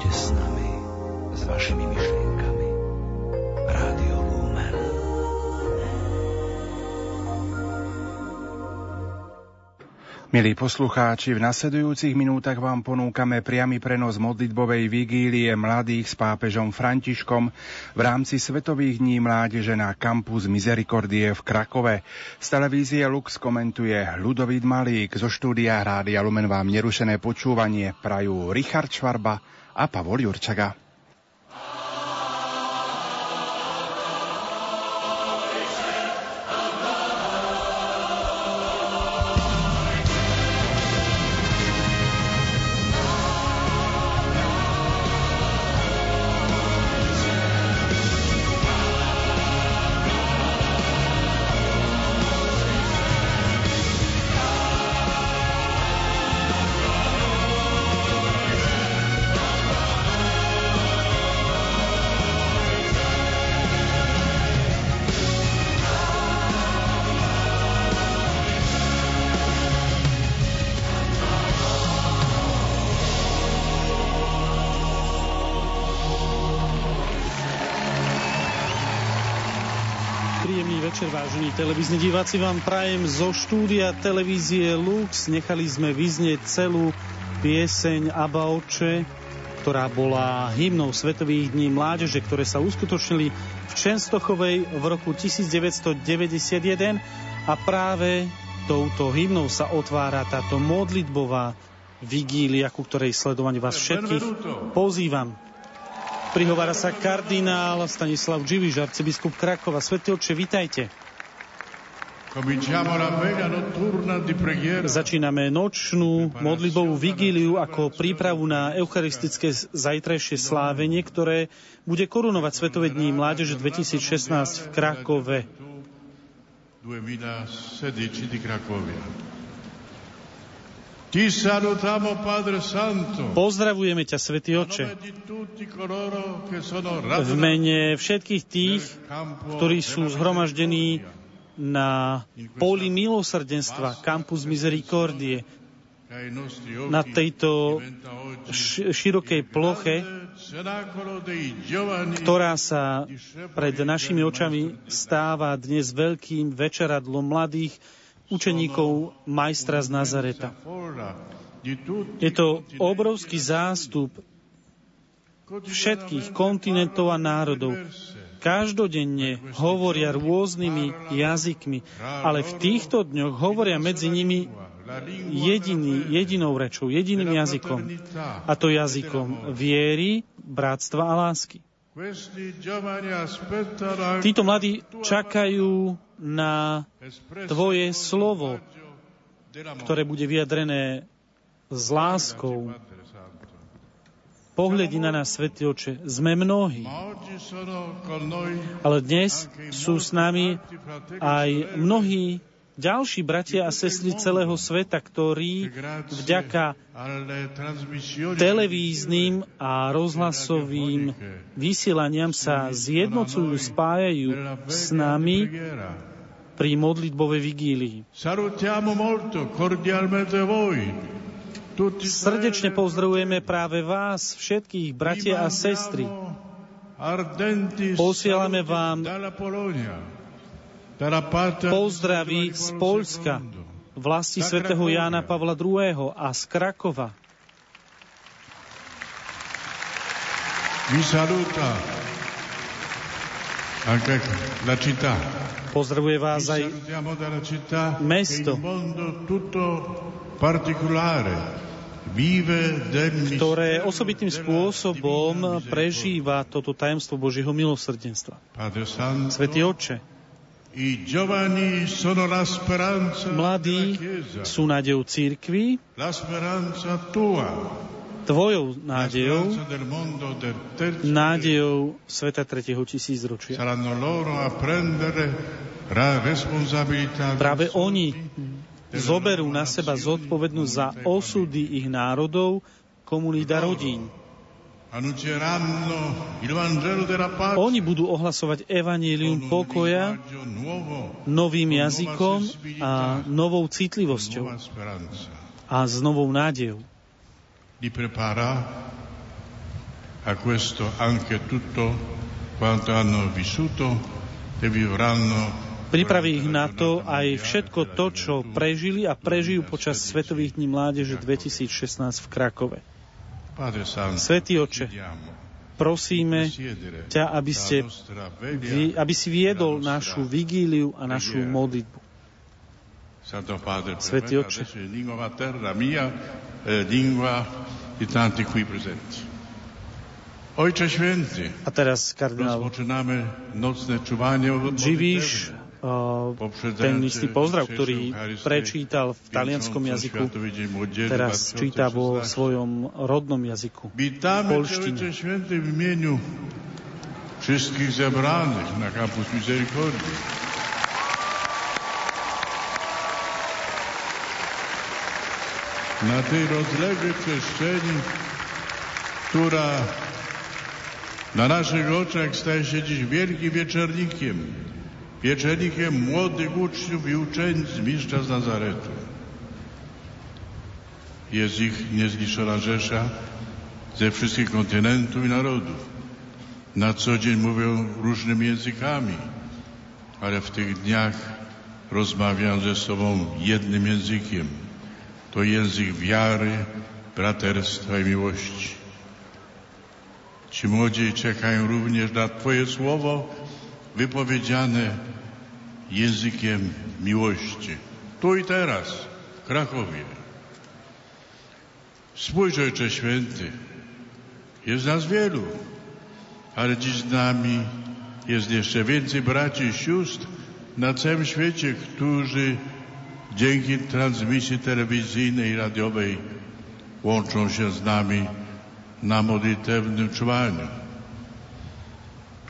Poďte s nami, s vašimi myšlienkami. Rádio Lumen. Milí poslucháči, v nasledujúcich minútach vám ponúkame priamy prenos modlitbovej vigílie mladých s pápežom Františkom v rámci Svetových dní mládeže na kampus Misericordie v Krakove. Z televízie Lux komentuje Ludovít Malík, zo štúdia Rádia Lumen vám nerušené počúvanie prajú Richard Švarba a Pavol Jurčaga. Televízni diváci vám prajem zo štúdia televízie Lux. Nechali sme vyznieť celú pieseň Aba Oče, ktorá bola hymnou Svetových dní mládeže, ktoré sa uskutočnili v Čenstochovej v roku 1991 a práve touto hymnou sa otvára táto modlitbová vigília, ku ktorej sledovanie vás všetkých pozývam. Prihovára sa kardinál Stanislav Dživiž, arcibiskup Krakova. Svetý oče, vitajte. Začíname nočnú modlitbovú vigíliu ako prípravu na eucharistické zajtrajšie slávenie, ktoré bude korunovať Svetové dní mládeže 2016 v Krakove. Pozdravujeme ťa, Svetý Oče. V mene všetkých tých, ktorí sú zhromaždení na poli milosrdenstva Campus Misericordie na tejto širokej ploche, ktorá sa pred našimi očami stáva dnes veľkým večeradlom mladých učeníkov majstra z Nazareta. Je to obrovský zástup všetkých kontinentov a národov, každodenne hovoria rôznymi jazykmi, ale v týchto dňoch hovoria medzi nimi jediný, jedinou rečou, jediným jazykom. A to jazykom viery, bratstva a lásky. Títo mladí čakajú na Tvoje slovo, ktoré bude vyjadrené s láskou, pohľadí na nás, Svetý Oče. Sme mnohí. Ale dnes sú s nami aj mnohí ďalší bratia a sestry celého sveta, ktorí vďaka televíznym a rozhlasovým vysielaniam sa zjednocujú, spájajú s nami pri modlitbovej vigílii. Srdečne pozdravujeme práve vás, všetkých bratia a sestry. Posielame vám pozdraví z Polska, vlasti svätého Jána Pavla II. a z Krakova. Vi saluta anche la città. Pozdravuje vás aj mesto ktoré osobitným spôsobom prežíva toto tajemstvo Božieho milosrdenstva. Svetý Otče, Mladí sú nádejou církvy, tvojou nádejou, nádejou sveta tretieho tisícročia. Práve oni zoberú na seba zodpovednosť za osudy ich národov, komunít rodín. Oni budú ohlasovať evanílium pokoja novým jazykom a novou citlivosťou a s novou nádejou. a questo anche tutto quanto hanno vissuto e vivranno Pripraví ich na to aj všetko to, čo prežili a prežijú počas Svetových dní mládeže 2016 v Krakove. Svetý oče, prosíme ťa, aby, ste, aby si viedol našu vigíliu a našu modlitbu. Svetý oče, a teraz kardinál Živíš ten istý pozdrav, ktorý prečítal v talianskom jazyku, teraz číta vo svojom rodnom jazyku, polštine. wszystkich zebranych na Campus Misericordii. Na tej rozległej przestrzeni, która na naszych oczach staje się dziś wielkim wieczornikiem, wieczernikiem młodych uczniów i uczennic mistrza z Nazaretu. Jest ich niezliczona rzesza ze wszystkich kontynentów i narodów. Na co dzień mówią różnymi językami, ale w tych dniach rozmawiają ze sobą jednym językiem. To język wiary, braterstwa i miłości. Ci młodzi czekają również na Twoje słowo wypowiedziane językiem miłości. Tu i teraz, w Krakowie. Spójrz, Ojcze Święty, jest nas wielu, ale dziś z nami jest jeszcze więcej braci i sióstr na całym świecie, którzy dzięki transmisji telewizyjnej i radiowej łączą się z nami na modlitewnym czuwaniu.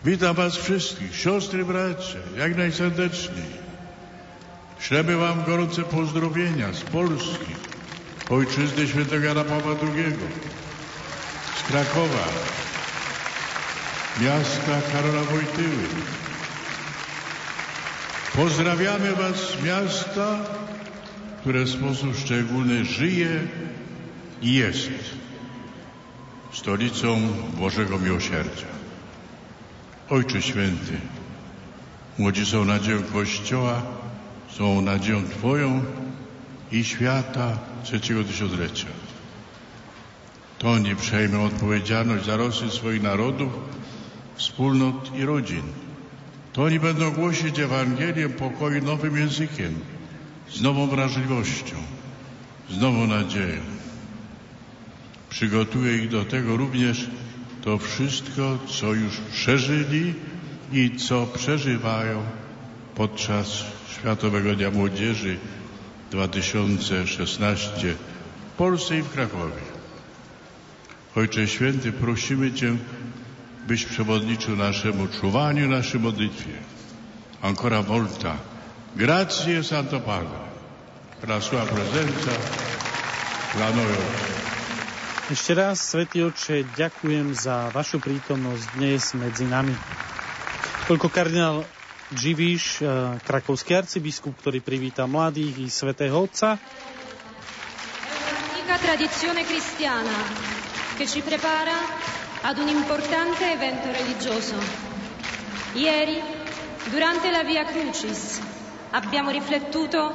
Witam Was wszystkich, siostry, bracia, jak najserdeczniej. Ślemy Wam gorące pozdrowienia z Polski, ojczyzny świętego Jana Pawła II, z Krakowa, miasta Karola Wojtyły. Pozdrawiamy Was z miasta, które w sposób szczególny żyje i jest stolicą Bożego Miłosierdzia. Ojcze Święty, młodzi są nadzieją Kościoła, są nadzieją Twoją i świata trzeciego tysiąclecia. To oni przejmą odpowiedzialność za losy swoich narodów, wspólnot i rodzin. To oni będą głosić Ewangelię pokoju nowym językiem, z nową wrażliwością, z nową nadzieją. Przygotuje ich do tego również to wszystko, co już przeżyli i co przeżywają podczas Światowego Dnia Młodzieży 2016 w Polsce i w Krakowie. Ojcze Święty, prosimy Cię, byś przewodniczył naszemu czuwaniu, naszej modlitwie. Ancora volta. Grazie Santo Padre per la sua presenza oggi. Ešte raz, Svetý Oče, ďakujem za vašu prítomnosť dnes medzi nami. Toľko kardinál Živíš, eh, krakovský arcibiskup, ktorý privíta mladých i Svetého Otca. Tradizione cristiana che ci prepara ad un importante evento religioso. Ieri, durante la Via Crucis, abbiamo riflettuto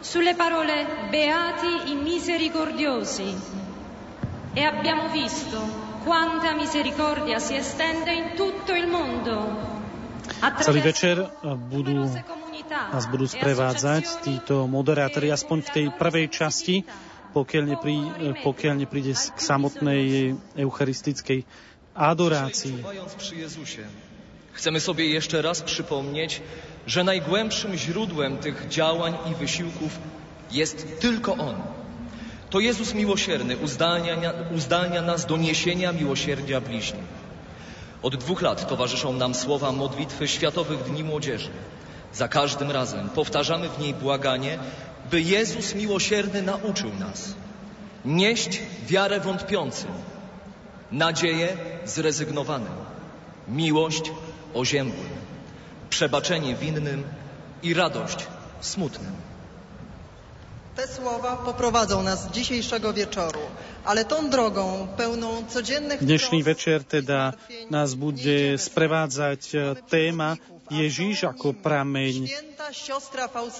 sulle parole Beati i misericordiosi e abbiamo visto quanta misericordia si estende in tutto il mondo. Celý večer budú, nás budú sprevádzať títo moderátori, aspoň v tej prvej časti, pokiaľ, neprí, pokiaľ nepríde k samotnej eucharistickej adorácii. Chcemy sobie jeszcze raz przypomnieć, że najgłębszym źródłem tych działań i wysiłków jest tylko On. To Jezus miłosierny uzdalnia, uzdalnia nas do niesienia miłosierdzia bliźnim. Od dwóch lat towarzyszą nam słowa modlitwy Światowych Dni Młodzieży. Za każdym razem powtarzamy w niej błaganie, by Jezus miłosierny nauczył nas nieść wiarę wątpiącym, nadzieję zrezygnowanym, miłość oziębłym, przebaczenie winnym i radość smutnym. Te słowa poprowadzą nas dzisiejszego wieczoru. ale tą drogą pełną codziennych Dnešný večer teda nás bude sprevádzať e, téma Ježíš ako prameň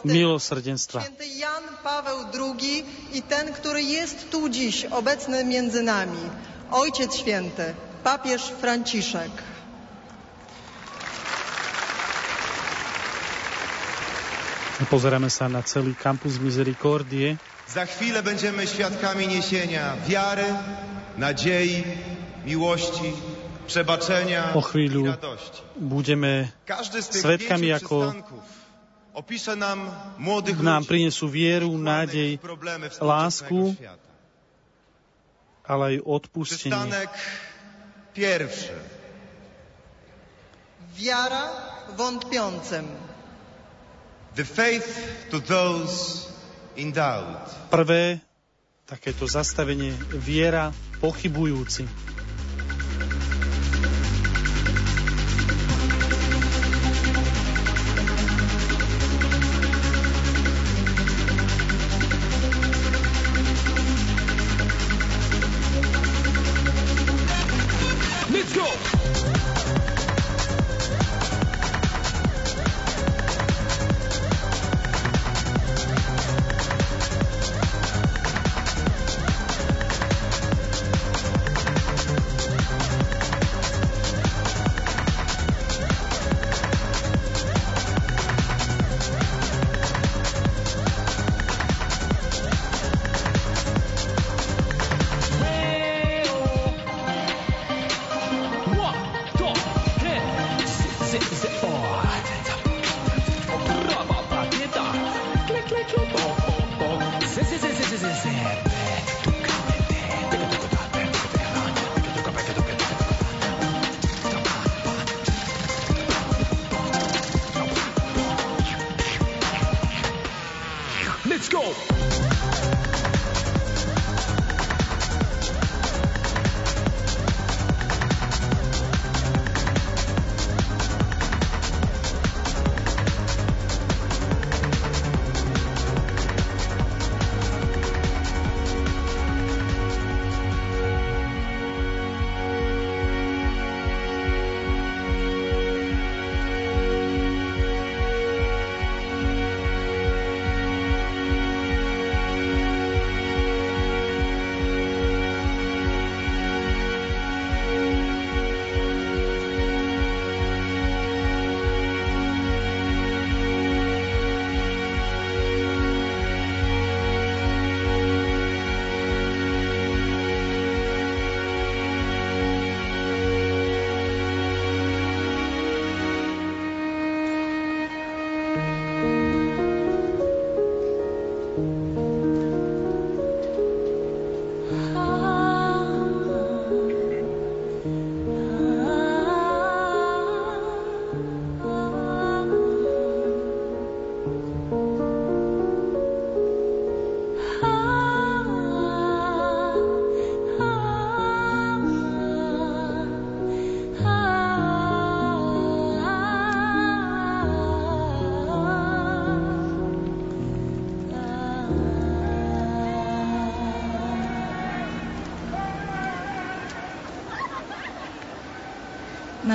milosrdenstva. Święty Jan Paweł II i ten, który jest tu dziś obecny między nami, Ojciec Święty, papież Franciszek. Pozeráme sa na celý kampus Misericordie. Za chwilę będziemy świadkami niesienia wiary, nadziei, miłości, przebaczenia O i radości. budeme Każdy z tych Svedkami ako przystanków opisze nam młodych nám prinesú vieru, nádej, lásku, ale aj odpustenie. Przystanek pierwszy. Wiara wątpiącym. Prvé takéto zastavenie viera pochybujúci.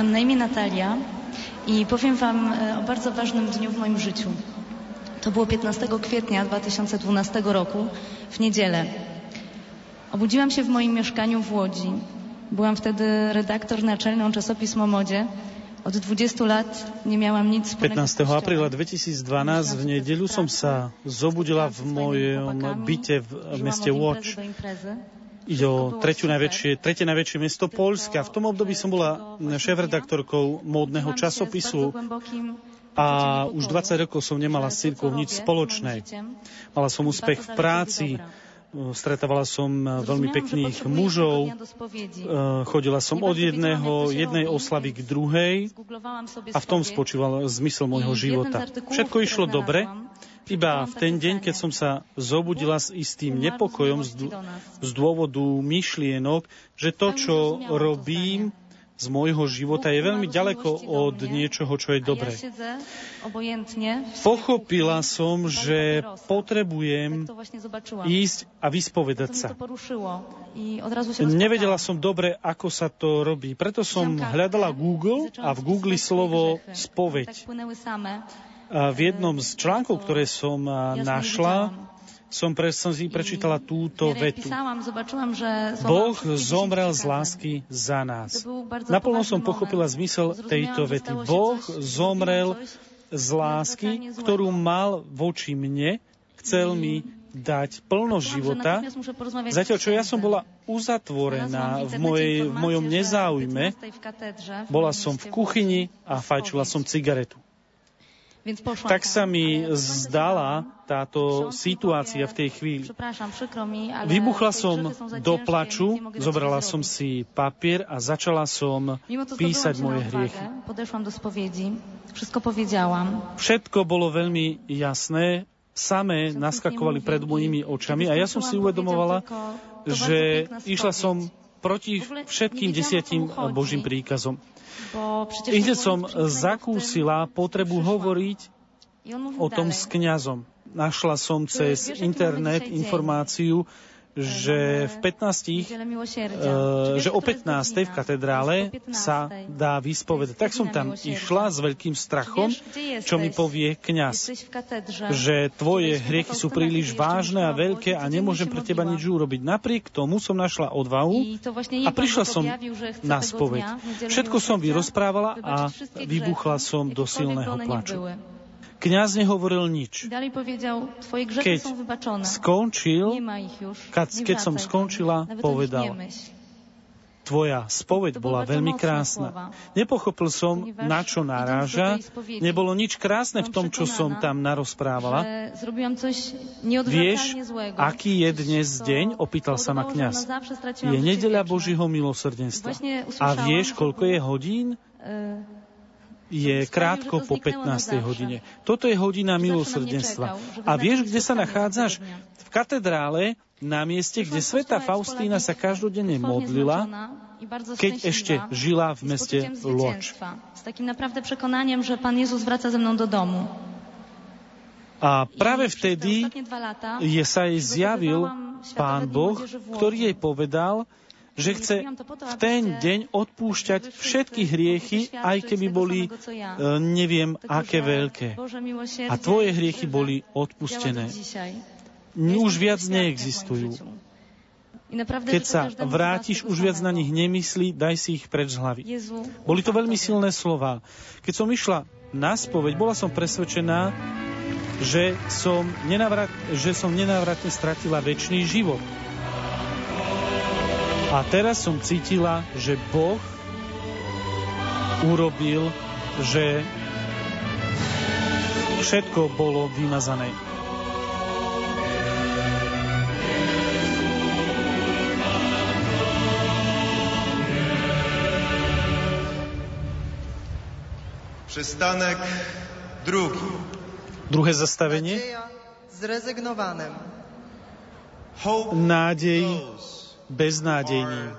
Mam na imię Natalia i powiem Wam e, o bardzo ważnym dniu w moim życiu. To było 15 kwietnia 2012 roku, w niedzielę. Obudziłam się w moim mieszkaniu w Łodzi. Byłam wtedy redaktor naczelną czasopismo Modzie. Od 20 lat nie miałam nic wspólnego 15. z kościołem. apríla 2012 v nedeľu som sa zobudila v mojom byte v meste od Ide o tretiu najväčšie, tretie najväčšie mesto Polska. V tom období som bola šéf-redaktorkou módneho časopisu a už pokoru, 20 rokov som nemala s cirkvou nič spoločné. Mala som úspech v práci, dobra. stretávala som veľmi Zrozumiałam, że pekných mužov, e, chodila som od jedného, jednej oslavy k druhej a v tom spočíval zmysel môjho života. Všetko išlo dobre, iba v ten deň, keď som sa zobudila s istým nepokojom z, dôvodu myšlienok, že to, čo robím, z môjho života je veľmi ďaleko od niečoho, čo je dobré. Pochopila som, že potrebujem ísť a vyspovedať sa. Nevedela som dobre, ako sa to robí. Preto som hľadala Google a v Google slovo spoveď. V jednom z článkov, ktoré som našla, som, pre, som si prečítala túto vetu. Boh zomrel z lásky za nás. Naplno som pochopila zmysel tejto vety. Boh zomrel z lásky, ktorú mal voči mne, chcel mi dať plnosť života, zatiaľ čo ja som bola uzatvorená v, mojej, v mojom nezáujme, bola som v kuchyni a fajčila som cigaretu. Tak sa mi zdala táto situácia v tej chvíli. Vybuchla som do plaču, zobrala som si papier a začala som písať moje hriechy. Všetko bolo veľmi jasné, samé naskakovali pred mojimi očami a ja som si uvedomovala, že išla som proti všetkým desiatim Božím príkazom. I hneď som zakúsila potrebu hovoriť o tom s kňazom. Našla som cez internet informáciu, že v 15, uh, že o 15. v katedrále sa dá vyspovedať. Tak som tam išla s veľkým strachom, čo mi povie kňaz, že tvoje hriechy sú príliš vážne a veľké a nemôžem pre teba nič urobiť. Napriek tomu som našla odvahu a prišla som na spoveď. Všetko som vyrozprávala a vybuchla som do silného plaču. Kňaz nehovoril nič. Keď skončil, keď som skončila, povedal, tvoja spoveď bola veľmi krásna. Nepochopil som, na čo naráža. Nebolo nič krásne v tom, čo som tam narozprávala. Vieš, aký je dnes deň? Opýtal sa ma kňaz. Je nedeľa Božího milosrdenstva. A vieš, koľko je hodín? Je krátko po 15. hodine. Toto je hodina milosrdenstva. A vieš, kde sa nachádzaš? V katedrále, na mieste, kde sveta Faustína sa každodenne modlila, keď ešte žila v meste Loč. S takým naprawdę przekonaniem, že Pán Jezus wraca ze mnou do domu. A práve vtedy je sa jej zjavil Pán Boh, ktorý jej povedal, že chce v ten deň odpúšťať všetky hriechy, aj keby boli e, neviem aké veľké. A tvoje hriechy boli odpustené. Už viac neexistujú. Keď sa vrátiš, už viac na nich nemyslí, daj si ich preč z hlavy. Boli to veľmi silné slova. Keď som išla na spoveď, bola som presvedčená, že som, nenavrat, že som nenávratne stratila väčší život. A teraz som cítila, že Boh urobil, že všetko bolo vymazané. Przystanek drugi. Druhé zastavenie. Nádej beznádejní.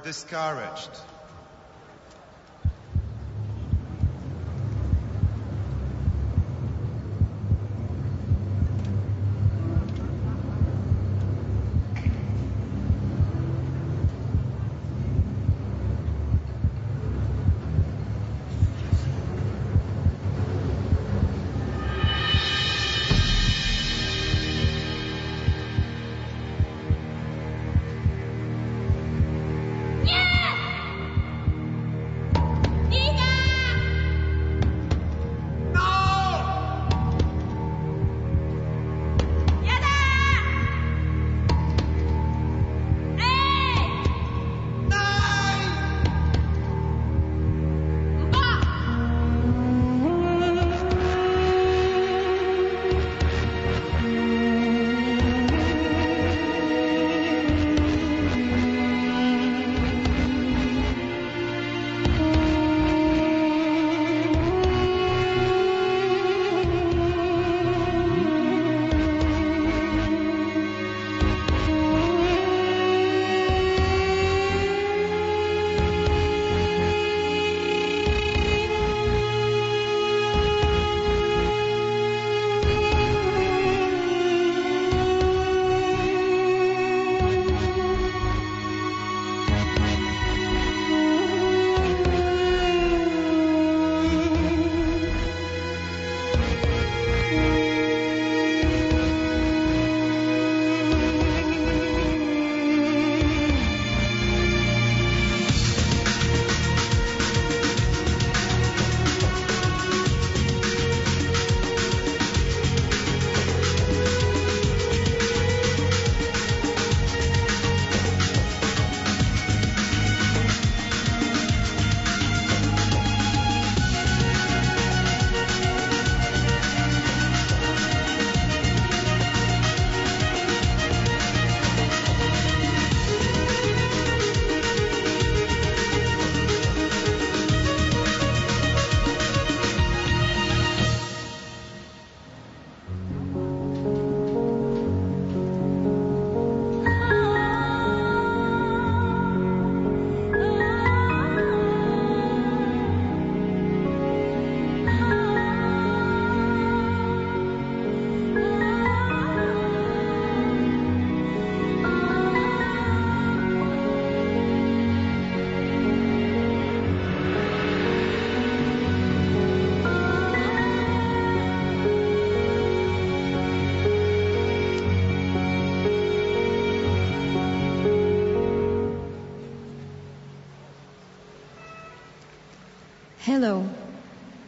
Hello,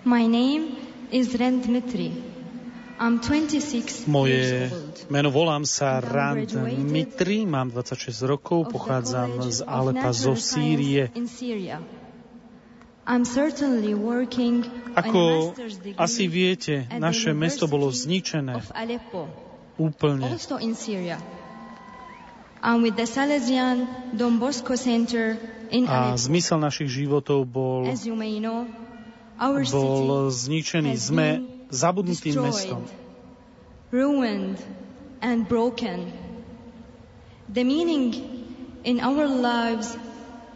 my name is Ren Dmitri. I'm 26 Moje meno volám sa Rand Mitri, mám 26 rokov, pochádzam z Alepa zo Sýrie. Ako asi viete, naše mesto bolo zničené úplne. I'm with the Salesian Don Bosco Center A zmysel našich životov bol, As you may know, our bol zničený. Sme zabudnutým mestom. ruined, and broken. The meaning in our lives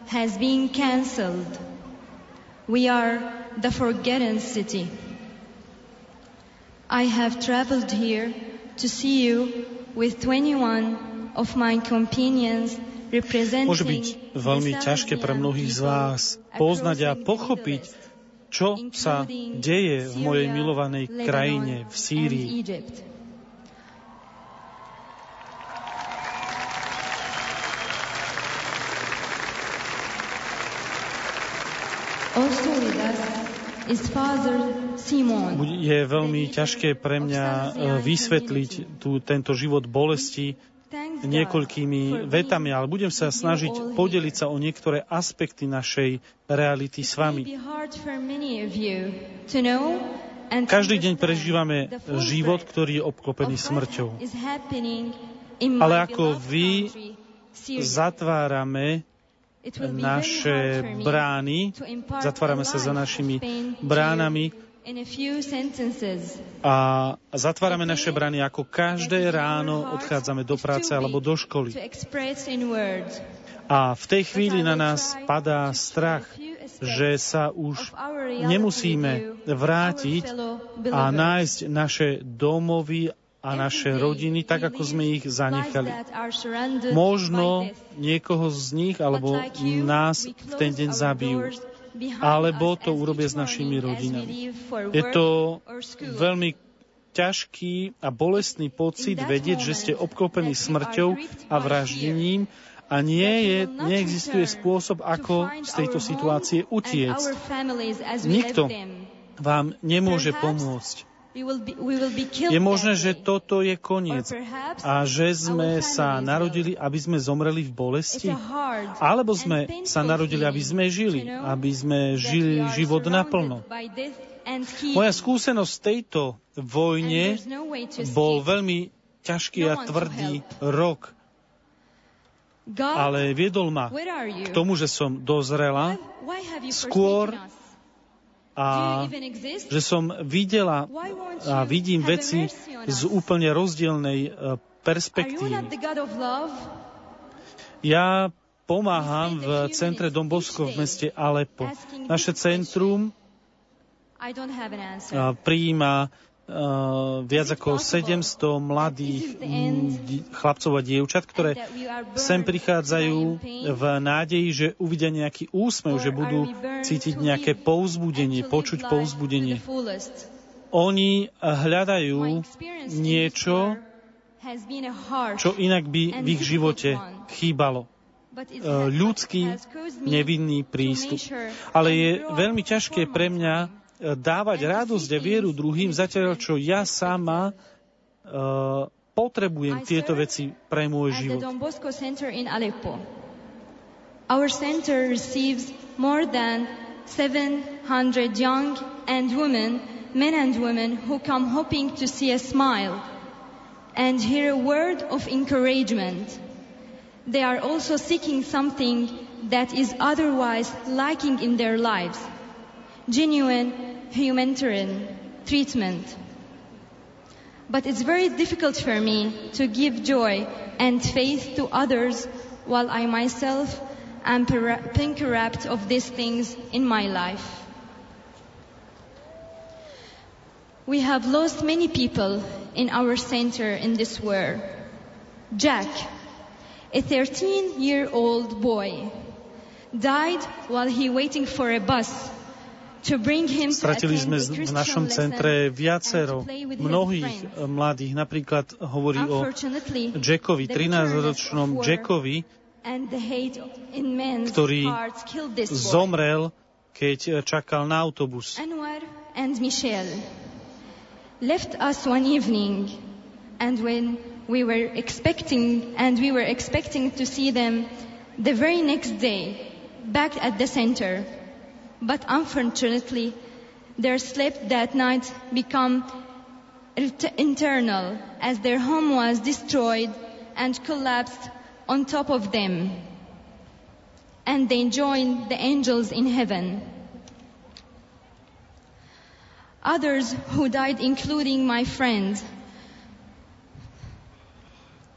has been cancelled. We are the forgotten city. I have traveled here to see you with 21 of my companions Môže byť veľmi ťažké pre mnohých z vás poznať a pochopiť, čo sa deje v mojej milovanej krajine, v Sýrii. Je veľmi ťažké pre mňa e, vysvetliť tú, tento život bolesti niekoľkými vetami, ale budem sa snažiť podeliť sa o niektoré aspekty našej reality s vami. Každý deň prežívame život, ktorý je obklopený smrťou. Ale ako vy. Zatvárame naše brány, zatvárame sa za našimi bránami a zatvárame naše brány, ako každé ráno odchádzame do práce alebo do školy. A v tej chvíli na nás padá strach, že sa už nemusíme vrátiť a nájsť naše domovy a naše rodiny tak, ako sme ich zanechali. Možno niekoho z nich alebo nás v ten deň zabijú, alebo to urobia s našimi rodinami. Je to veľmi ťažký a bolestný pocit vedieť, že ste obklopení smrťou a vraždením a nie je, neexistuje spôsob, ako z tejto situácie utiecť. Nikto vám nemôže pomôcť. Je možné, že toto je koniec. A že sme sa narodili, aby sme zomreli v bolesti, alebo sme sa narodili, aby sme žili, aby sme žili život naplno. Moja skúsenosť v tejto vojne bol veľmi ťažký a tvrdý rok, ale viedol ma k tomu, že som dozrela skôr a že som videla a vidím veci z úplne rozdielnej e, perspektívy. Ja pomáham v centre Don Bosco v meste Aleppo. Naše centrum prijíma a, viac ako 700 mladých chlapcov a dievčat, ktoré sem prichádzajú v nádeji, že uvidia nejaký úsmev, že budú cítiť nejaké povzbudenie, počuť povzbudenie. Oni hľadajú niečo, čo inak by v ich živote chýbalo. E, Ľudský, nevinný prístup. Ale je veľmi ťažké pre mňa dávať radosť a vieru druhým, zatiaľ čo ja sama uh, potrebujem tieto veci pre môj život. Our center receives more than 700 young and women, men and women who come hoping to see a smile and hear a word of encouragement. They are also seeking something that is otherwise lacking in their lives. Genuine humanitarian treatment. But it's very difficult for me to give joy and faith to others while I myself am bankrupt of these things in my life. We have lost many people in our center in this war. Jack, a 13 year old boy, died while he waiting for a bus Stratili sme v našom centre viacero mnohých mladých. Napríklad hovorí o Jackovi, the bitterness 13-ročnom of war Jackovi, ktorý zomrel keď čakal na autobus. Left us one evening and when we were expecting and we were expecting to see them the very next day back at the center but unfortunately their sleep that night become internal as their home was destroyed and collapsed on top of them. And they joined the angels in heaven. Others who died including my friends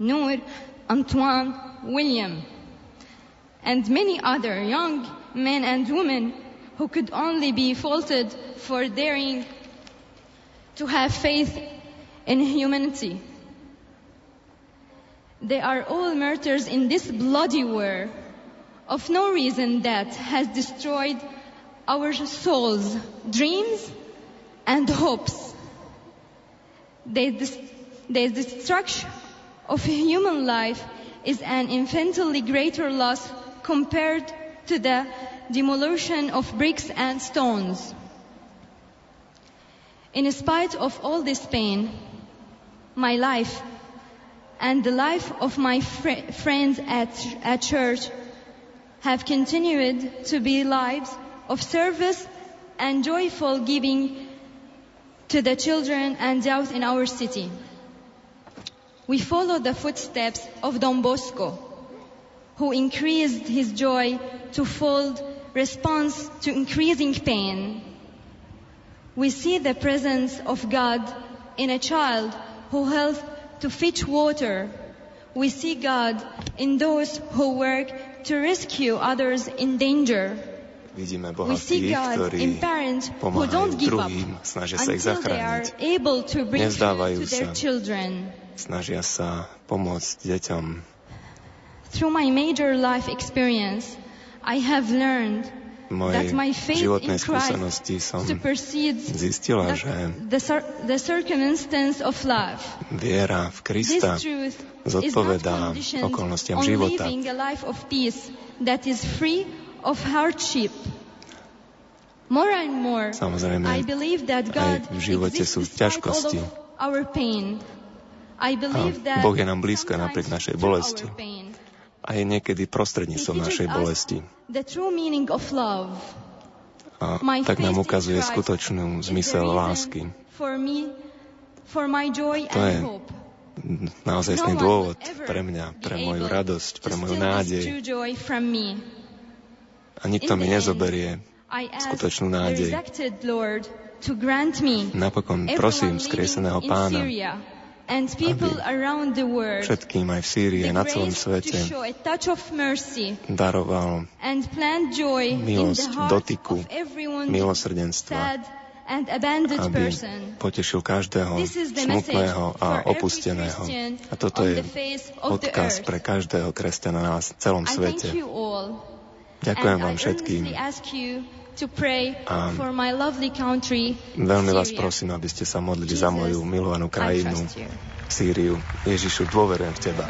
Noor, Antoine, William, and many other young men and women who could only be faulted for daring to have faith in humanity. They are all martyrs in this bloody war of no reason that has destroyed our souls, dreams, and hopes. Their destruction of human life is an infinitely greater loss compared to the demolition of bricks and stones. In spite of all this pain, my life and the life of my fr- friends at, at church have continued to be lives of service and joyful giving to the children and youth in our city. We follow the footsteps of Don Bosco, who increased his joy to fold response to increasing pain. We see the presence of God in a child who helps to fetch water. We see God in those who work to rescue others in danger. Vidíme Boha v tých, ktorí pomáhajú druhým, snažia sa ich zachrániť, nevzdávajú sa, snažia sa pomôcť deťom. Through my major life experience, I have learned mojej životnej skúsenosti som zistila, že viera v Krista zodpovedá okolnostiam života. Samozrejme, aj v živote sú ťažkosti. A Boh je nám blízko napriek našej bolesti a je niekedy prostredníctvom našej bolesti. A tak nám ukazuje skutočnú zmysel lásky. To je naozajstný dôvod pre mňa, pre moju radosť, pre moju nádej. A nikto mi nezoberie skutočnú nádej. Napokon prosím skrieseného pána, aby všetkým aj v Sýrii, na celom svete daroval milosť dotyku, milosrdenstva, aby potešil každého smutného a opusteného. A toto je odkaz pre každého kresťana na celom svete. Ďakujem vám všetkým. A veľmi vás prosím, aby ste sa modlili za moju milovanú krajinu, Sýriu. Ježišu, dôverujem v Teba.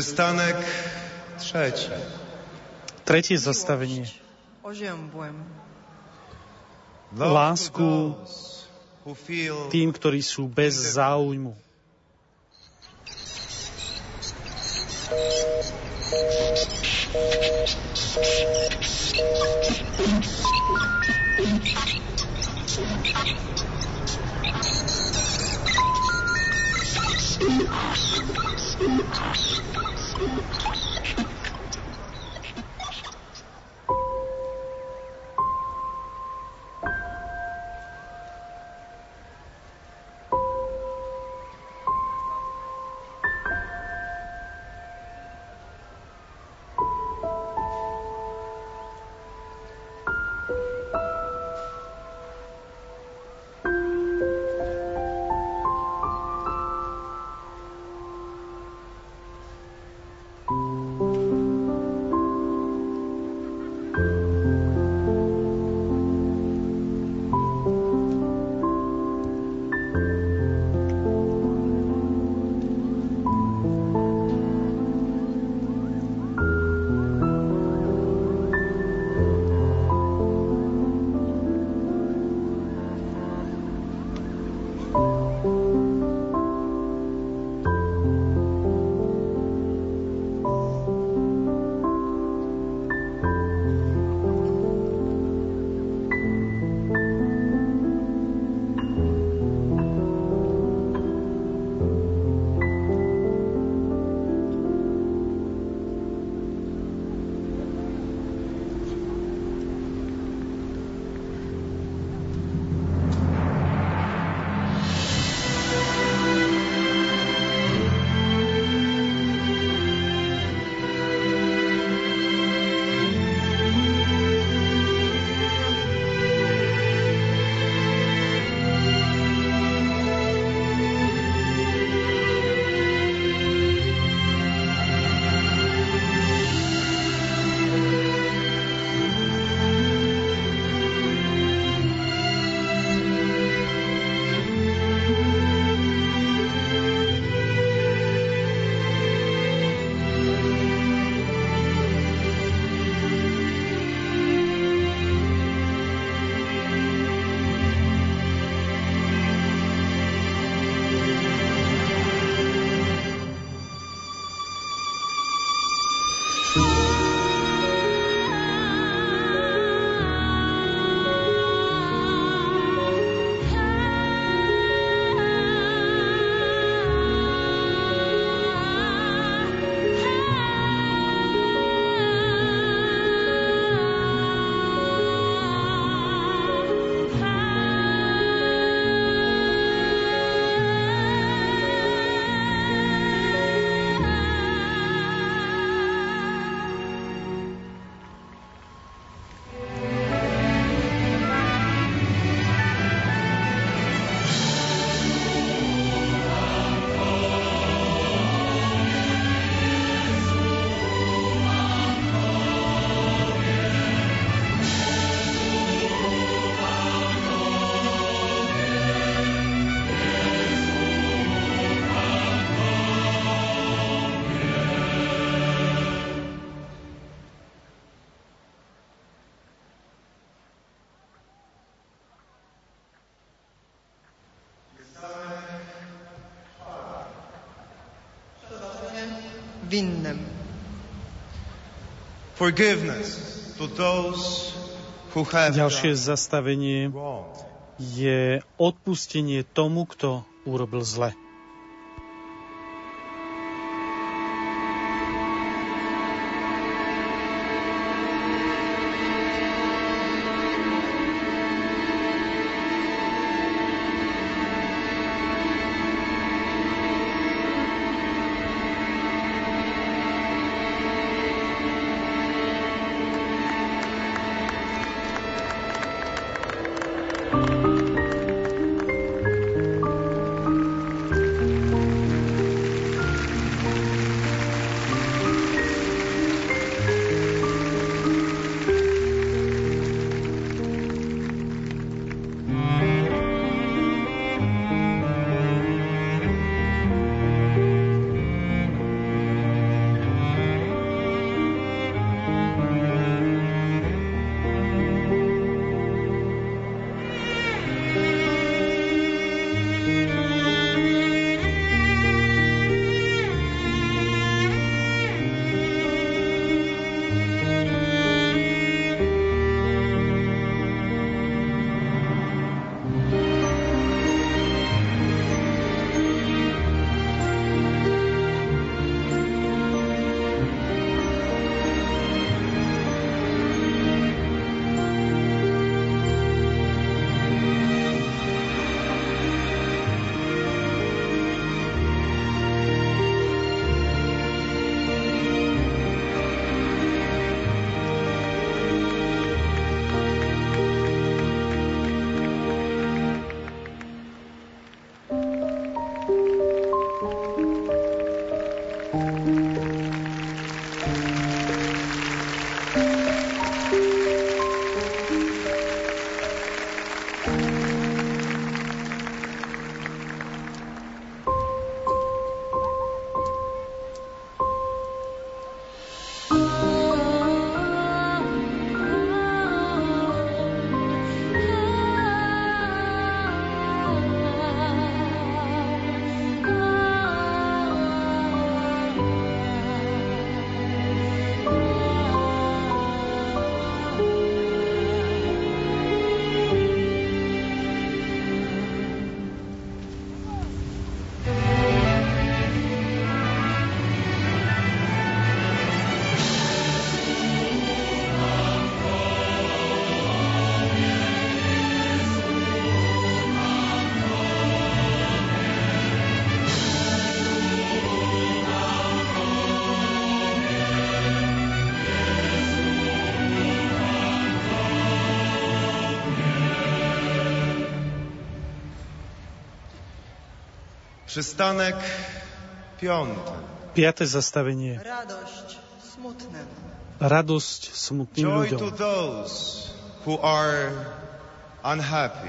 Przystanek trzeci. Tretie zastavenie. Lásku tým, ktorí sú bez záujmu. Thank you. Thank you. Winnym. Ďalšie zastavenie je odpustenie tomu, kto urobil zle. Przystanek piąty. Piate zastavenie. Radosť smutným. Radosť smutným Joy ľuďom. to those who are unhappy.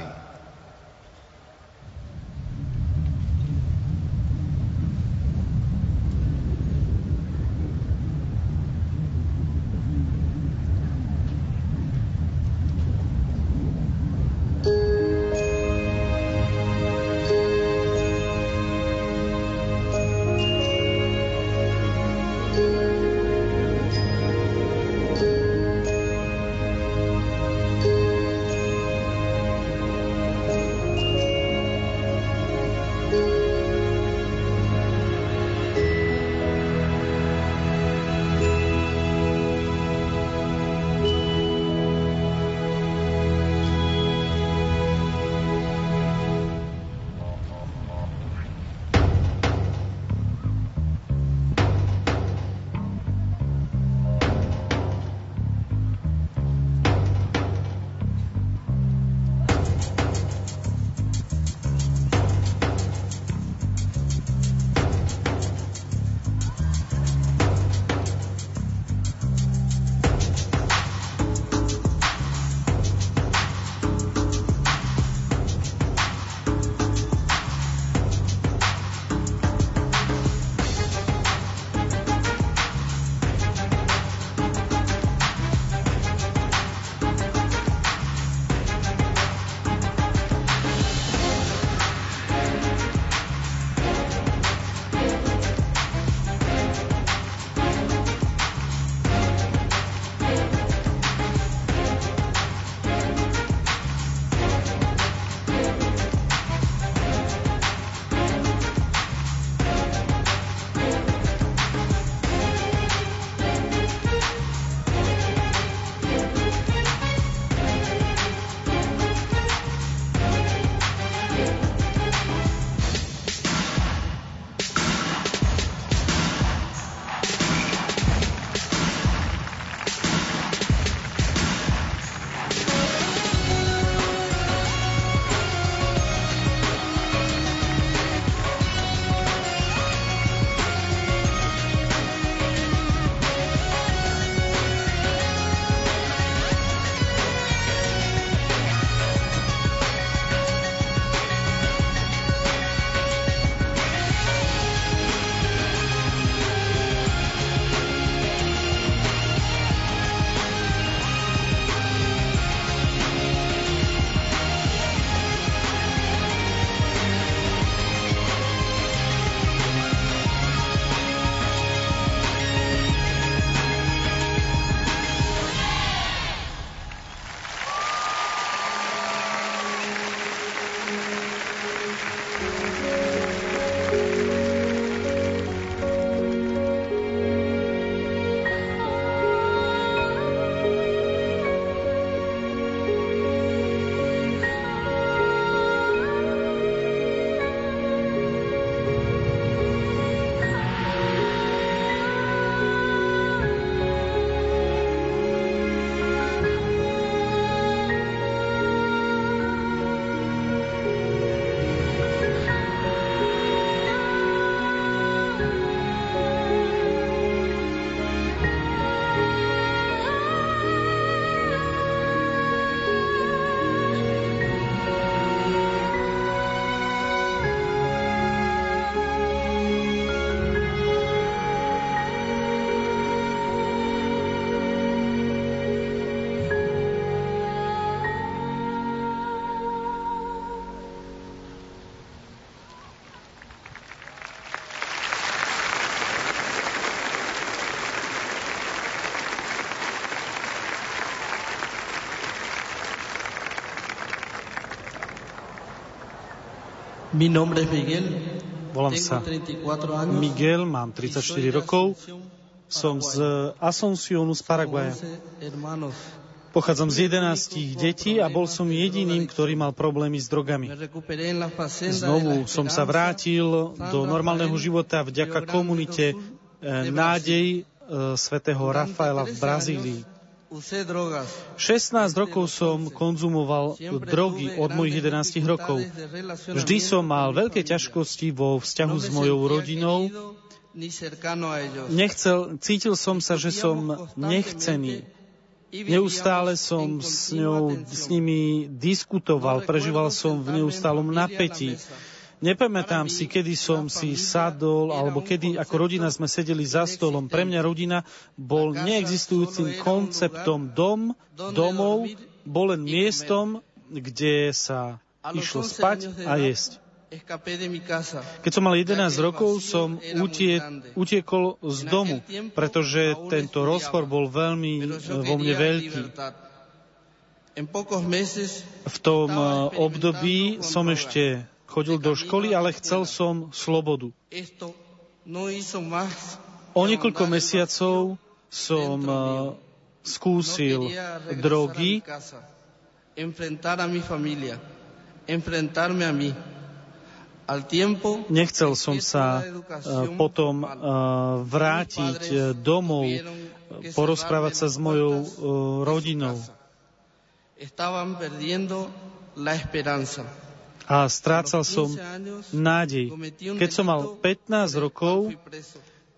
Mi nombre es Miguel. Volám sa Miguel, mám 34 rokov. Som z Asuncionu z Paraguaja. Pochádzam z 11 detí a bol som jediným, ktorý mal problémy s drogami. Znovu som sa vrátil do normálneho života vďaka komunite eh, Nádej eh, svätého Rafaela v Brazílii. 16 rokov som konzumoval drogy od mojich 11 rokov. Vždy som mal veľké ťažkosti vo vzťahu s mojou rodinou. Nechcel, cítil som sa, že som nechcený. Neustále som s, ňou, s nimi diskutoval, prežíval som v neustálom napätí. Nepamätám si, kedy som si sadol, alebo kedy ako rodina sme sedeli za stolom. Pre mňa rodina bol neexistujúcim konceptom dom, domov, bol len miestom, kde sa išlo spať a jesť. Keď som mal 11 rokov, som utie, utiekol z domu, pretože tento rozpor bol veľmi eh, vo mne veľký. V tom eh, období som ešte chodil do školy, ale chcel som slobodu. O niekoľko mesiacov som uh, skúsil drogy, Nechcel som sa uh, potom uh, vrátiť domov, porozprávať sa s mojou rodinou. Estaban perdiendo la esperanza a strácal som nádej. Keď som mal 15 rokov,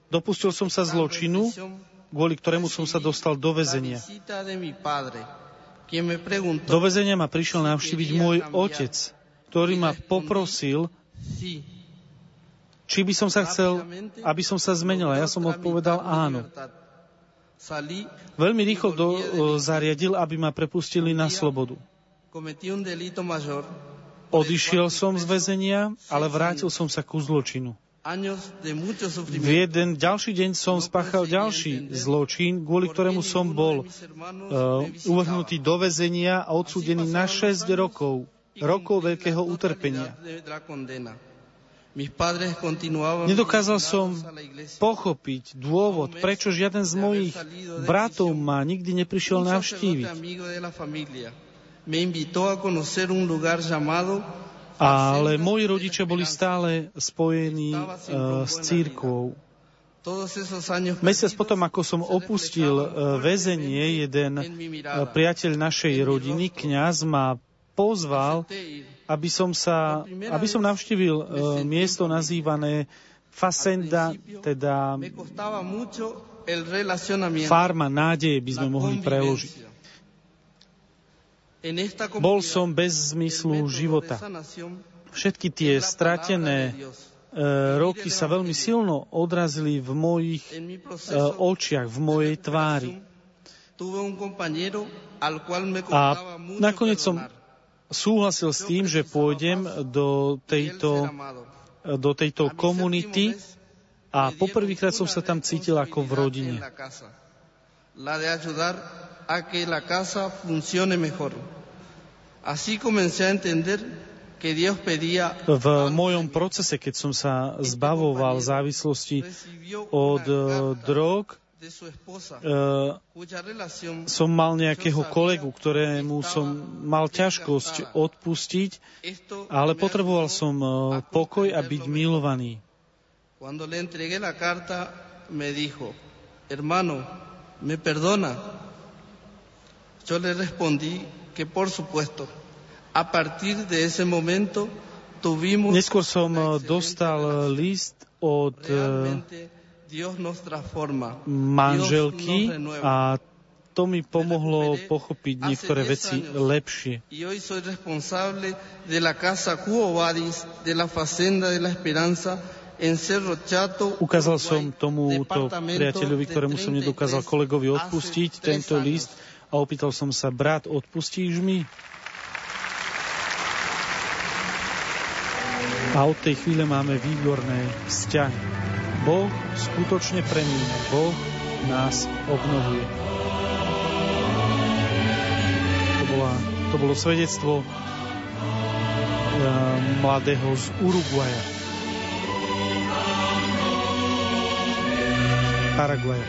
dopustil som sa zločinu, kvôli ktorému som sa dostal do väzenia. Do väzenia ma prišiel navštíviť môj otec, ktorý ma poprosil, či by som sa chcel, aby som sa zmenil. A ja som odpovedal áno. Veľmi rýchlo do, zariadil, aby ma prepustili na slobodu. Odišiel som z väzenia, ale vrátil som sa ku zločinu. V jeden ďalší deň som spáchal ďalší zločin, kvôli ktorému som bol uh, uvrhnutý do väzenia a odsúdený na 6 rokov, rokov veľkého utrpenia. Nedokázal som pochopiť dôvod, prečo žiaden z mojich bratov ma nikdy neprišiel navštíviť ale moji rodičia boli stále spojení uh, s církvou. Mesiac potom, ako som opustil uh, väzenie, jeden uh, priateľ našej rodiny, kňaz, ma pozval, aby som, sa, aby som navštívil uh, miesto nazývané Facenda, teda farma nádeje by sme mohli preložiť. Bol som bez zmyslu života. Všetky tie stratené e, roky sa veľmi silno odrazili v mojich e, očiach, v mojej tvári. A nakoniec som súhlasil s tým, že pôjdem do tejto, do tejto komunity a poprvýkrát som sa tam cítil ako v rodine a que la casa funcione mejor. Así comencé a entender v mojom procese, keď som sa zbavoval závislosti od uh, drog, uh, som mal nejakého kolegu, ktorému som mal ťažkosť odpustiť, ale potreboval som uh, pokoj a byť milovaný. Cuando le entregué la carta, me dijo, hermano, ¿me perdona? Yo le respondí que por supuesto, a partir de ese momento tuvimos... Neskôr som eh, dostal eh, list od eh, manželky a to mi pomohlo pochopiť niektoré veci lepšie. Ukázal som tomuto priateľovi, ktorému som nedokázal kolegovi odpustiť tento list a opýtal som sa, brat, odpustíš mi? A od tej chvíle máme výborné vzťahy. Boh skutočne premíňa. Boh nás obnovuje. To, bola, to bolo svedectvo mladého z Uruguaja. Paraguaja.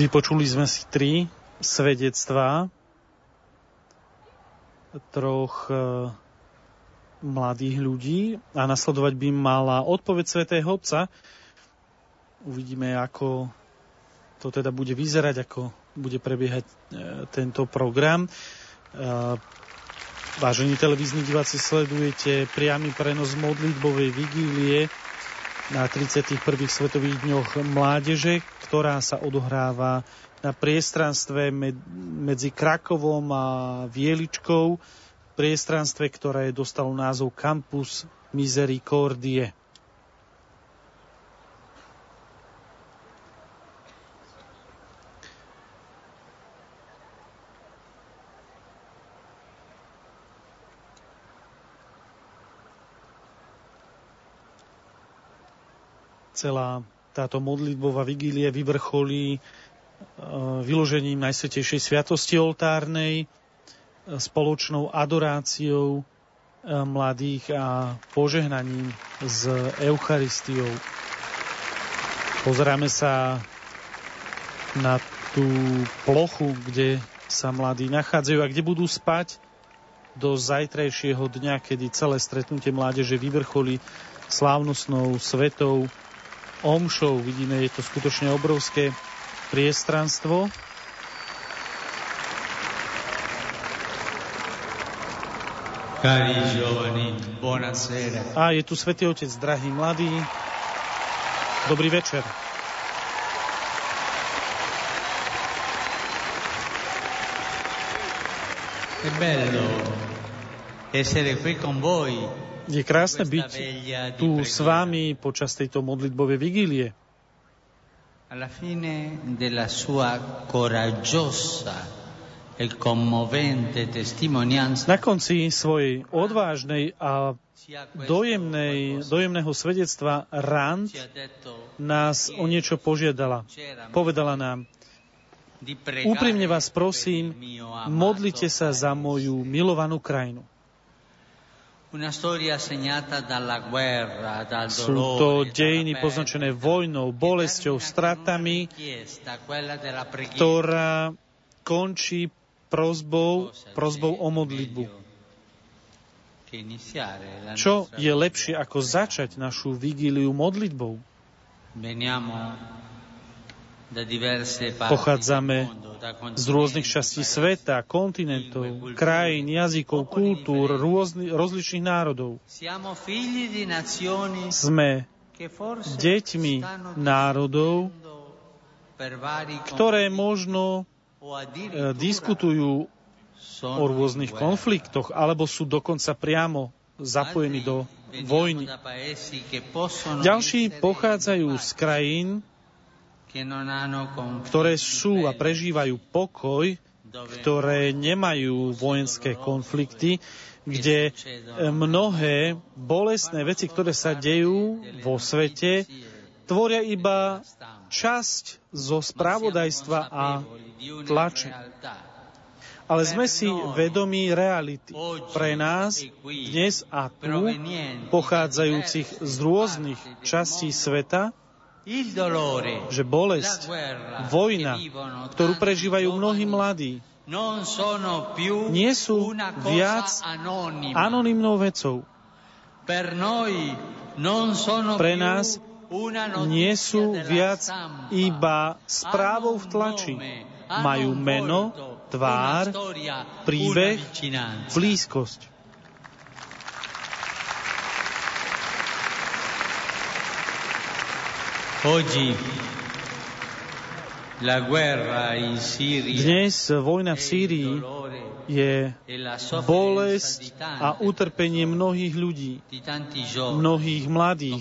Vypočuli sme si tri svedectvá troch e, mladých ľudí a nasledovať by mala odpoveď svätého Otca. Uvidíme, ako to teda bude vyzerať, ako bude prebiehať e, tento program. E, vážení televízni diváci, sledujete priamy prenos modlitbovej vigílie na 31. Svetových dňoch mládeže, ktorá sa odohráva na priestranstve medzi Krakovom a Vieličkou, priestranstve, ktoré dostalo názov Campus Misericordie. Celá táto modlitbová vigília vyvrcholí e, vyložením Najsvetejšej sviatosti oltárnej, e, spoločnou adoráciou e, mladých a požehnaním s Eucharistiou. Pozeráme sa na tú plochu, kde sa mladí nachádzajú a kde budú spať do zajtrajšieho dňa, kedy celé stretnutie mládeže vyvrcholí slávnostnou svetou omšou. Vidíme, je to skutočne obrovské priestranstvo. A je tu Svetý Otec, drahý mladý. Dobrý večer. È bello essere qui con voi je krásne byť tu s vami počas tejto modlitbovej vigílie. Alla fine della sua coraggiosa e na konci svojej odvážnej a dojemnej, dojemného svedectva Rand nás o niečo požiadala. Povedala nám, úprimne vás prosím, modlite sa za moju milovanú krajinu. Sú to dejiny poznačené vojnou, bolesťou, stratami, ktorá končí prozbou, prozbou o modlitbu. Čo je lepšie ako začať našu vigíliu modlitbou? Pochádzame z rôznych častí sveta, kontinentov, krajín, jazykov, kultúr, rôzny, rozličných národov. Sme deťmi národov, ktoré možno e, diskutujú o rôznych konfliktoch, alebo sú dokonca priamo zapojení do vojny. Ďalší pochádzajú z krajín, ktoré sú a prežívajú pokoj, ktoré nemajú vojenské konflikty, kde mnohé bolestné veci, ktoré sa dejú vo svete, tvoria iba časť zo spravodajstva a tlače. Ale sme si vedomí reality. Pre nás dnes a tu, pochádzajúcich z rôznych častí sveta, že bolesť, vojna, ktorú prežívajú mnohí mladí, nie sú viac anonimnou vecou. Pre nás nie sú viac iba správou v tlači. Majú meno, tvár, príbeh, blízkosť. Dnes vojna v Sýrii je bolesť a utrpenie mnohých ľudí, mnohých mladých,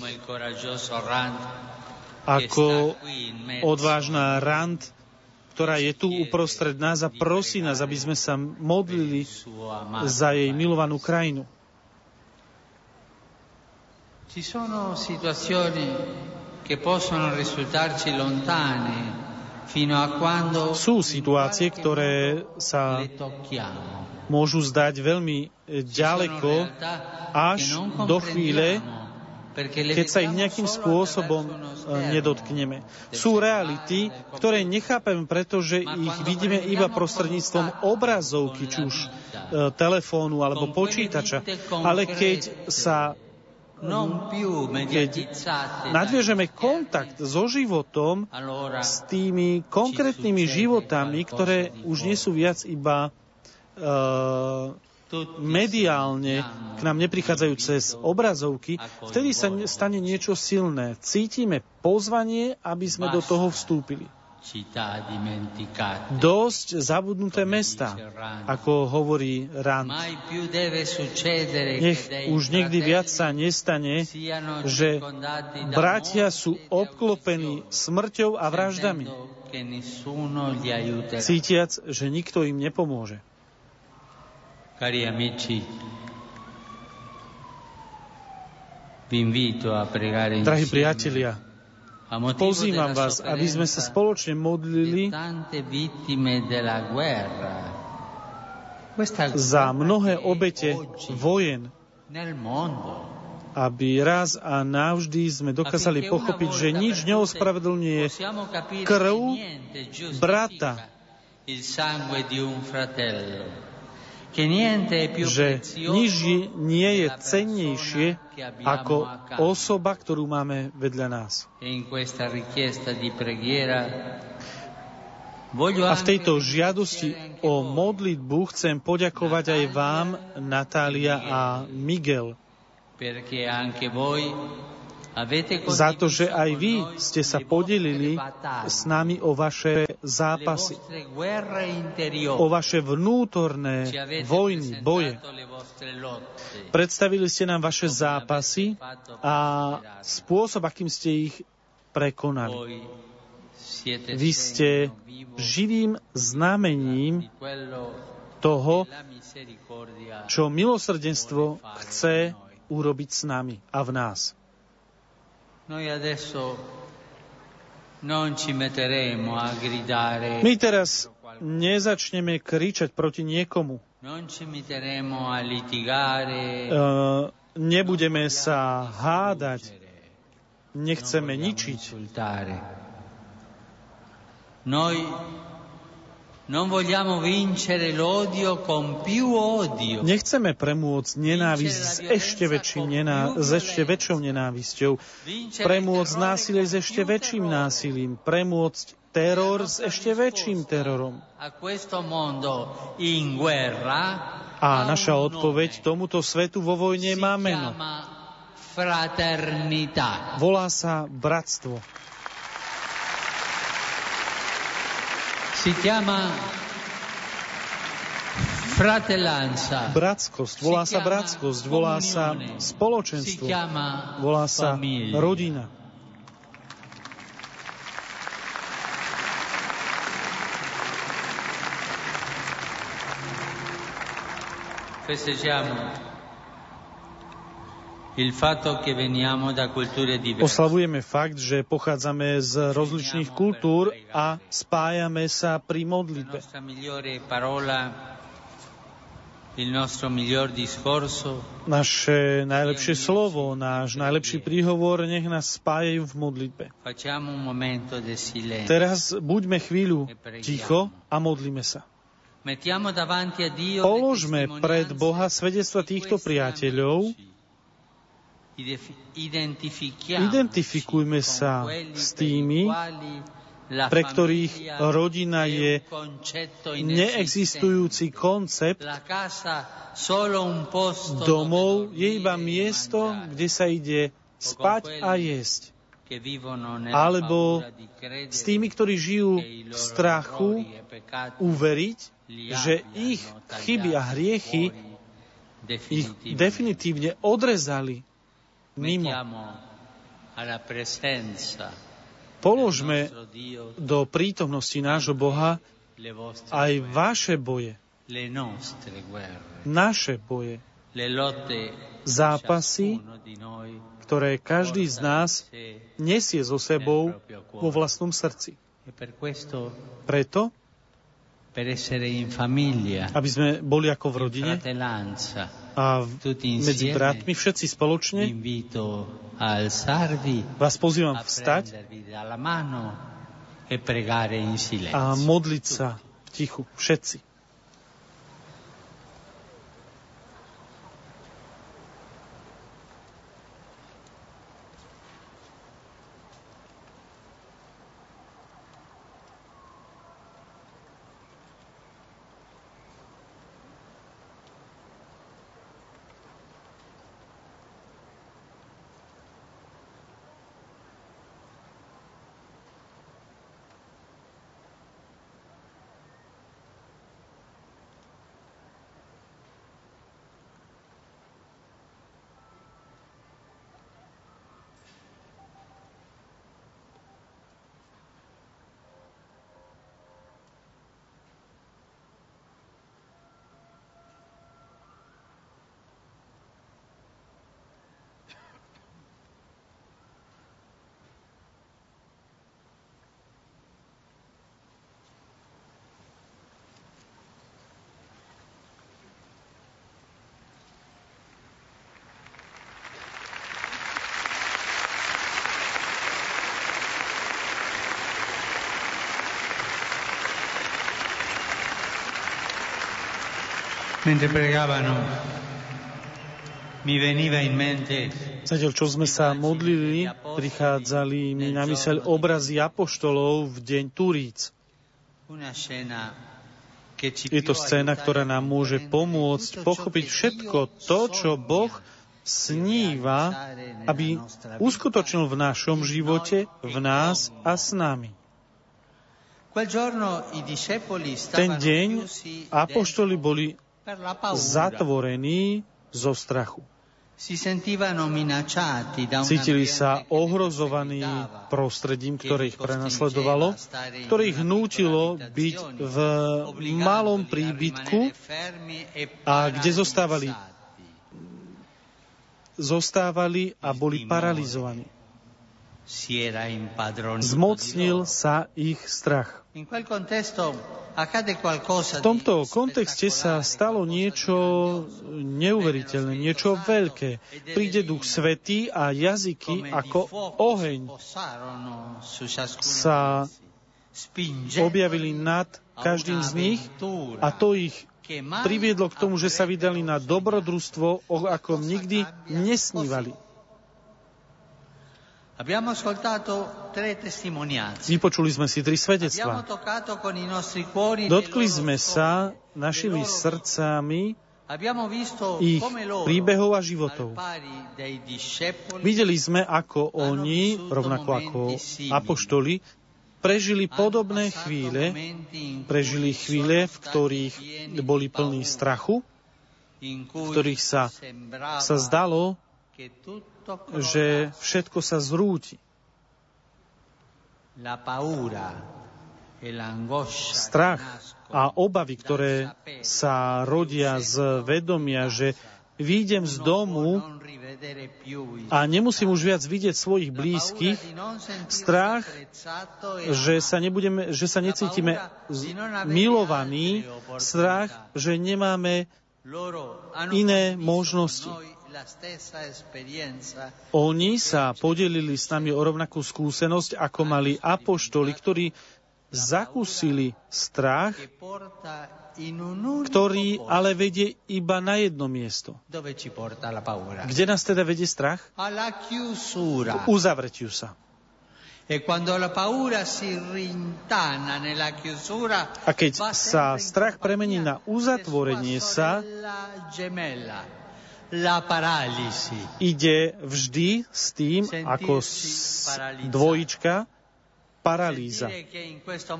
ako odvážna Rand, ktorá je tu uprostred nás a prosí nás, aby sme sa modlili za jej milovanú krajinu. Ci sono situazioni che possono risultarci lontane sú situácie, ktoré sa môžu zdať veľmi e, ďaleko až do chvíle, keď sa ich nejakým spôsobom e, nedotkneme. Sú reality, ktoré nechápeme, pretože ich vidíme iba prostredníctvom obrazovky, či už e, telefónu alebo počítača. Ale keď sa keď nadviežeme kontakt so životom, s tými konkrétnymi životami, ktoré už nie sú viac iba uh, mediálne k nám neprichádzajú cez obrazovky, vtedy sa stane niečo silné. Cítime pozvanie, aby sme do toho vstúpili. Dosť zabudnuté mesta, ako hovorí Rand. Nech už nikdy viac sa nestane, že bratia sú obklopení smrťou a vraždami, cítiac, že nikto im nepomôže. Cari amici, Drahí priatelia, Pozývam vás, aby sme sa spoločne modlili za mnohé obete vojen, aby raz a navždy sme dokázali pochopiť, že nič neospravedlňuje krv brata, že nič nie je cennejšie ako osoba, ktorú máme vedľa nás. A v tejto žiadosti o modlitbu chcem poďakovať aj vám, Natália a Miguel, za to, že aj vy ste sa podelili s nami o vaše zápasy, o vaše vnútorné vojny, boje. Predstavili ste nám vaše zápasy a spôsob, akým ste ich prekonali. Vy ste živým znamením toho, čo milosrdenstvo chce urobiť s nami a v nás. My teraz nezačneme kričať proti niekomu. Uh, nebudeme sa hádať. Nechceme ničiť. Noi Nechceme premôcť nenávisť s ešte, väčším nená, s ešte väčšou nenávisťou, premôcť násilie s ešte väčším násilím, premôcť teror s ešte väčším terorom. A naša odpoveď tomuto svetu vo vojne má meno. Volá sa bratstvo. Si chiama fratellanza. Bratskosť, volá sa bratskosť, volá sa spoločenstvo, volá sa rodina. Festeggiamo Oslavujeme fakt, že pochádzame z rozličných kultúr a spájame sa pri modlitbe. Naše najlepšie slovo, náš najlepší príhovor, nech nás spájajú v modlitbe. Teraz buďme chvíľu e ticho a modlíme sa. Položme pred Boha svedectva týchto priateľov, Identifikujme sa s tými, pre ktorých rodina je neexistujúci koncept. Domov je iba miesto, kde sa ide spať a jesť. alebo s tými, ktorí žijú v strachu, uveriť, že ich chyby a hriechy ich definitívne odrezali mimo. Položme do prítomnosti nášho Boha aj vaše boje, naše boje, zápasy, ktoré každý z nás nesie so sebou vo vlastnom srdci. Preto, aby sme boli ako v rodine a medzi bratmi všetci spoločne, vás pozývam vstať a modliť sa v tichu, všetci. Mentre pregavano, mi veniva in mente Zatiaľ, čo sme sa modlili, prichádzali mi na myseľ obrazy apoštolov v deň Turíc. Je to scéna, ktorá nám môže pomôcť pochopiť všetko to, čo Boh sníva, aby uskutočnil v našom živote, v nás a s nami. Ten deň apoštoli boli zatvorení zo strachu. Cítili sa ohrozovaní prostredím, ktoré ich prenasledovalo, ktoré ich nútilo byť v malom príbytku a kde zostávali zostávali a boli paralizovaní. Zmocnil sa ich strach. V tomto kontexte sa stalo niečo neuveriteľné, niečo veľké. Príde Duch Svetý a jazyky ako oheň sa objavili nad každým z nich a to ich priviedlo k tomu, že sa vydali na dobrodružstvo, ako nikdy nesnívali. Vypočuli sme si tri svedectvá. Dotkli sme sa našimi srdcami ich príbehov a životov. Videli sme, ako oni, rovnako ako apoštoli, prežili podobné chvíle, prežili chvíle, v ktorých boli plní strachu, v ktorých sa, sa zdalo, že všetko sa zrúti. Strach a obavy, ktoré sa rodia z vedomia, že výjdem z domu a nemusím už viac vidieť svojich blízkych, strach, že sa, nebudeme, že sa necítime milovaní, strach, že nemáme iné možnosti. Oni sa podelili s nami o rovnakú skúsenosť, ako mali apoštoli, ktorí zakúsili strach, ktorý ale vedie iba na jedno miesto. Kde nás teda vedie strach? K uzavretiu sa. E A keď sa strach premení na uzatvorenie sa. Ide vždy s tým, ako dvojička, paralýza.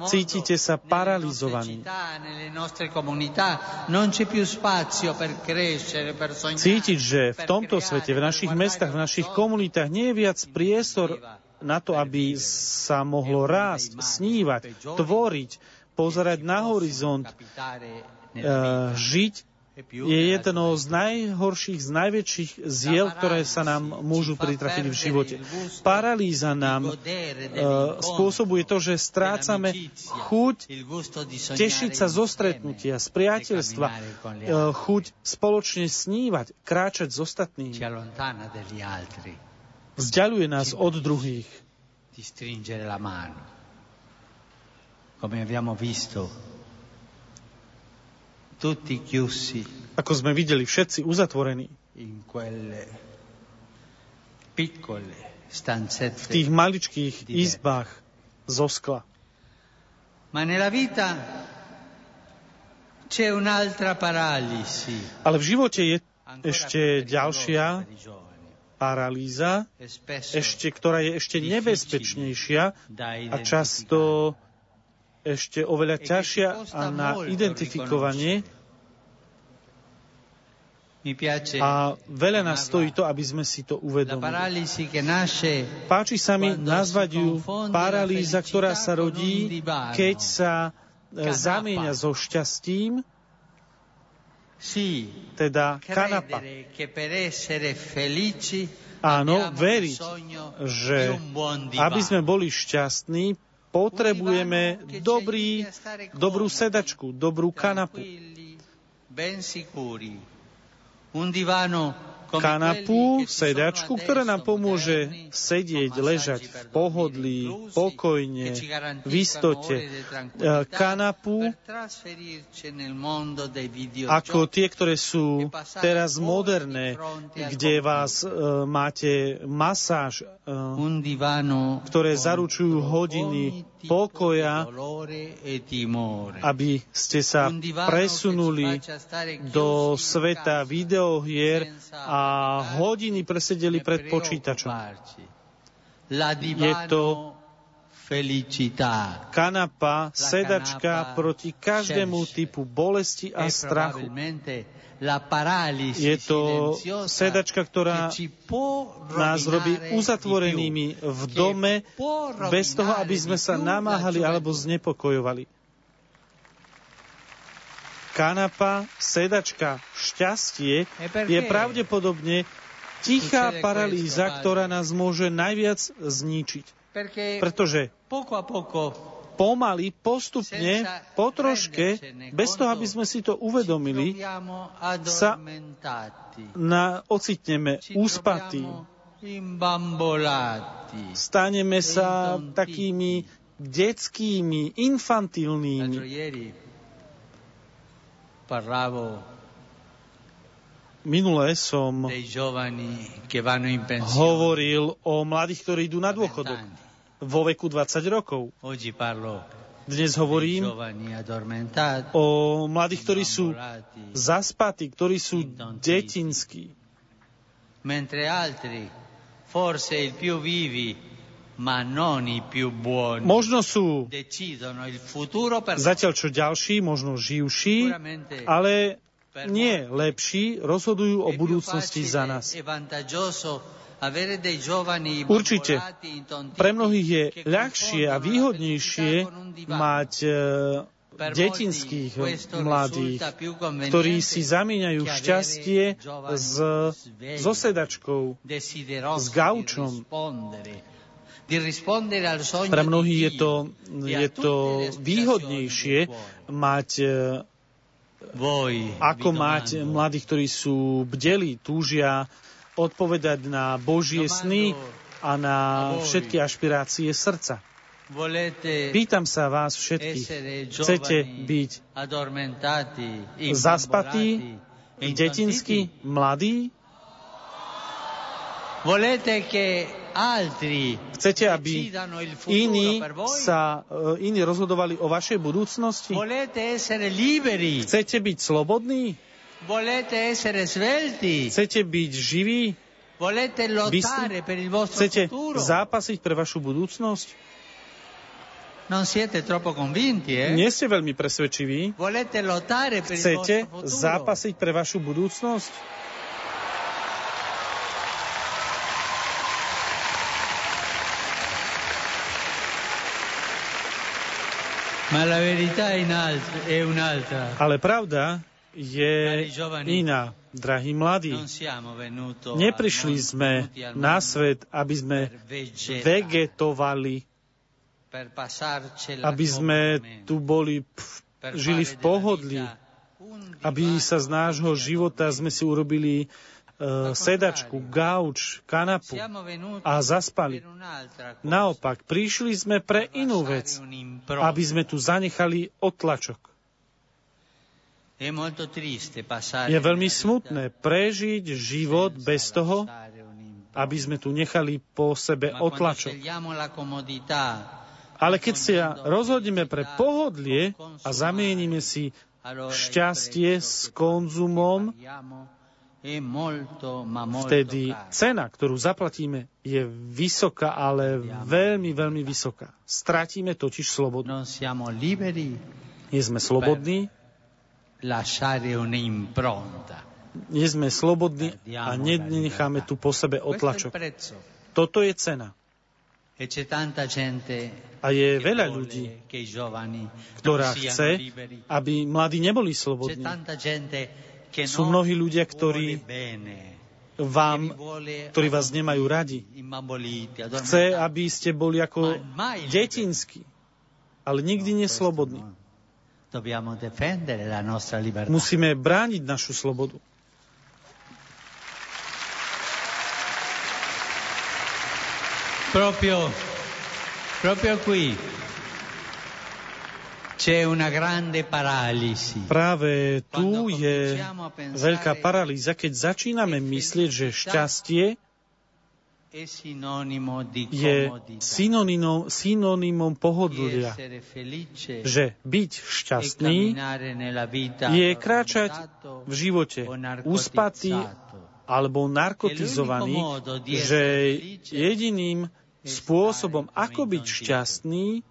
Cítite sa paralizovaní. Cítiť, že v tomto svete, v našich mestách, v našich komunitách nie je viac priestor na to, aby sa mohlo rásť, snívať, tvoriť, pozerať na horizont, uh, žiť je jedno z najhorších, z najväčších ziel, ktoré sa nám môžu pritrafiť v živote. Paralýza nám uh, spôsobuje to, že strácame chuť tešiť sa zo stretnutia, z priateľstva, uh, chuť spoločne snívať, kráčať s ostatnými. Vzdialuje nás od druhých. Come abbiamo visto tutti chiusi ako sme videli, všetci uzatvorení in quelle piccole stanzette v tých maličkých izbách zo skla. Ma nella vita c'è un'altra paralisi. Ale v živote je ešte ďalšia paralýza, ešte, ktorá je ešte nebezpečnejšia a často ešte oveľa ťažšia a na identifikovanie. A veľa nás stojí to, aby sme si to uvedomili. Páči sa mi nazvať ju paralýza, ktorá sa rodí, keď sa e, zamieňa so šťastím, teda kanapa. Áno, veriť, že aby sme boli šťastní, potrebujeme dobrý, dobrú sedačku, dobrú kanapu. Kanapu, sedačku, ktorá nám pomôže sedieť, ležať v pohodlí, pokojne, v istote. Kanapu, ako tie, ktoré sú teraz moderné, kde vás uh, máte masáž, uh, ktoré zaručujú hodiny pokoja, aby ste sa presunuli do sveta videohier a hodiny presedeli pred počítačom. Je to kanapa, sedačka proti každému typu bolesti a strachu. Je to sedačka, ktorá nás robí uzatvorenými v dome bez toho, aby sme sa namáhali alebo znepokojovali. Kanapa, sedačka, šťastie je pravdepodobne tichá paralýza, ktorá nás môže najviac zničiť. Pretože pomaly, postupne, potroške, bez toho, aby sme si to uvedomili, sa na, ocitneme úspatí. Staneme sa takými detskými, infantilnými. Minule som hovoril o mladých, ktorí idú na dôchodok vo veku 20 rokov. Dnes hovorím o mladých, ktorí sú zaspatí, ktorí sú detinskí. Mentre altri, forse il più vivi, Možno sú zatiaľ čo ďalší, možno živší, ale nie lepší, rozhodujú o budúcnosti za nás. Určite, pre mnohých je ľahšie a výhodnejšie mať e, detinských mladých, ktorí si zamieňajú šťastie s, so sedačkou, s gaučom. Pre mnohých je to, je to výhodnejšie mať e, ako mať mladých, ktorí sú bdeli, túžia odpovedať na Božie sny a na všetky ašpirácie srdca. Pýtam sa vás všetkých, chcete byť zaspatí, detinsky, mladí? Chcete, aby iní sa e, iní rozhodovali o vašej budúcnosti? Chcete byť slobodní? Chcete byť živí? Chcete zápasiť pre vašu budúcnosť? Non siete troppo convinti, eh? Nie ste veľmi presvedčiví. Chcete zápasiť pre vašu budúcnosť? Ma la verità è un'altra. Ale pravda je iná. Drahí mladí, neprišli sme na svet, aby sme vegetovali, aby sme tu boli, žili v pohodli, aby sa z nášho života sme si urobili sedačku, gauč, kanapu a zaspali. Naopak, prišli sme pre inú vec, aby sme tu zanechali otlačok. Je veľmi smutné prežiť život bez toho, aby sme tu nechali po sebe otlačok. Ale keď sa rozhodneme pre pohodlie a zamienime si šťastie s konzumom, vtedy cena, ktorú zaplatíme, je vysoká, ale veľmi, veľmi vysoká. Stratíme totiž slobodu. Nie sme slobodní. Nie sme slobodní a nenecháme tu po sebe otlačok. Toto je cena. E a je veľa ľudí, ktorá chce, aby mladí neboli slobodní. Sú mnohí ľudia, ktorí vám, ktorí vás nemajú radi. Chce, aby ste boli ako detinskí, ale nikdy neslobodní. Musíme brániť našu slobodu. Proprio, proprio qui c'è una grande paralisi. Práve tu je veľká paralýza, keď začíname myslieť, že šťastie je synonymom, synonymom pohodlia, že byť šťastný je kráčať v živote uspatý alebo narkotizovaný, že jediným spôsobom, ako byť šťastný,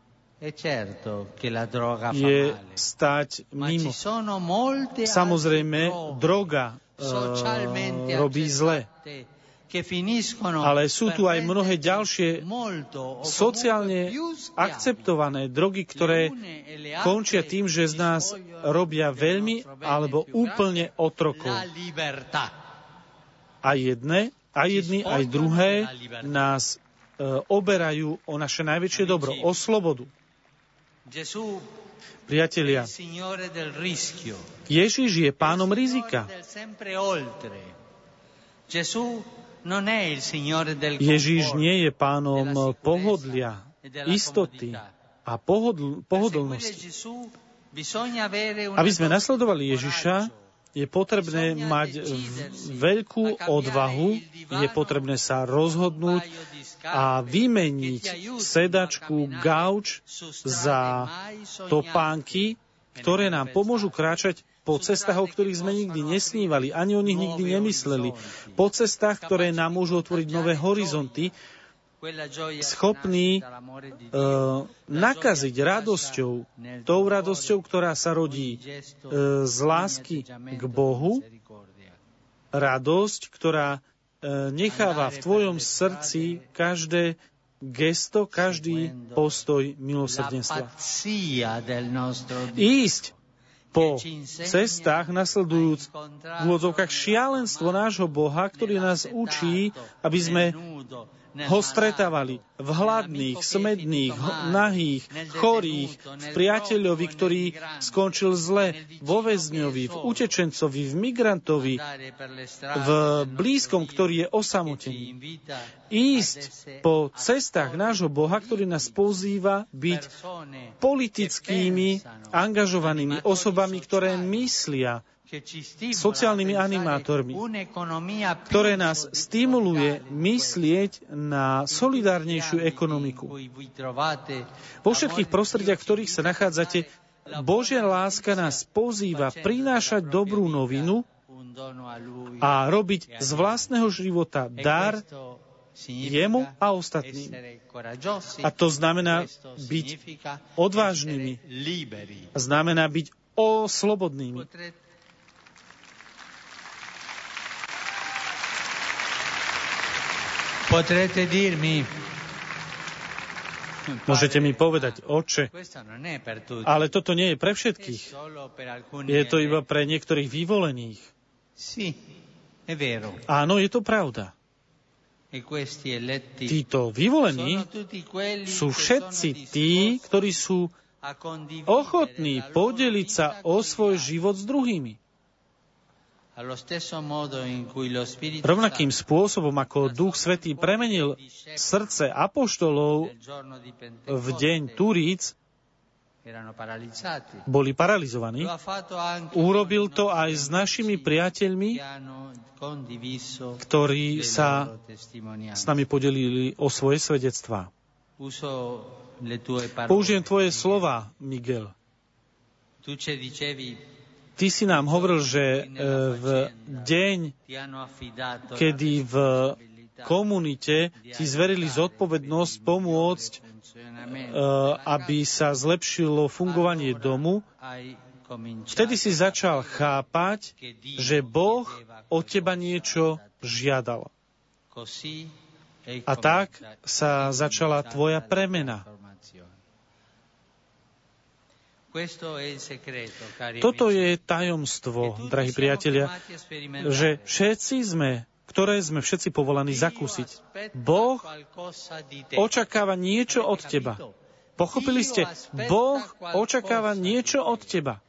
je stať mimo. Samozrejme, droga uh, robí zle ale sú tu aj mnohé ďalšie sociálne akceptované drogy, ktoré končia tým, že z nás robia veľmi alebo úplne otrokov. A jedné, aj jedny, aj druhé nás e, oberajú o naše najväčšie dobro, o slobodu. Priatelia, Ježiš je pánom rizika. Ježíš nie je pánom pohodlia, istoty a pohodl- pohodlnosti. Aby sme nasledovali Ježiša, je potrebné mať veľkú odvahu, je potrebné sa rozhodnúť a vymeniť sedačku gauč za topánky, ktoré nám pomôžu kráčať po cestách, o ktorých sme nikdy nesnívali, ani o nich nikdy nemysleli, po cestách, ktoré nám môžu otvoriť nové horizonty, schopní uh, nakaziť radosťou, tou radosťou, ktorá sa rodí uh, z lásky k Bohu, radosť, ktorá uh, necháva v tvojom srdci každé gesto, každý postoj milosrdenstva. Ísť po cestách, nasledujúc v úvodzovkách šialenstvo nášho Boha, ktorý nás učí, aby sme ho stretávali v hladných, smedných, nahých, chorých, v priateľovi, ktorý skončil zle, vo väzňovi, v utečencovi, v migrantovi, v blízkom, ktorý je osamotený. Ísť po cestách nášho Boha, ktorý nás pozýva byť politickými, angažovanými osobami, ktoré myslia, sociálnymi animátormi, ktoré nás stimuluje myslieť na solidárnejšiu ekonomiku. Vo všetkých prostrediach, v ktorých sa nachádzate, Božia láska nás pozýva prinášať dobrú novinu a robiť z vlastného života dar jemu a ostatným. A to znamená byť odvážnymi. Znamená byť oslobodnými. Potrete dirmi Môžete mi povedať, oče, ale toto nie je pre všetkých. Je to iba pre niektorých vyvolených. Áno, je to pravda. E Títo vyvolení sú všetci tí, ktorí sú ochotní podeliť sa o svoj život s druhými. Rovnakým spôsobom, ako Duch Svetý premenil srdce apoštolov v deň Turíc, boli paralizovaní. Urobil to aj s našimi priateľmi, ktorí sa s nami podelili o svoje svedectvá. Použijem tvoje slova, Miguel. Ty si nám hovoril, že e, v deň, kedy v komunite ti zverili zodpovednosť pomôcť, e, aby sa zlepšilo fungovanie domu, vtedy si začal chápať, že Boh od teba niečo žiadal. A tak sa začala tvoja premena. Toto je tajomstvo, drahí priatelia, že všetci sme, ktoré sme všetci povolaní zakúsiť. Boh očakáva niečo od teba. Pochopili ste? Boh očakáva niečo od teba.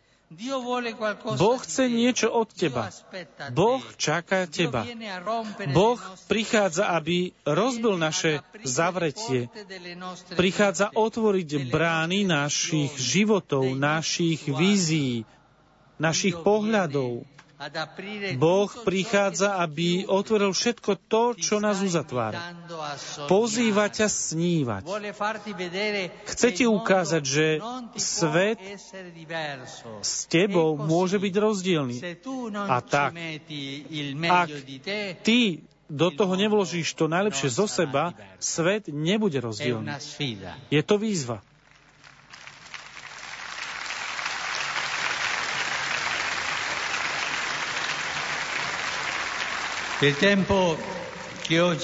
Boh chce niečo od teba. Boh čaká teba. Boh prichádza, aby rozbil naše zavretie. Prichádza otvoriť brány našich životov, našich vízií, našich pohľadov. Boh prichádza, aby otvoril všetko to, čo nás uzatvára. Pozýva ťa snívať. Chce ti ukázať, že svet s tebou môže byť rozdielný. A tak, ak ty do toho nevložíš to najlepšie zo seba, svet nebude rozdielný. Je to výzva.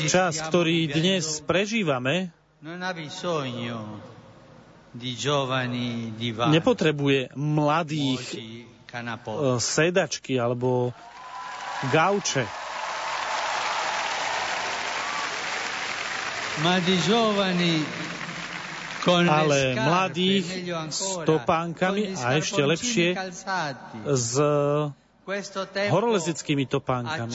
Čas, ktorý dnes prežívame, nepotrebuje mladých eh, sedačky alebo gauče. ale mladých s topánkami a ešte lepšie s horolezeckými topánkami.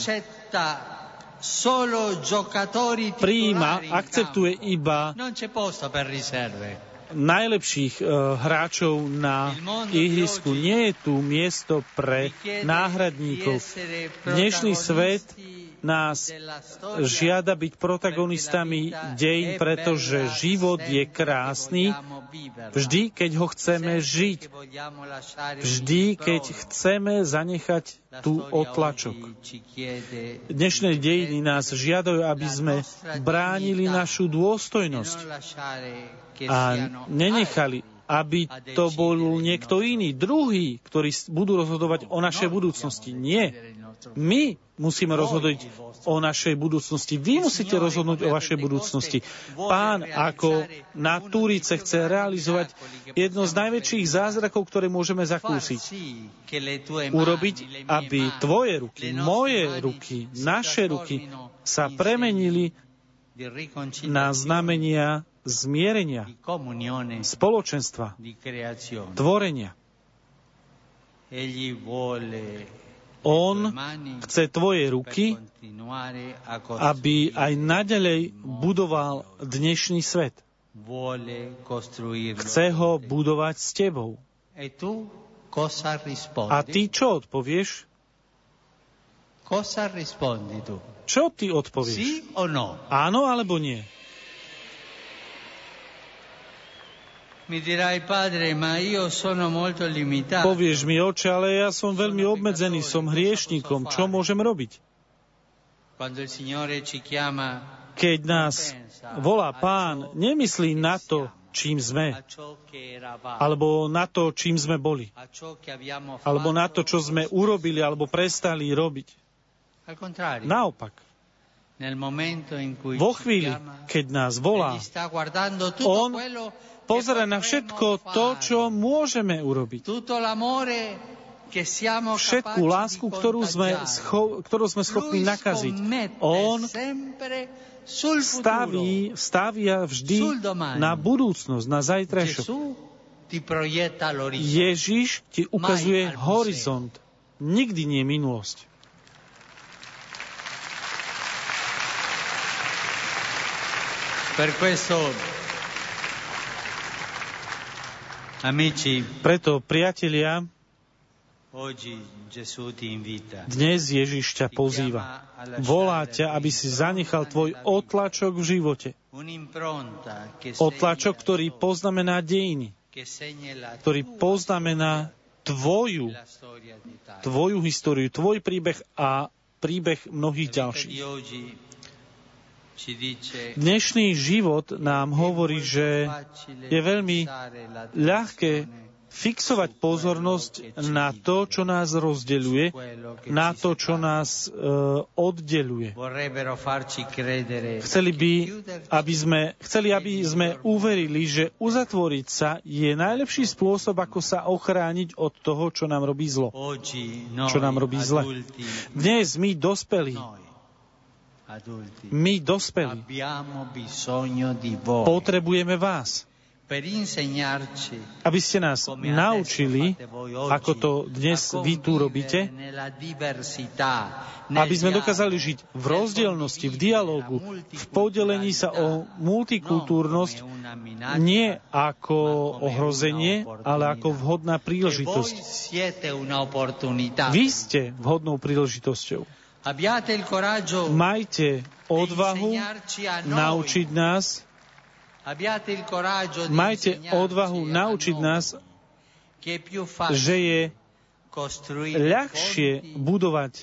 Príjima, akceptuje iba najlepších uh, hráčov na ihrisku. Nie je tu miesto pre náhradníkov. Dnešný svet nás žiada byť protagonistami deň, pretože život je krásny vždy, keď ho chceme žiť. Vždy, keď chceme zanechať tú otlačok. Dnešné dejiny nás žiadajú, aby sme bránili našu dôstojnosť a nenechali, aby to bol niekto iný, druhý, ktorí budú rozhodovať o našej budúcnosti. Nie. My musíme rozhodnúť o našej budúcnosti. Vy musíte rozhodnúť o vašej budúcnosti. Pán ako na Túrice chce realizovať jedno z najväčších zázrakov, ktoré môžeme zakúsiť. Urobiť, aby tvoje ruky, moje ruky, naše ruky sa premenili na znamenia zmierenia, spoločenstva, tvorenia. On chce tvoje ruky, aby aj naďalej budoval dnešný svet. Chce ho budovať s tebou. A ty čo odpovieš? Čo ty odpovieš? Áno alebo nie? Povieš mi, oče, ale ja som veľmi obmedzený, som hriešnikom. Čo môžem robiť? Keď nás volá pán, nemyslí na to, čím sme, alebo na to, čím sme boli, alebo na to, čo sme urobili, alebo prestali robiť. Naopak, vo chvíli, keď nás volá, on pozera na všetko to, čo môžeme urobiť. Všetkú lásku, ktorú sme, scho- ktorú sme schopní nakaziť. On staví, stavia vždy na budúcnosť, na zajtrajšok. Ježiš ti ukazuje horizont, nikdy nie minulosť. Per questo Amici, Preto, priatelia, dnes Ježiš ťa pozýva. Volá ťa, aby si zanechal tvoj otlačok v živote. Otlačok, ktorý poznamená dejiny. Ktorý poznamená tvoju, tvoju históriu, tvoj príbeh a príbeh mnohých ďalších. Dnešný život nám hovorí, že je veľmi ľahké fixovať pozornosť na to, čo nás rozdeľuje, na to, čo nás uh, oddeluje. Chceli by, aby sme, chceli, aby sme uverili, že uzatvoriť sa je najlepší spôsob, ako sa ochrániť od toho, čo nám robí zlo, čo nám robí zle. Dnes my dospelí, my dospelí potrebujeme vás, aby ste nás naučili, ako to dnes vy tu robíte, aby sme dokázali žiť v rozdielnosti, v dialogu, v podelení sa o multikultúrnosť, nie ako ohrozenie, ale ako vhodná príležitosť. Vy ste vhodnou príležitosťou. Majte odvahu naučiť nás, majte odvahu naučiť nás, že je ľahšie budovať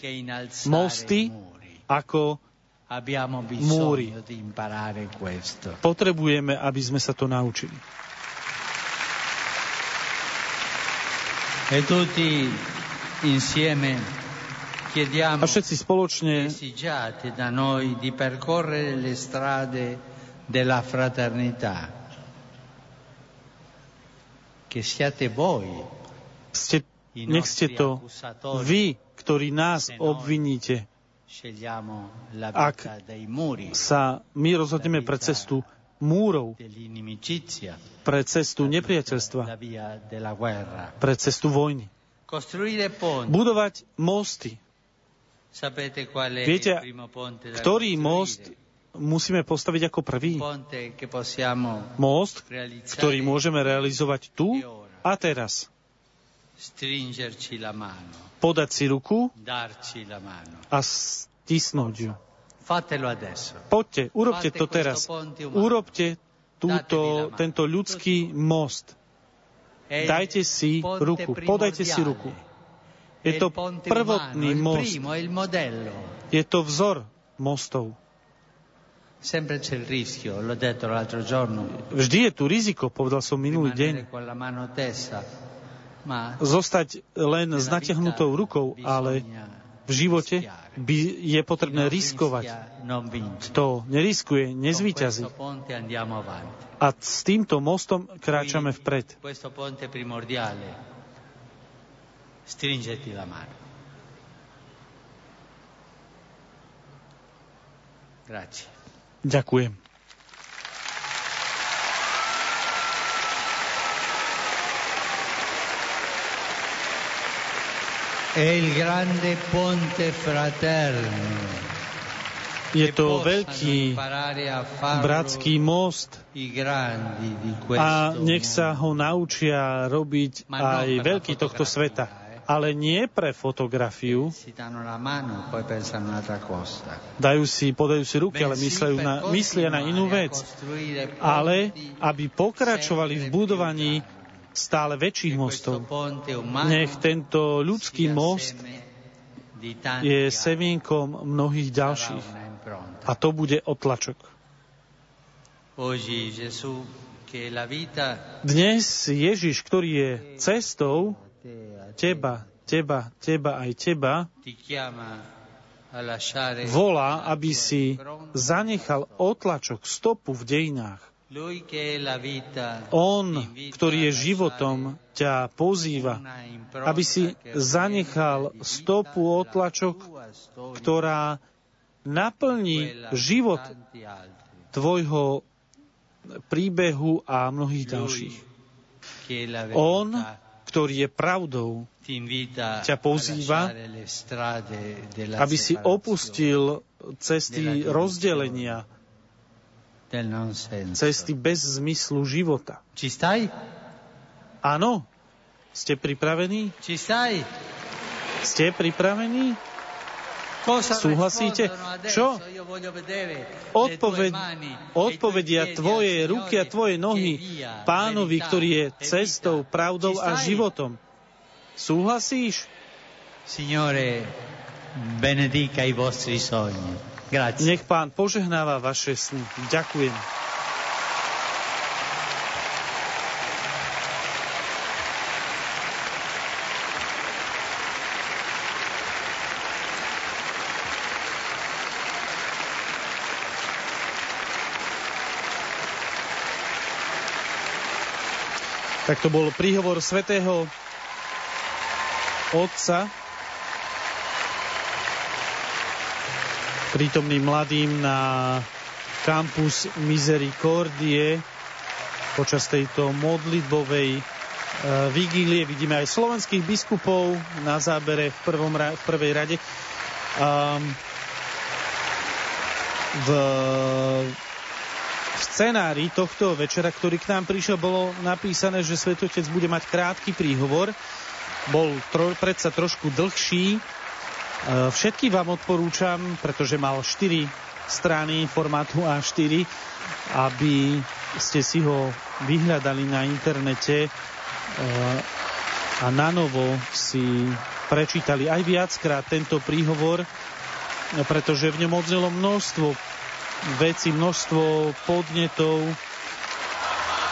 mosty ako múry. Potrebujeme, aby sme sa to naučili. E tutti insieme a všetci spoločne della fraternità. Che siate voi. Ste, nech ste to vy, ktorí nás obviníte. Ak sa my rozhodneme pre cestu múrov, pre cestu nepriateľstva, pre cestu vojny. Budovať mosty, Viete, ktorý most musíme postaviť ako prvý? Most, ktorý môžeme realizovať tu a teraz. Podať si ruku a stisnúť ju. Poďte, urobte to teraz. Urobte túto, tento ľudský most. Dajte si ruku, podajte si ruku. Je to prvotný most. Je to vzor mostov. Vždy je tu riziko, povedal som minulý deň. Zostať len s natiahnutou rukou, ale v živote by je potrebné riskovať. Kto neriskuje, nezvíťazí. A s týmto mostom kráčame vpred stringeti la mano. Grazie. Ďakujem. È il grande ponte fraterno. Je to veľký bratský most a nech sa ho naučia robiť aj veľký tohto sveta ale nie pre fotografiu. Dajú si, podajú si ruky, ale na, myslia na inú vec. Ale aby pokračovali v budovaní stále väčších mostov. Nech tento ľudský most je semienkom mnohých ďalších. A to bude otlačok. Dnes Ježiš, ktorý je cestou, teba, teba, teba aj teba, volá, aby si zanechal otlačok, stopu v dejinách. On, ktorý je životom, ťa pozýva, aby si zanechal stopu otlačok, ktorá naplní život tvojho príbehu a mnohých ďalších. On, ktorý je pravdou, ťa pozýva, aby si opustil cesty rozdelenia, cesty bez zmyslu života. Áno, ste pripravení? Ste pripravení? Súhlasíte? Čo? Odpoveď, odpovedia tvoje ruky a tvoje nohy pánovi, ktorý je cestou, pravdou a životom. Súhlasíš? Signore, benedica i vostri sogni. Grazie. Nech pán požehnáva vaše sny. Ďakujem. Tak to bol príhovor svätého Otca prítomným mladým na kampus Misericordie počas tejto modlitbovej e, vigílie. Vidíme aj slovenských biskupov na zábere v, prvom, v prvej rade. Um, v v scenári tohto večera, ktorý k nám prišiel, bolo napísané, že Svetotec bude mať krátky príhovor. Bol tro, predsa trošku dlhší. E, všetky vám odporúčam, pretože mal 4 strany formátu A4, aby ste si ho vyhľadali na internete e, a na novo si prečítali aj viackrát tento príhovor, pretože v ňom odznelo množstvo veci, množstvo podnetov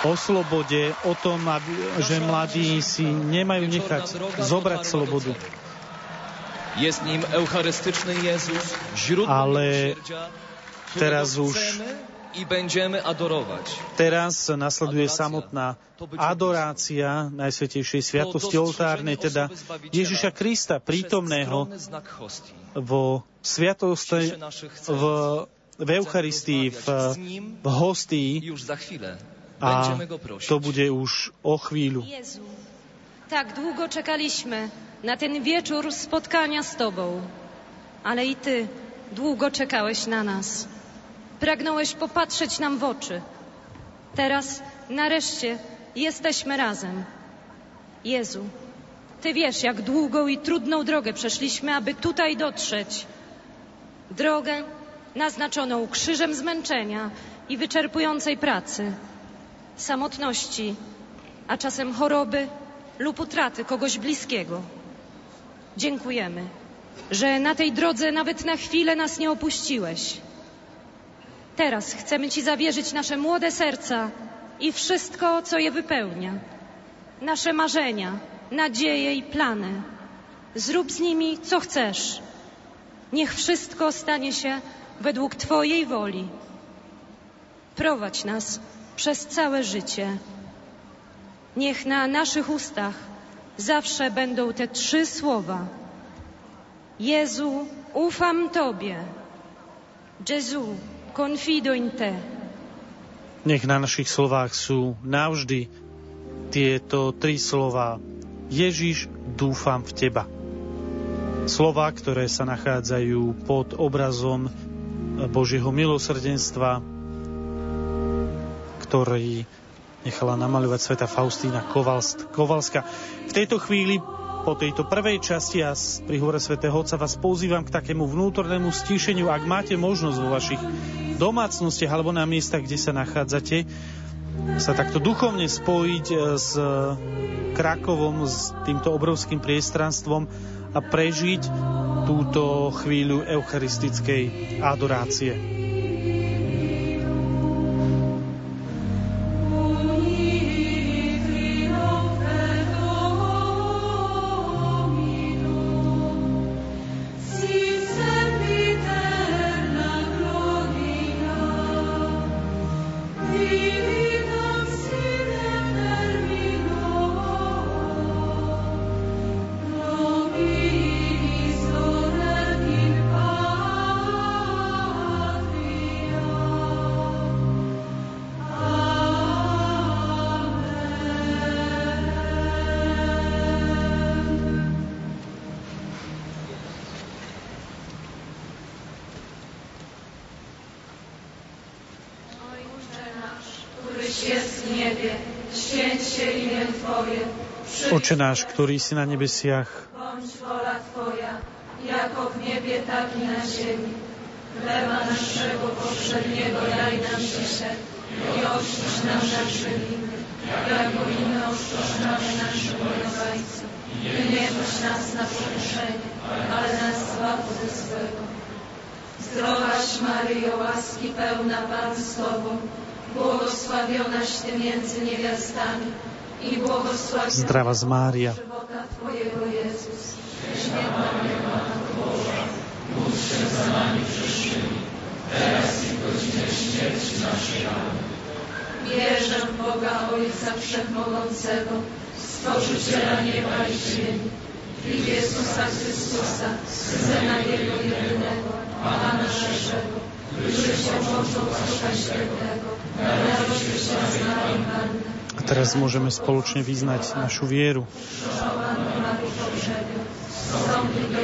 o slobode, o tom, aby, že mladí si nemajú nechať zobrať slobodu. Je s ním eucharystyczny Jezus, Ale teraz už i będziemy adorovať. Teraz nasleduje samotná adorácia Najsvetejšej sviatosti oltárnej, teda Ježiša Krista, prítomného vo sviatosti, v v Eucharistii, v, v hostii a to bude už o chvíľu. Jezu, tak długo czekaliśmy na ten wieczór spotkania z Tobą, ale i Ty długo czekałeś na nas. Pragnąłeś popatrzeć nam w oczy. Teraz nareszcie jesteśmy razem. Jezu, Ty wiesz, jak długą i trudną drogę przeszliśmy, aby tutaj dotrzeć. Drogę, naznaczoną krzyżem zmęczenia i wyczerpującej pracy, samotności, a czasem choroby lub utraty kogoś bliskiego. Dziękujemy, że na tej drodze nawet na chwilę nas nie opuściłeś. Teraz chcemy Ci zawierzyć nasze młode serca i wszystko, co je wypełnia. Nasze marzenia, nadzieje i plany. Zrób z nimi, co chcesz. Niech wszystko stanie się według Twojej woli. Prowadź nas przez całe życie. Niech na naszych ustach zawsze będą te trzy słowa. Jezu, ufam Tobie. Jezu, confido in Te. Nech na našich slovách sú navždy tieto tri slova. Ježiš, dúfam v Teba. Slova, ktoré sa nachádzajú pod obrazom Božieho milosrdenstva, ktorý nechala namaľovať sveta Faustína Kovalska. V tejto chvíli Po tejto prvej časti a pri hore svätého Otca vás pozývam k takému vnútornému stíšeniu, ak máte možnosť vo vašich domácnostiach alebo na miestach, kde sa nachádzate, sa takto duchovne spojiť e, s Krakovom, s týmto obrovským priestranstvom a prežiť túto chvíľu eucharistickej adorácie. Náš, ktorý si na nebesiach, bądź wola Twoja, jako w niebie, tak i na ziemi. Chleba naszego powszedniego daj nam dzisiaj i oszczędź nam nasze winy, jako i my oszczędzamy naszym winowajcom. I nie puść nas na pokuszenie, ale nas zbaw ze złego. Zdrowaś Maryjo, łaski pełna Pan z Tobą, błogosławionaś Ty między niewiastami, i błogosławiona Zdrowaś Maria. Twojego Jezus. Maria, Matko Boża, za nami grzesznymi, teraz i w godzinę śmierci naszej. Wierzę w Boga Ojca Wszechmogącego, Stworzyciela nieba i ziemi, i Jezusa Chrystusa, Syna Jego jedynego, Pana naszego, który się począł od Świętego, narodził się z nami Panny, Teraz możemy spolocznie wyznać naszą wierę. Wstąpił do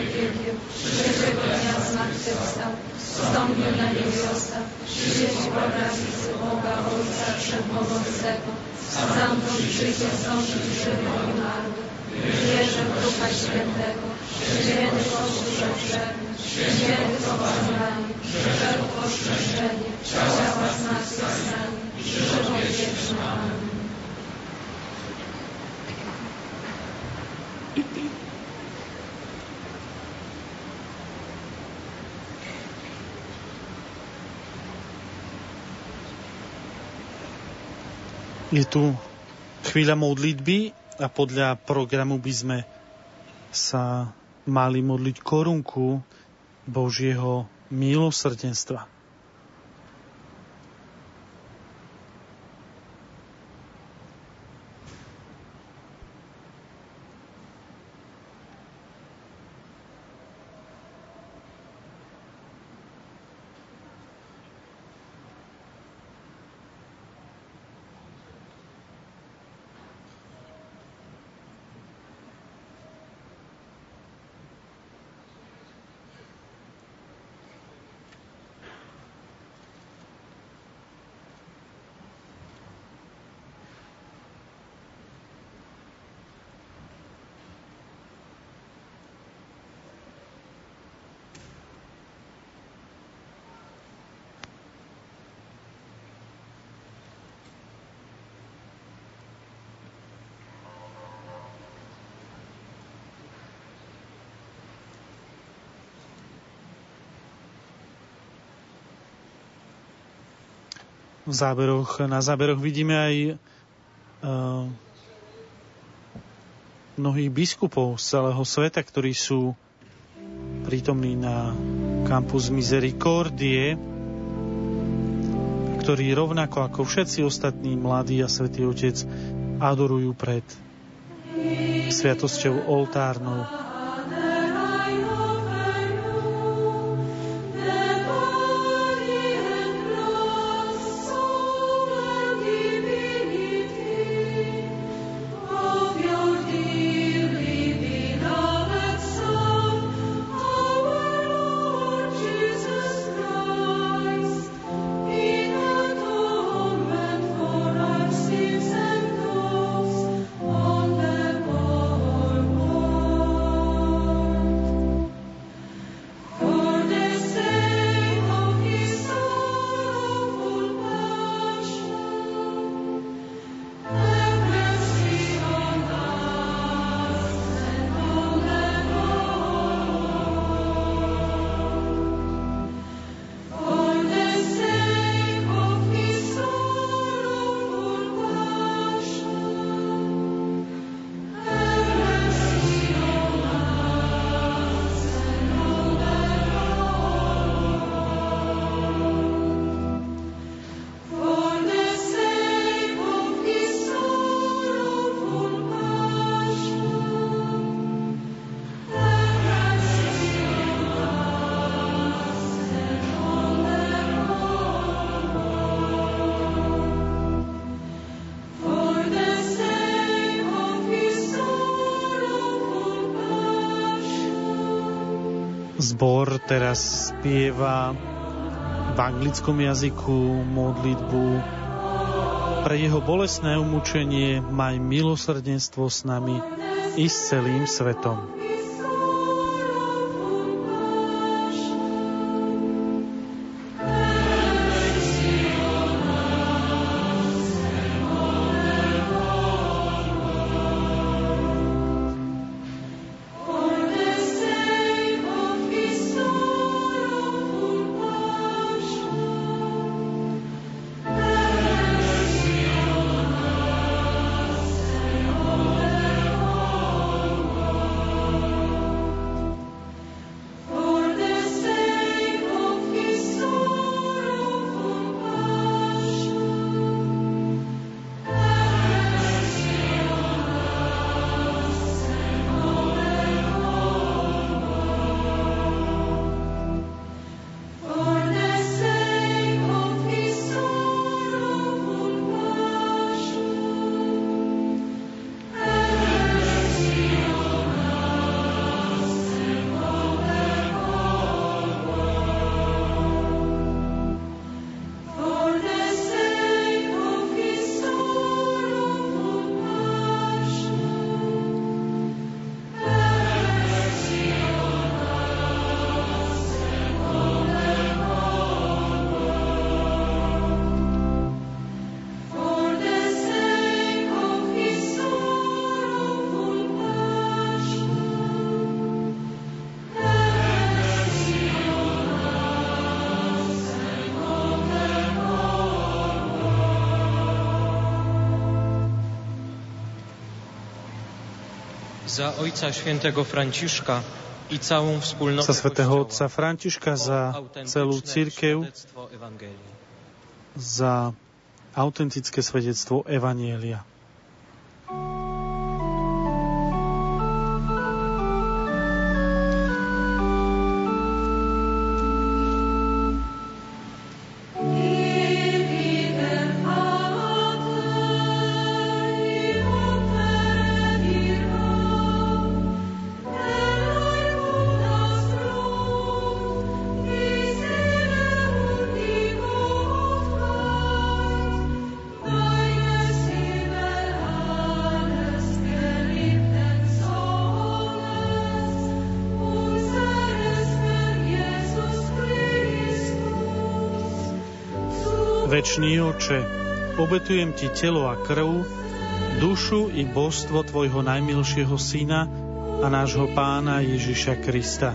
zmartwychwstał, wstąpił na niebiosa, po. Wierzę w Ducha Świętego, święty Kościół święty poważanie, wszelko ostrzeżenie, ciała zmartwychwstanie, żywot wieczny. Amen. Je tu chvíľa modlitby a podľa programu by sme sa mali modliť korunku Božieho milosrdenstva. V záberoch, na záberoch vidíme aj uh, mnohých biskupov z celého sveta, ktorí sú prítomní na kampus Misericordie, ktorí rovnako ako všetci ostatní mladí a svätý Otec adorujú pred sviatosťou oltárnou. Teraz spieva v anglickom jazyku modlitbu pre jeho bolestné umúčenie maj milosrdenstvo s nami i s celým svetom. Za ojca świętego Franciszka i całą wspólnotę za svätého otca Františka, za celú církev, za autentické svedectvo Evanielia. Večný oče, obetujem ti telo a krv, dušu i božstvo tvojho najmilšieho syna a nášho pána Ježiša Krista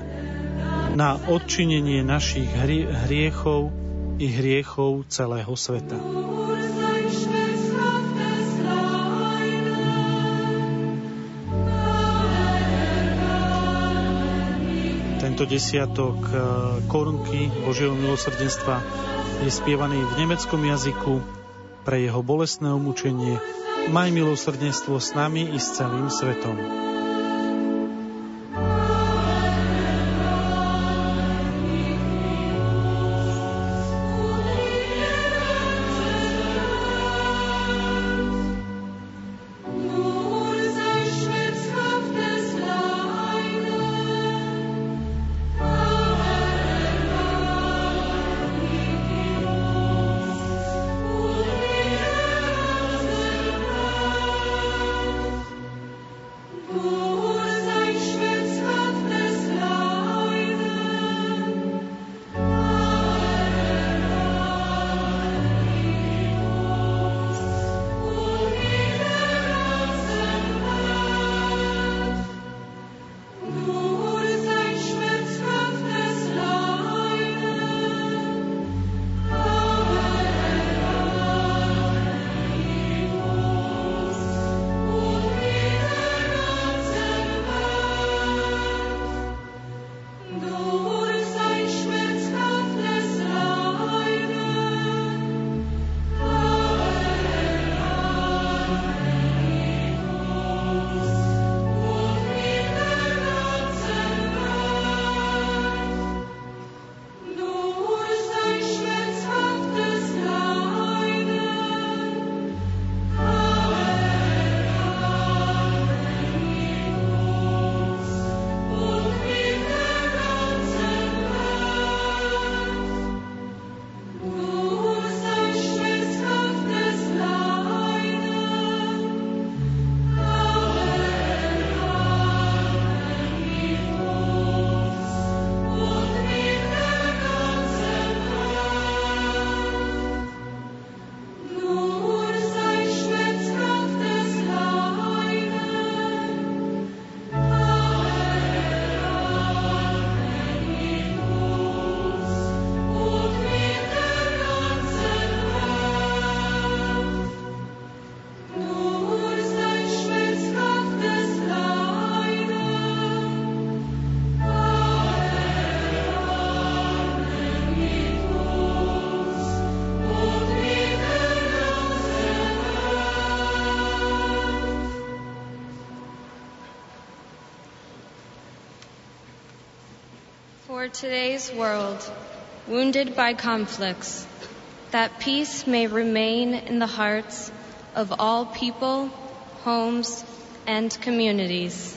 na odčinenie našich hri- hriechov i hriechov celého sveta. Tento desiatok eh, korunky Božieho milosrdenstva je spievaný v nemeckom jazyku pre jeho bolestné umúčenie Maj milosrdenstvo s nami i s celým svetom. For today's world, wounded by conflicts, that peace may remain in the hearts of all people, homes, and communities.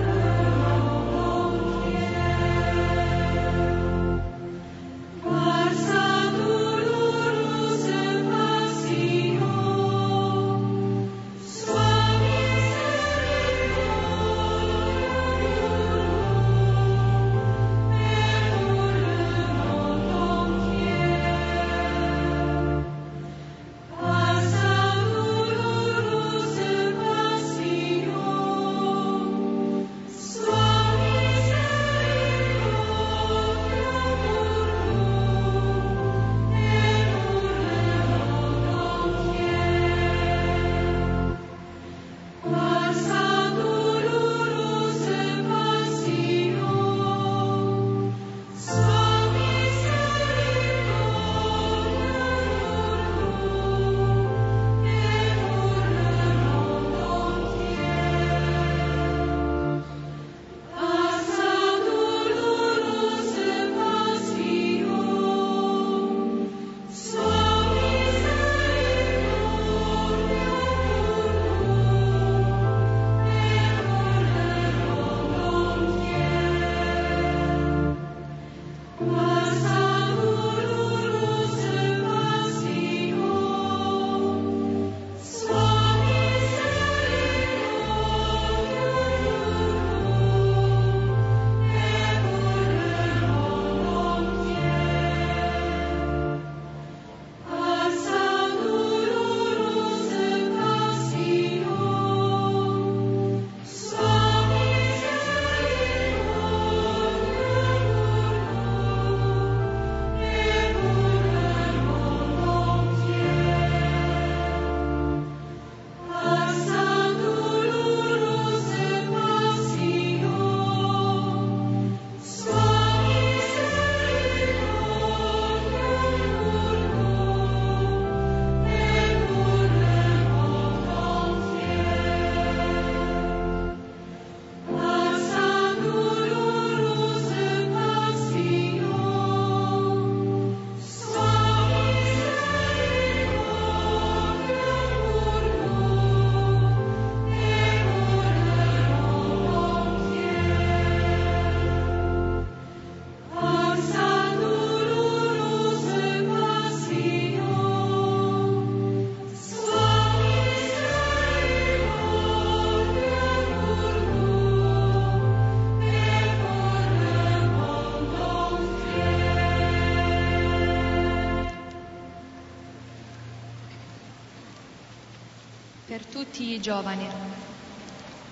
Giovani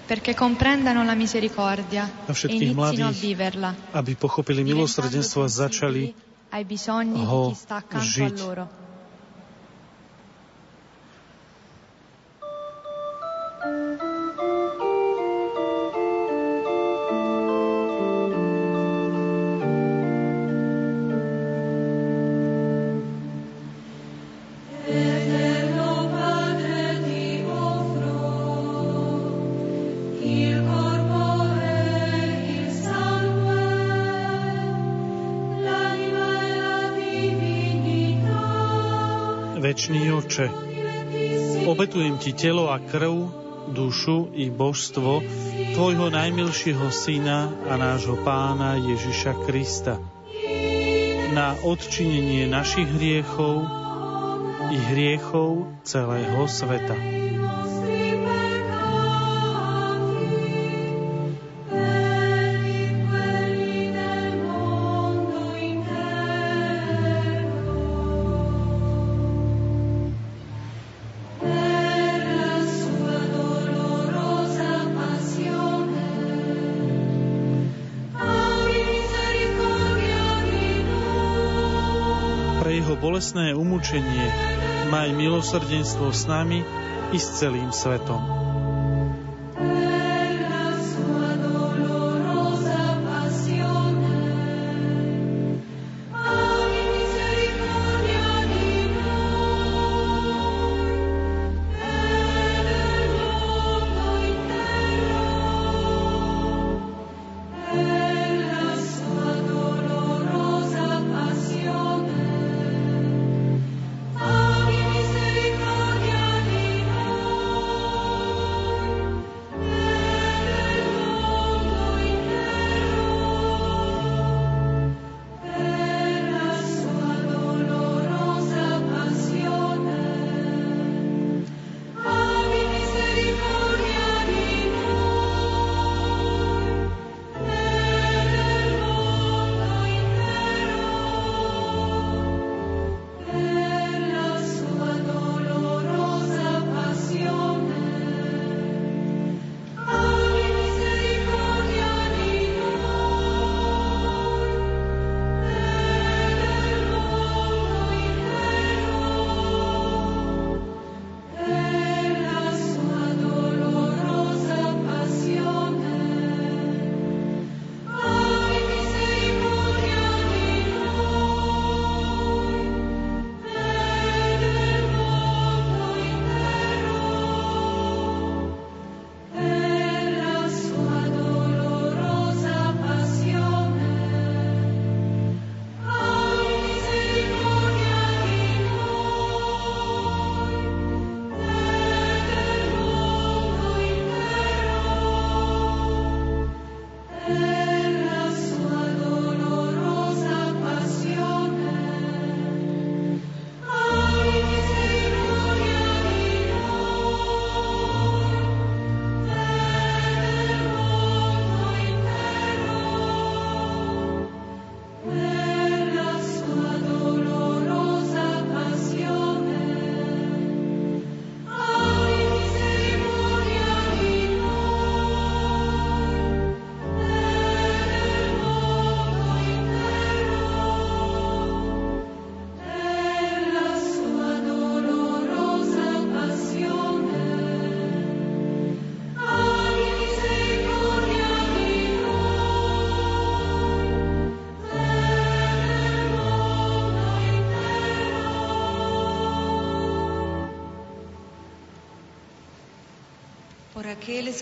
perché comprendano la misericordia a všetkých mladých, aby pochopili milosrdenstvo a začali ho žiť. Večný oče, Obetujem ti telo a krv, dušu i božstvo Tvojho najmilšieho Syna a nášho Pána Ježiša Krista na odčinenie našich hriechov i hriechov celého sveta. Bolestné umúčenie, maj milosrdenstvo s nami i s celým svetom.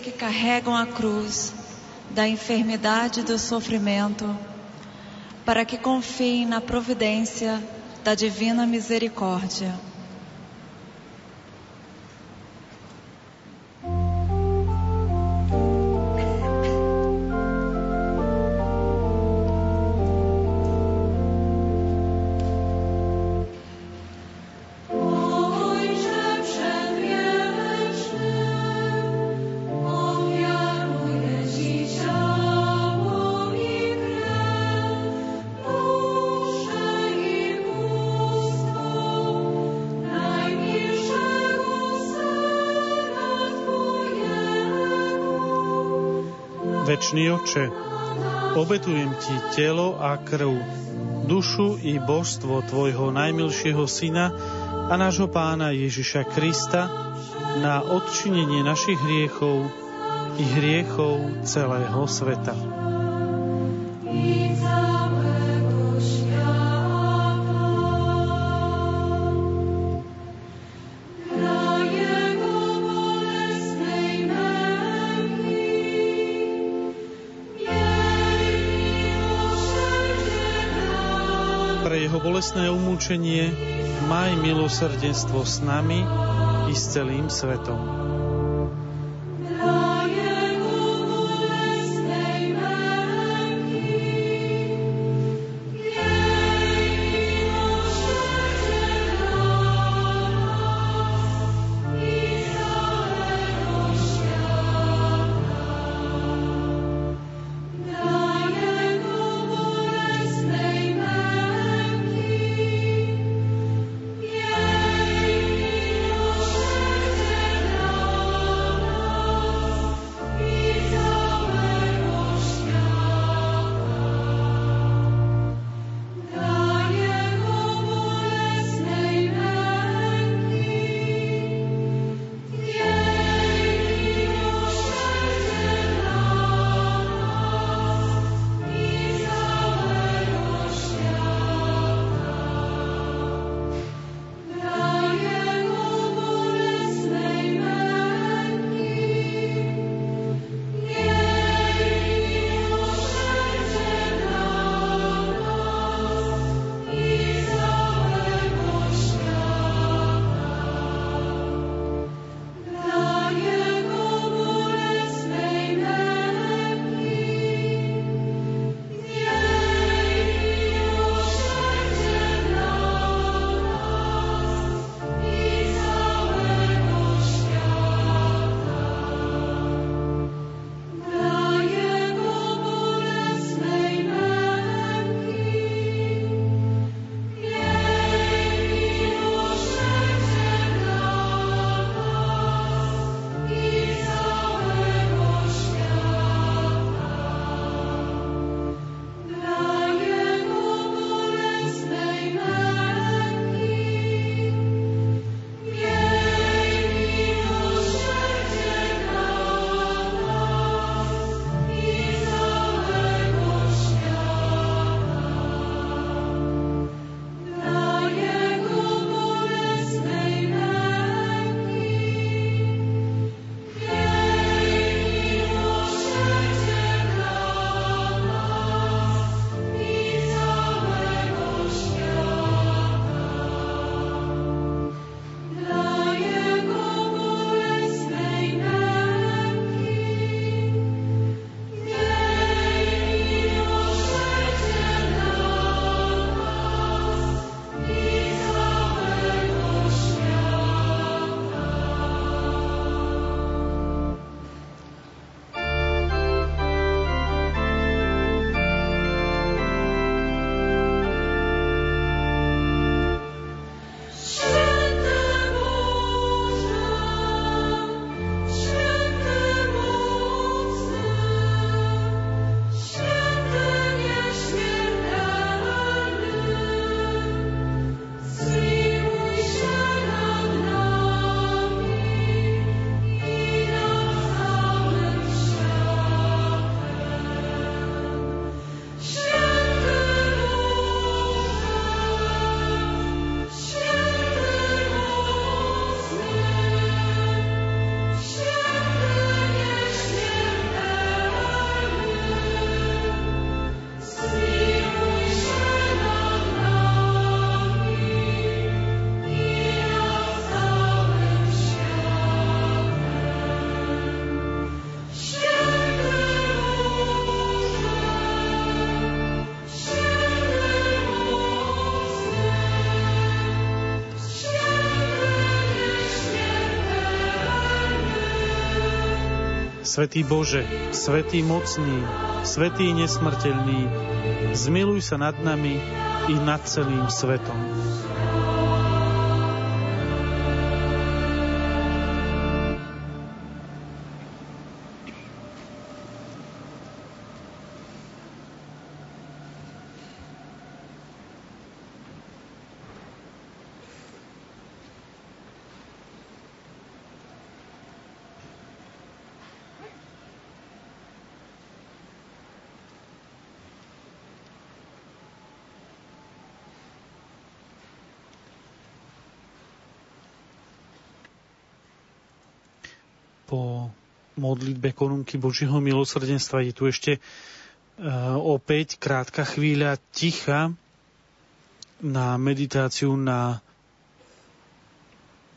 Que carregam a cruz da enfermidade e do sofrimento, para que confiem na providência da divina misericórdia. Večný oče, obetujem ti telo a krv, dušu i božstvo tvojho najmilšieho syna a nášho pána Ježiša Krista na odčinenie našich hriechov i hriechov celého sveta. Bolestné umúčenie, maj milosrdenstvo s nami i s celým svetom. Svetý Bože, Svetý mocný, Svetý nesmrteľný, zmiluj sa nad nami i nad celým svetom. Modlitbe korunky Božieho milosrdenstva. Je tu ešte uh, opäť krátka chvíľa ticha na meditáciu na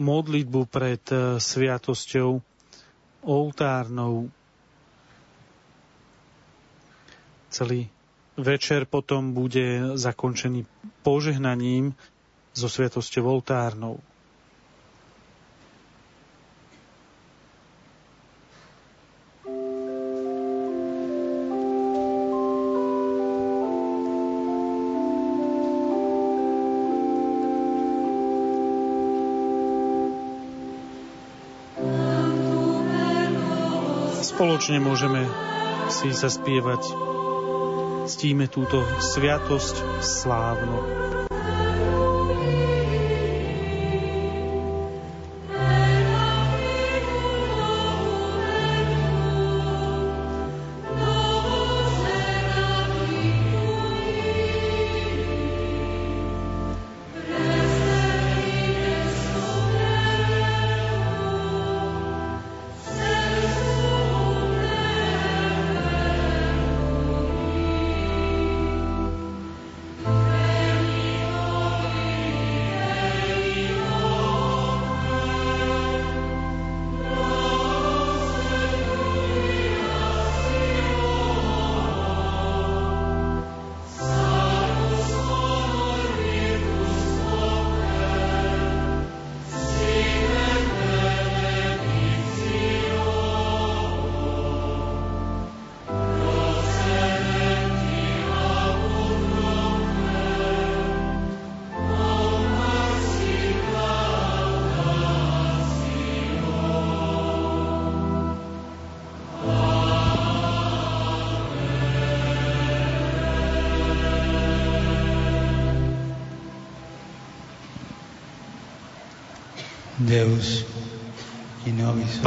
modlitbu pred e, sviatosťou oltárnou. Celý večer potom bude zakončený požehnaním so sviatosťou oltárnou. Spoločne môžeme si zaspievať. Ctíme túto sviatosť slávnu.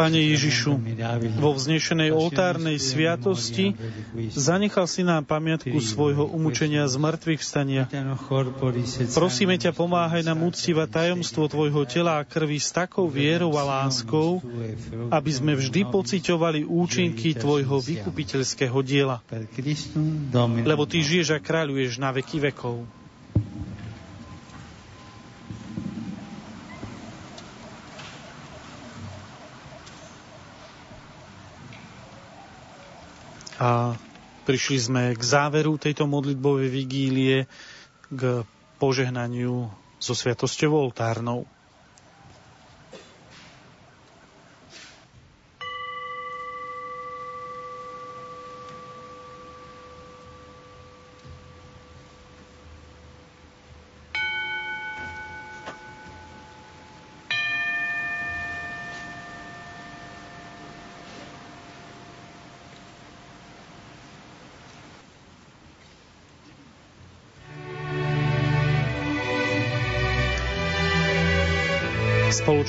Pane Ježišu, vo vznešenej oltárnej sviatosti zanechal si nám pamiatku svojho umúčenia z mŕtvych vstania. Prosíme ťa, pomáhaj nám uctívať tajomstvo Tvojho tela a krvi s takou vierou a láskou, aby sme vždy pociťovali účinky Tvojho vykupiteľského diela. Lebo Ty žiješ a kráľuješ na veky vekov. A prišli sme k záveru tejto modlitbovej vigílie, k požehnaniu so sviatosťou oltárnou.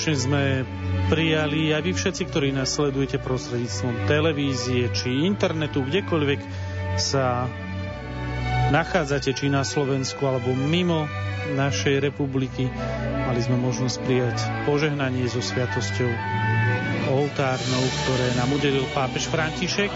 Spoločne sme prijali aj vy všetci, ktorí nás sledujete prostredníctvom televízie či internetu, kdekoľvek sa nachádzate, či na Slovensku alebo mimo našej republiky. Mali sme možnosť prijať požehnanie so sviatosťou oltárnou, ktoré nám udelil pápež František.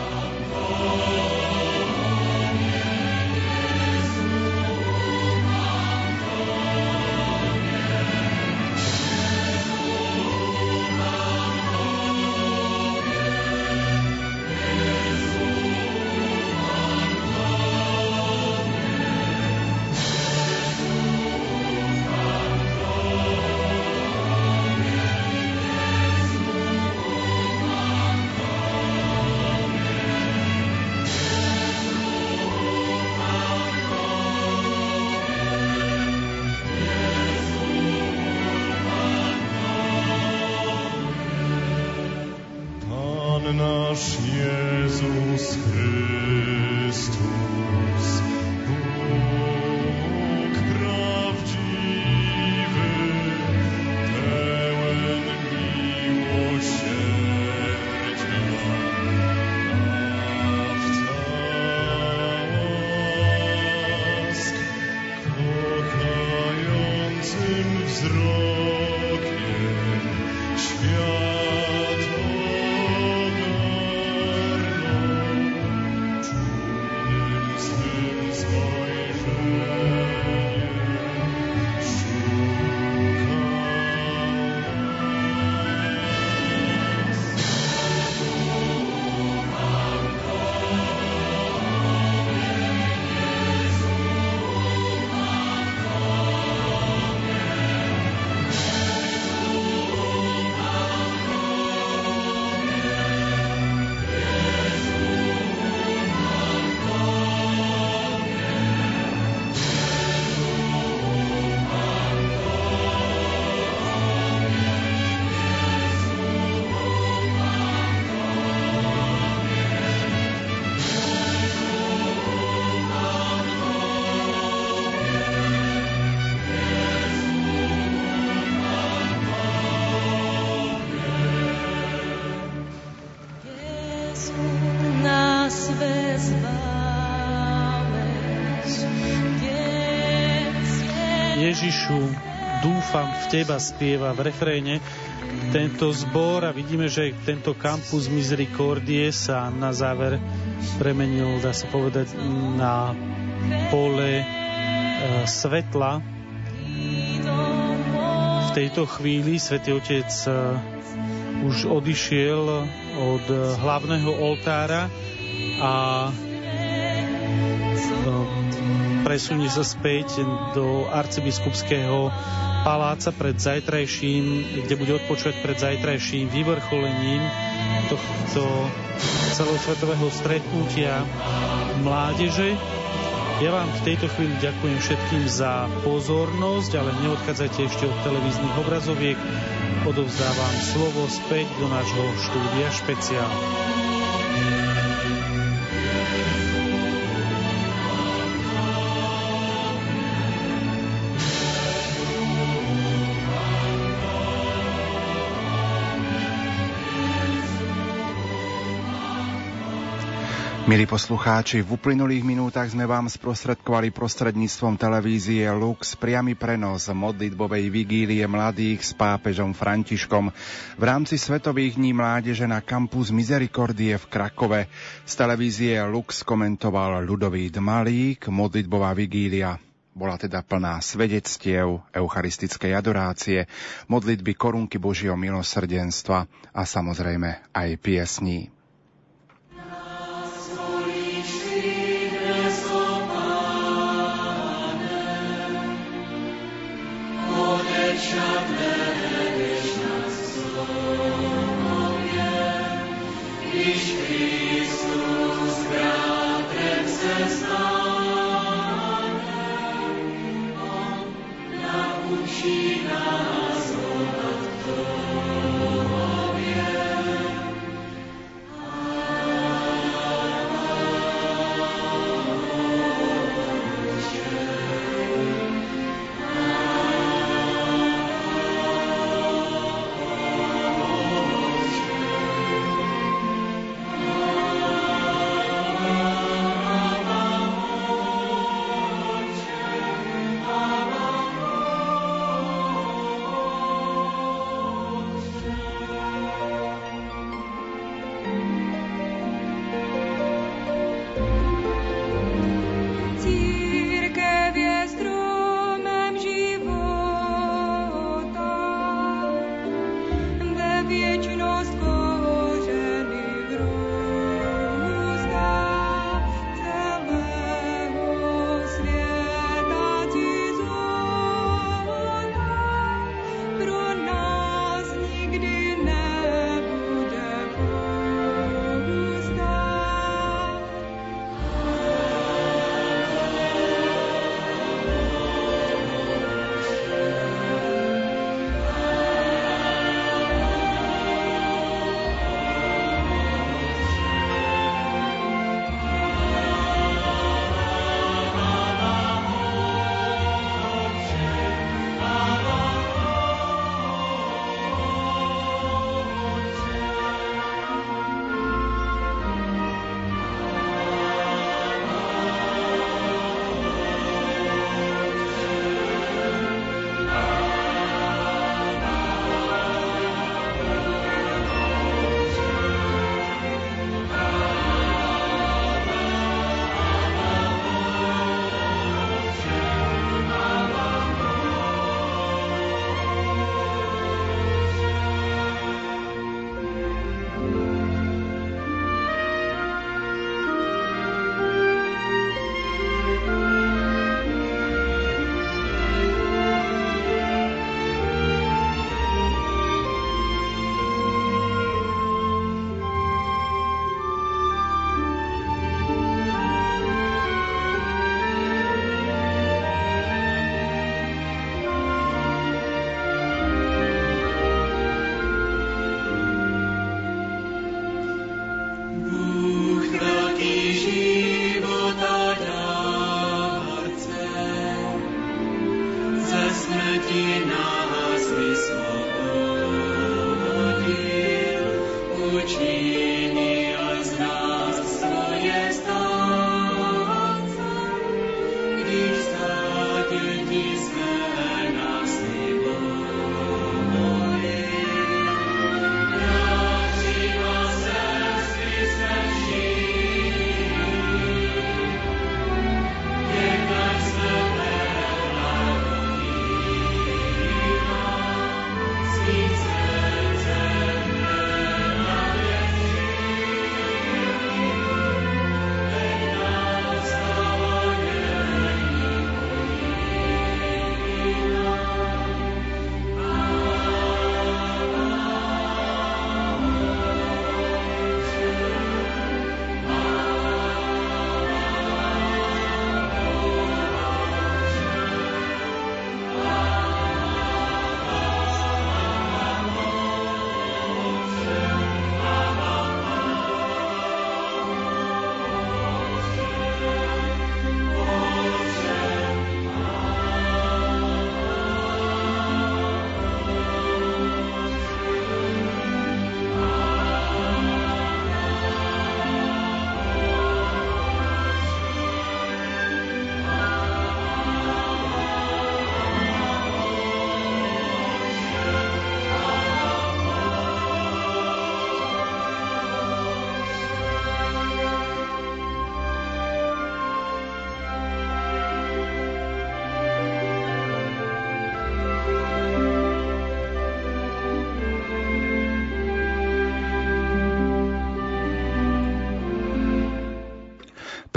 Teba spieva v refréne tento zbor a vidíme, že tento kampus Misericordie sa na záver premenil, dá sa povedať, na pole e, svetla. V tejto chvíli Svetý Otec e, už odišiel od hlavného oltára a presunie sa späť do arcibiskupského paláca pred zajtrajším, kde bude odpočúvať pred zajtrajším vyvrcholením tohto celosvetového stretnutia mládeže. Ja vám v tejto chvíli ďakujem všetkým za pozornosť, ale neodchádzajte ešte od televíznych obrazoviek. Odovzdávam slovo späť do nášho štúdia špeciál. Milí poslucháči, v uplynulých minútach sme vám sprostredkovali prostredníctvom televízie Lux priamy prenos modlitbovej vigílie mladých s pápežom Františkom v rámci Svetových dní mládeže na kampus Misericordie v Krakove. Z televízie Lux komentoval Ľudový Dmalík, modlitbová vigília bola teda plná svedectiev, eucharistickej adorácie, modlitby korunky Božieho milosrdenstva a samozrejme aj piesní.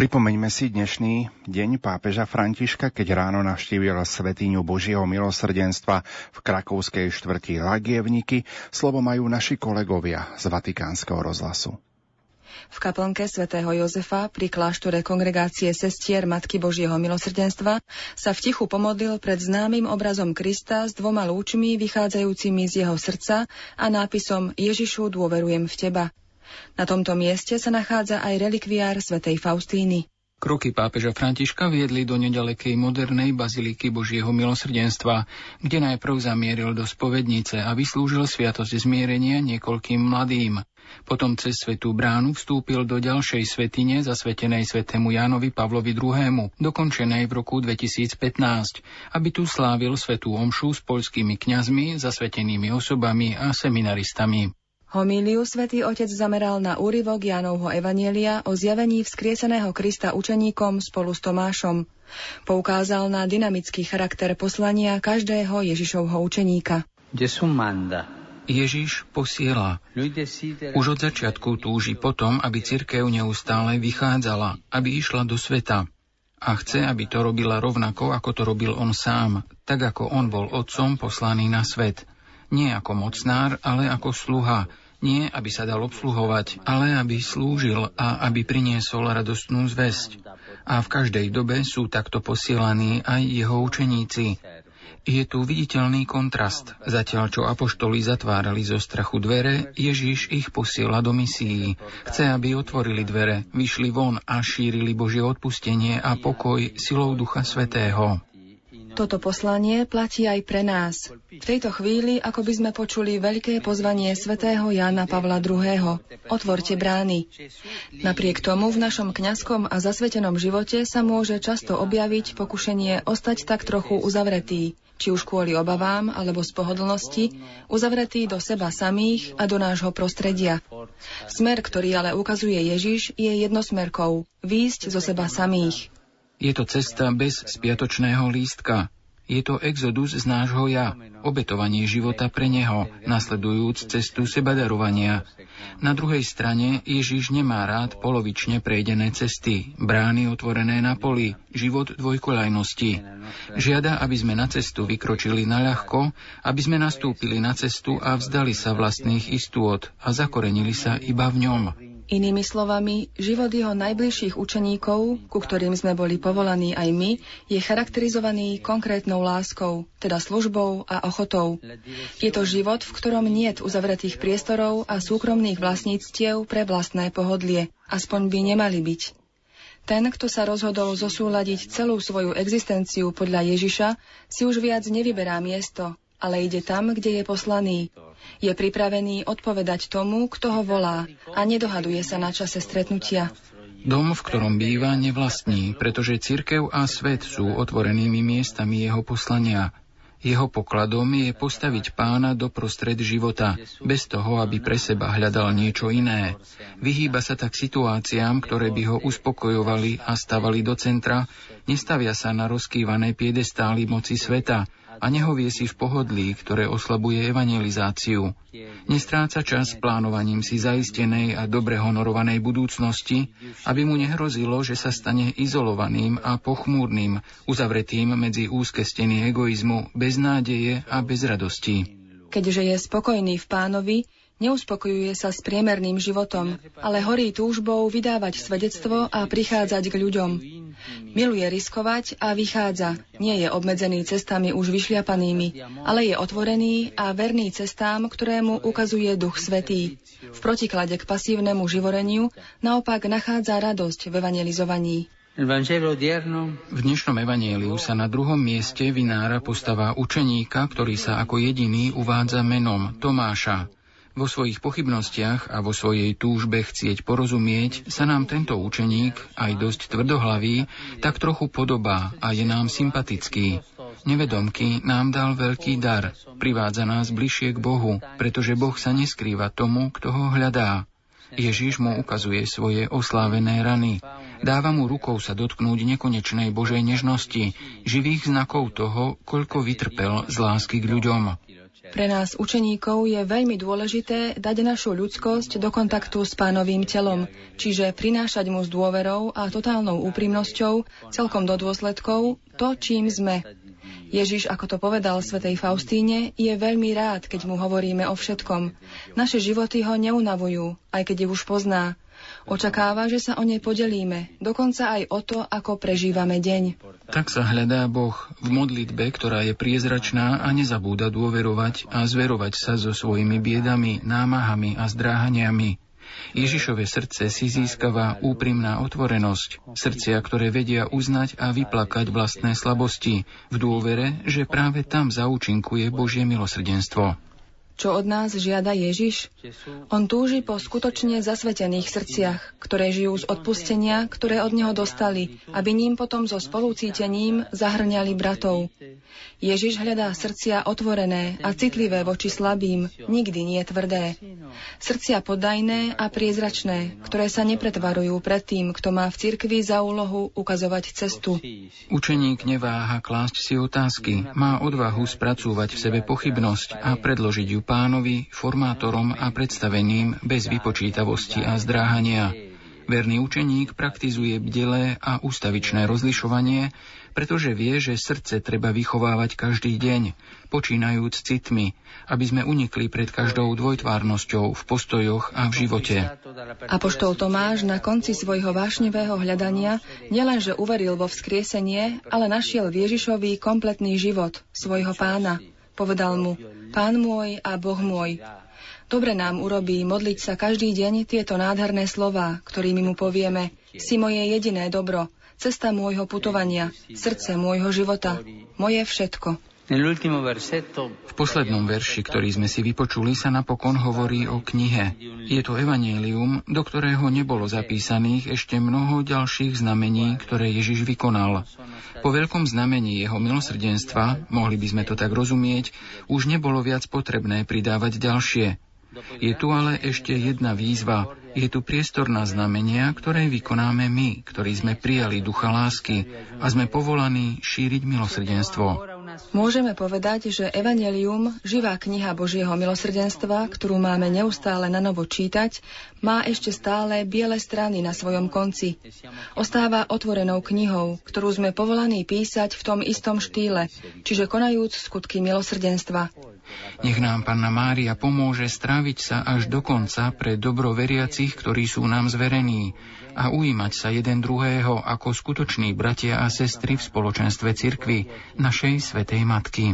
Pripomeňme si dnešný deň pápeža Františka, keď ráno navštívil Svetíňu Božieho milosrdenstva v krakovskej štvrti Lagievniky. Slovo majú naši kolegovia z Vatikánskeho rozhlasu. V kaplnke svätého Jozefa pri kláštore kongregácie sestier Matky Božieho milosrdenstva sa v tichu pomodlil pred známym obrazom Krista s dvoma lúčmi vychádzajúcimi z jeho srdca a nápisom Ježišu dôverujem v teba. Na tomto mieste sa nachádza aj relikviár svätej Faustíny. Kroky pápeža Františka viedli do nedalekej modernej baziliky Božieho milosrdenstva, kde najprv zamieril do spovednice a vyslúžil sviatosť zmierenia niekoľkým mladým. Potom cez svetú bránu vstúpil do ďalšej svetine zasvetenej svetému Jánovi Pavlovi II., dokončenej v roku 2015, aby tu slávil svetú omšu s poľskými kňazmi, zasvetenými osobami a seminaristami. Homíliu svätý Otec zameral na úryvok Jánovho Evanielia o zjavení vzkrieseného Krista učeníkom spolu s Tomášom. Poukázal na dynamický charakter poslania každého Ježišovho učeníka. Ježiš posiela. Už od začiatku túži potom, aby cirkev neustále vychádzala, aby išla do sveta. A chce, aby to robila rovnako, ako to robil on sám, tak ako on bol otcom poslaný na svet. Nie ako mocnár, ale ako sluha, nie, aby sa dal obsluhovať, ale aby slúžil a aby priniesol radostnú zväzť. A v každej dobe sú takto posielaní aj jeho učeníci. Je tu viditeľný kontrast. Zatiaľ, čo apoštoli zatvárali zo strachu dvere, Ježiš ich posiela do misií. Chce, aby otvorili dvere, vyšli von a šírili Božie odpustenie a pokoj silou Ducha Svetého. Toto poslanie platí aj pre nás. V tejto chvíli, ako by sme počuli veľké pozvanie svätého Jána Pavla II. Otvorte brány. Napriek tomu v našom kňazskom a zasvetenom živote sa môže často objaviť pokušenie ostať tak trochu uzavretý, či už kvôli obavám alebo z pohodlnosti, uzavretý do seba samých a do nášho prostredia. Smer, ktorý ale ukazuje Ježiš, je jednosmerkou, výjsť zo seba samých. Je to cesta bez spiatočného lístka. Je to exodus z nášho ja, obetovanie života pre neho, nasledujúc cestu sebadarovania. Na druhej strane Ježiš nemá rád polovične prejdené cesty, brány otvorené na poli, život dvojkolajnosti. Žiada, aby sme na cestu vykročili na ľahko, aby sme nastúpili na cestu a vzdali sa vlastných istôt a zakorenili sa iba v ňom. Inými slovami, život jeho najbližších učeníkov, ku ktorým sme boli povolaní aj my, je charakterizovaný konkrétnou láskou, teda službou a ochotou. Je to život, v ktorom niet uzavretých priestorov a súkromných vlastníctiev pre vlastné pohodlie. Aspoň by nemali byť. Ten, kto sa rozhodol zosúľadiť celú svoju existenciu podľa Ježiša, si už viac nevyberá miesto, ale ide tam, kde je poslaný. Je pripravený odpovedať tomu, kto ho volá a nedohaduje sa na čase stretnutia. Dom, v ktorom býva, nevlastní, pretože cirkev a svet sú otvorenými miestami jeho poslania. Jeho pokladom je postaviť pána do prostred života, bez toho, aby pre seba hľadal niečo iné. Vyhýba sa tak situáciám, ktoré by ho uspokojovali a stavali do centra, nestavia sa na rozkývané piedestály moci sveta, a nehovie si v pohodlí, ktoré oslabuje evangelizáciu. Nestráca čas plánovaním si zaistenej a dobre honorovanej budúcnosti, aby mu nehrozilo, že sa stane izolovaným a pochmúrnym, uzavretým medzi úzke steny egoizmu, bez nádeje a bez radosti. Keďže je spokojný v pánovi, Neuspokojuje sa s priemerným životom, ale horí túžbou vydávať svedectvo a prichádzať k ľuďom. Miluje riskovať a vychádza. Nie je obmedzený cestami už vyšliapanými, ale je otvorený a verný cestám, ktorému ukazuje Duch Svetý. V protiklade k pasívnemu živoreniu naopak nachádza radosť v evangelizovaní. V dnešnom evanieliu sa na druhom mieste vynára postava učeníka, ktorý sa ako jediný uvádza menom Tomáša. Vo svojich pochybnostiach a vo svojej túžbe chcieť porozumieť sa nám tento učeník, aj dosť tvrdohlavý, tak trochu podobá a je nám sympatický. Nevedomky nám dal veľký dar, privádza nás bližšie k Bohu, pretože Boh sa neskrýva tomu, kto ho hľadá. Ježiš mu ukazuje svoje oslávené rany. Dáva mu rukou sa dotknúť nekonečnej Božej nežnosti, živých znakov toho, koľko vytrpel z lásky k ľuďom. Pre nás učeníkov je veľmi dôležité dať našu ľudskosť do kontaktu s pánovým telom, čiže prinášať mu s dôverou a totálnou úprimnosťou celkom do dôsledkov to, čím sme. Ježiš, ako to povedal svätej Faustíne, je veľmi rád, keď mu hovoríme o všetkom. Naše životy ho neunavujú, aj keď ich už pozná. Očakáva, že sa o nej podelíme, dokonca aj o to, ako prežívame deň. Tak sa hľadá Boh v modlitbe, ktorá je priezračná a nezabúda dôverovať a zverovať sa so svojimi biedami, námahami a zdráhaniami. Ježišové srdce si získava úprimná otvorenosť, srdcia, ktoré vedia uznať a vyplakať vlastné slabosti, v dôvere, že práve tam zaúčinkuje Božie milosrdenstvo. Čo od nás žiada Ježiš? On túži po skutočne zasvetených srdciach, ktoré žijú z odpustenia, ktoré od Neho dostali, aby ním potom so spolucítením zahrňali bratov. Ježiš hľadá srdcia otvorené a citlivé voči slabým, nikdy nie tvrdé. Srdcia podajné a priezračné, ktoré sa nepretvarujú pred tým, kto má v cirkvi za úlohu ukazovať cestu. Učeník neváha klásť si otázky, má odvahu spracúvať v sebe pochybnosť a predložiť ju pánovi, formátorom a predstavením bez vypočítavosti a zdráhania. Verný učeník praktizuje bdelé a ústavičné rozlišovanie, pretože vie, že srdce treba vychovávať každý deň, počínajúc citmi, aby sme unikli pred každou dvojtvárnosťou v postojoch a v živote. Apoštol Tomáš na konci svojho vášnivého hľadania nielenže uveril vo vzkriesenie, ale našiel v Ježišovi kompletný život, svojho pána. Povedal mu, Pán môj a Boh môj. Dobre nám urobí modliť sa každý deň tieto nádherné slova, ktorými mu povieme, si moje jediné dobro, cesta môjho putovania, srdce môjho života, moje všetko. V poslednom verši, ktorý sme si vypočuli, sa napokon hovorí o knihe. Je to evanielium, do ktorého nebolo zapísaných ešte mnoho ďalších znamení, ktoré Ježiš vykonal. Po veľkom znamení jeho milosrdenstva, mohli by sme to tak rozumieť, už nebolo viac potrebné pridávať ďalšie. Je tu ale ešte jedna výzva. Je tu priestor na znamenia, ktoré vykonáme my, ktorí sme prijali ducha lásky a sme povolaní šíriť milosrdenstvo. Môžeme povedať, že Evangelium, živá kniha Božieho milosrdenstva, ktorú máme neustále na novo čítať, má ešte stále biele strany na svojom konci. Ostáva otvorenou knihou, ktorú sme povolaní písať v tom istom štýle, čiže konajúc skutky milosrdenstva. Nech nám Panna Mária pomôže stráviť sa až do konca pre dobro veriacich, ktorí sú nám zverení a ujímať sa jeden druhého ako skutoční bratia a sestry v spoločenstve cirkvy, našej Svetej Matky.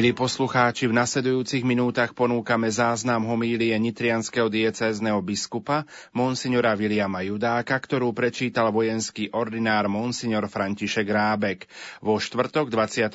Milí poslucháči, v nasledujúcich minútach ponúkame záznam homílie nitrianského diecézneho biskupa monsignora Viliama Judáka, ktorú prečítal vojenský ordinár monsignor František Rábek vo štvrtok 28.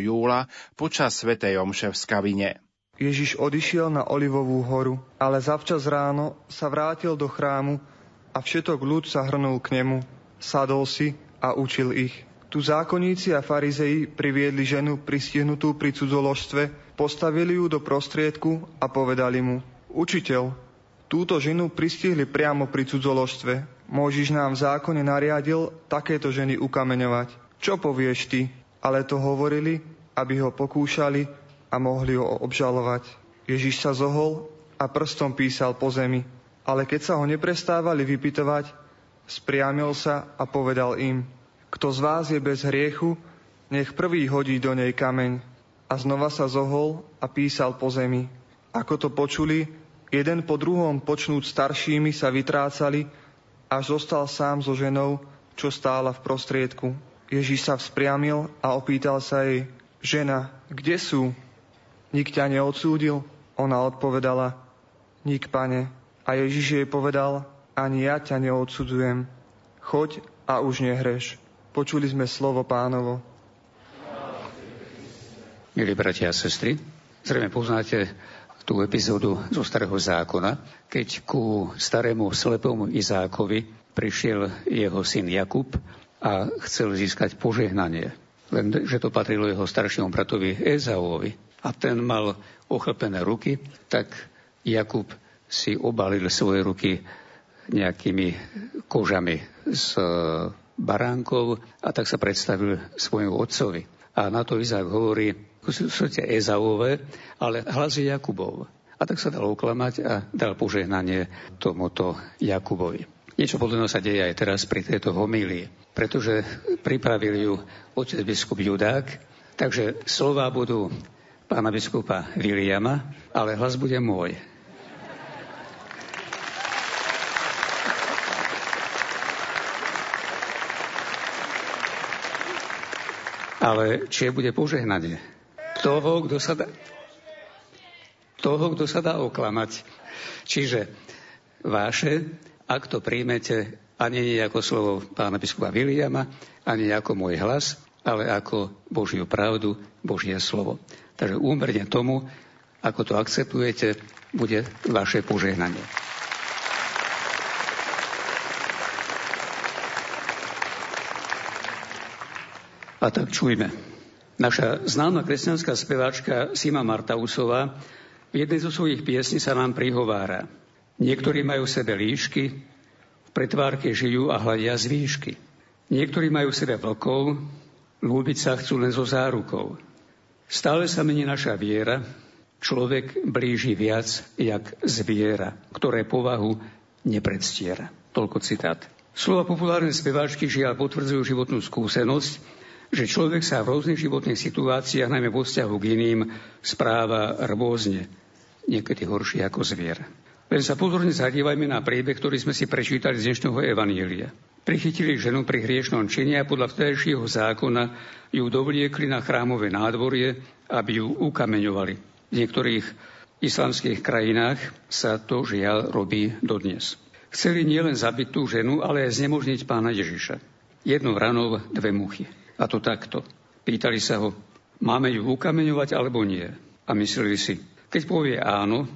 júla počas svätej omše v Skavine. Ježiš odišiel na Olivovú horu, ale zavčas ráno sa vrátil do chrámu a všetok ľud sa hrnul k nemu. Sadol si a učil ich. Tu zákonníci a farizei priviedli ženu pristihnutú pri cudzoložstve, postavili ju do prostriedku a povedali mu, Učiteľ, túto ženu pristihli priamo pri cudzoložstve. Môžiš nám v zákone nariadil takéto ženy ukameňovať. Čo povieš ty? Ale to hovorili, aby ho pokúšali a mohli ho obžalovať. Ježiš sa zohol a prstom písal po zemi. Ale keď sa ho neprestávali vypytovať, spriamil sa a povedal im – kto z vás je bez hriechu, nech prvý hodí do nej kameň. A znova sa zohol a písal po zemi. Ako to počuli, jeden po druhom počnúť staršími sa vytrácali, až zostal sám so ženou, čo stála v prostriedku. Ježíš sa vzpriamil a opýtal sa jej, žena, kde sú? Nik ťa neodsúdil? Ona odpovedala, nik, pane. A Ježíš jej povedal, ani ja ťa neodsudzujem. Choď a už nehreš. Počuli sme slovo pánovo. Milí bratia a sestry, zrejme poznáte tú epizódu zo Starého zákona, keď ku starému slepomu Izákovi prišiel jeho syn Jakub a chcel získať požehnanie. Len, že to patrilo jeho staršiemu bratovi Ezauovi. A ten mal ochlpené ruky, tak Jakub si obalil svoje ruky nejakými kožami z baránkov a tak sa predstavil svojmu otcovi. A na to Izák hovorí, sú tie Ezauové, ale hlas je Jakubov. A tak sa dal oklamať a dal požehnanie tomuto Jakubovi. Niečo podobné sa deje aj teraz pri tejto homílii, pretože pripravil ju otec biskup Judák, takže slova budú pána biskupa Viliama, ale hlas bude môj. Ale či bude požehnanie? Toho, kto sa dá, toho, kto sa dá oklamať. Čiže vaše, ak to príjmete, ani nie ako slovo pána biskupa Viliama, ani ako môj hlas, ale ako Božiu pravdu, Božie slovo. Takže úmerne tomu, ako to akceptujete, bude vaše požehnanie. A tak čujme. Naša známa kresťanská speváčka Sima Martausová v jednej zo svojich piesní sa nám prihovára. Niektorí majú v sebe líšky, v pretvárke žijú a hľadia z výšky. Niektorí majú v sebe vlkov, lúbiť sa chcú len so zárukou. Stále sa mení naša viera, človek blíži viac jak zviera, ktoré povahu nepredstiera. Toľko citát. Slova populárnej speváčky žiaľ potvrdzujú životnú skúsenosť, že človek sa v rôznych životných situáciách, najmä vo vzťahu k iným, správa rôzne, niekedy horšie ako zvier. Len sa pozorne zadívajme na príbeh, ktorý sme si prečítali z dnešného Evanielia. Prichytili ženu pri hriešnom čine a podľa vtedajšieho zákona ju dovliekli na chrámové nádvorie, aby ju ukameňovali. V niektorých islamských krajinách sa to žiaľ robí dodnes. Chceli nielen zabiť tú ženu, ale aj znemožniť pána Ježiša. Jednou ranou dve muchy. A to takto. Pýtali sa ho, máme ju ukameňovať alebo nie. A mysleli si, keď povie áno,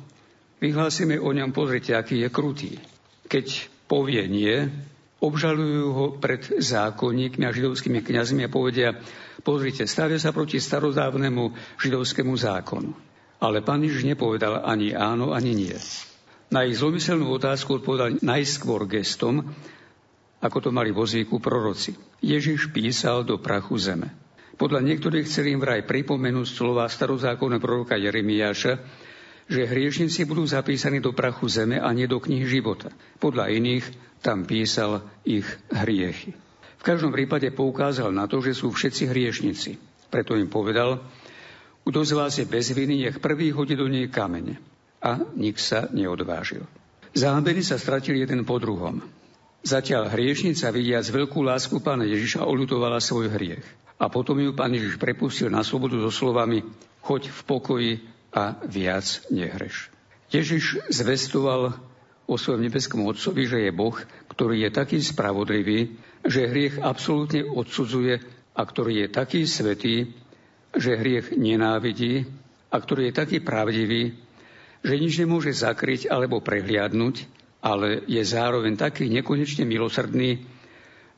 vyhlásime o ňom, pozrite, aký je krutý. Keď povie nie, obžalujú ho pred zákonníkmi a židovskými kňazmi a povedia, pozrite, stavia sa proti starozávnemu židovskému zákonu. Ale pán Ježiš nepovedal ani áno, ani nie. Na ich zlomyselnú otázku odpovedal najskôr gestom, ako to mali vozíku proroci. Ježiš písal do prachu zeme. Podľa niektorých chceli im vraj pripomenúť slova starozákonného proroka Jeremiáša, že hriešnici budú zapísaní do prachu zeme a nie do knih života. Podľa iných tam písal ich hriechy. V každom prípade poukázal na to, že sú všetci hriešnici. Preto im povedal, kto z vás je bez viny, nech prvý hodí do nej kamene. A nik sa neodvážil. Zábeny sa stratili jeden po druhom. Zatiaľ hriešnica vidiac veľkú lásku pána Ježiša olutovala svoj hriech. A potom ju pán Ježiš prepustil na slobodu so slovami choď v pokoji a viac nehreš. Ježiš zvestoval o svojom nebeskom Otcovi, že je Boh, ktorý je taký spravodlivý, že hriech absolútne odsudzuje a ktorý je taký svetý, že hriech nenávidí a ktorý je taký pravdivý, že nič nemôže zakryť alebo prehliadnúť ale je zároveň taký nekonečne milosrdný,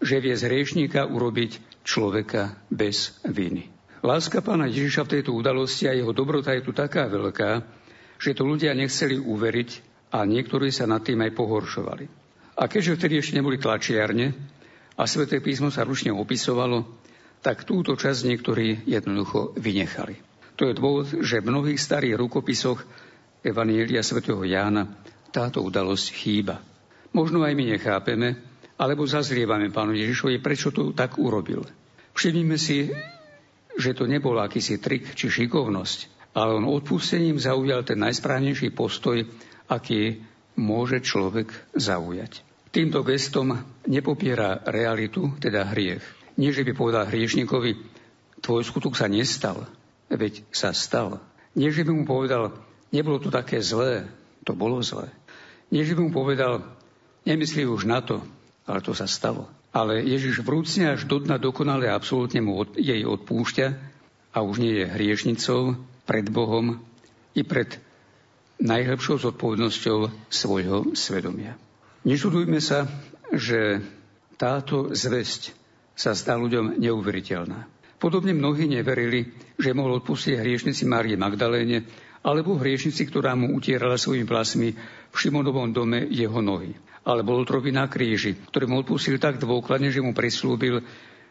že vie z hriešníka urobiť človeka bez viny. Láska pána Ježiša v tejto udalosti a jeho dobrota je tu taká veľká, že to ľudia nechceli uveriť a niektorí sa nad tým aj pohoršovali. A keďže vtedy ešte neboli tlačiarne a Sveté písmo sa ručne opisovalo, tak túto časť niektorí jednoducho vynechali. To je dôvod, že v mnohých starých rukopisoch Evanielia svätého Jána táto udalosť chýba. Možno aj my nechápeme, alebo zazlievame pánu Ježišovi, prečo to tak urobil. Všimnime si, že to nebol akýsi trik či šikovnosť, ale on odpustením zaujal ten najsprávnejší postoj, aký môže človek zaujať. Týmto gestom nepopiera realitu, teda hriech. Nie, že by povedal hriešnikovi, tvoj skutok sa nestal, veď sa stal. Nie, že by mu povedal, nebolo to také zlé, to bolo zlé. By mu povedal, nemyslí už na to, ale to sa stalo. Ale Ježiš vrúcne až do dna dokonale absolútne mu od, jej odpúšťa a už nie je hriešnicou pred Bohom i pred najlepšou zodpovednosťou svojho svedomia. Nečudujme sa, že táto zväzť sa zdá ľuďom neuveriteľná. Podobne mnohí neverili, že mohol odpustiť hriešnici Márie Magdaléne alebo hriešnici, ktorá mu utierala svojimi vlasmi v Šimonovom dome jeho nohy. Alebo otrovi na kríži, ktorý mu odpustil tak dôkladne, že mu prislúbil,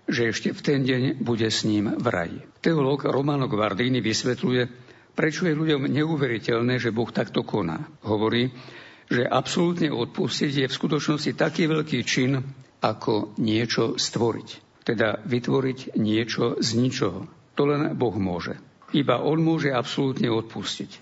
že ešte v ten deň bude s ním v raji. Teológ Romano Guardini vysvetľuje, prečo je ľuďom neuveriteľné, že Boh takto koná. Hovorí, že absolútne odpustiť je v skutočnosti taký veľký čin, ako niečo stvoriť. Teda vytvoriť niečo z ničoho. To len Boh môže. Iba on môže absolútne odpustiť.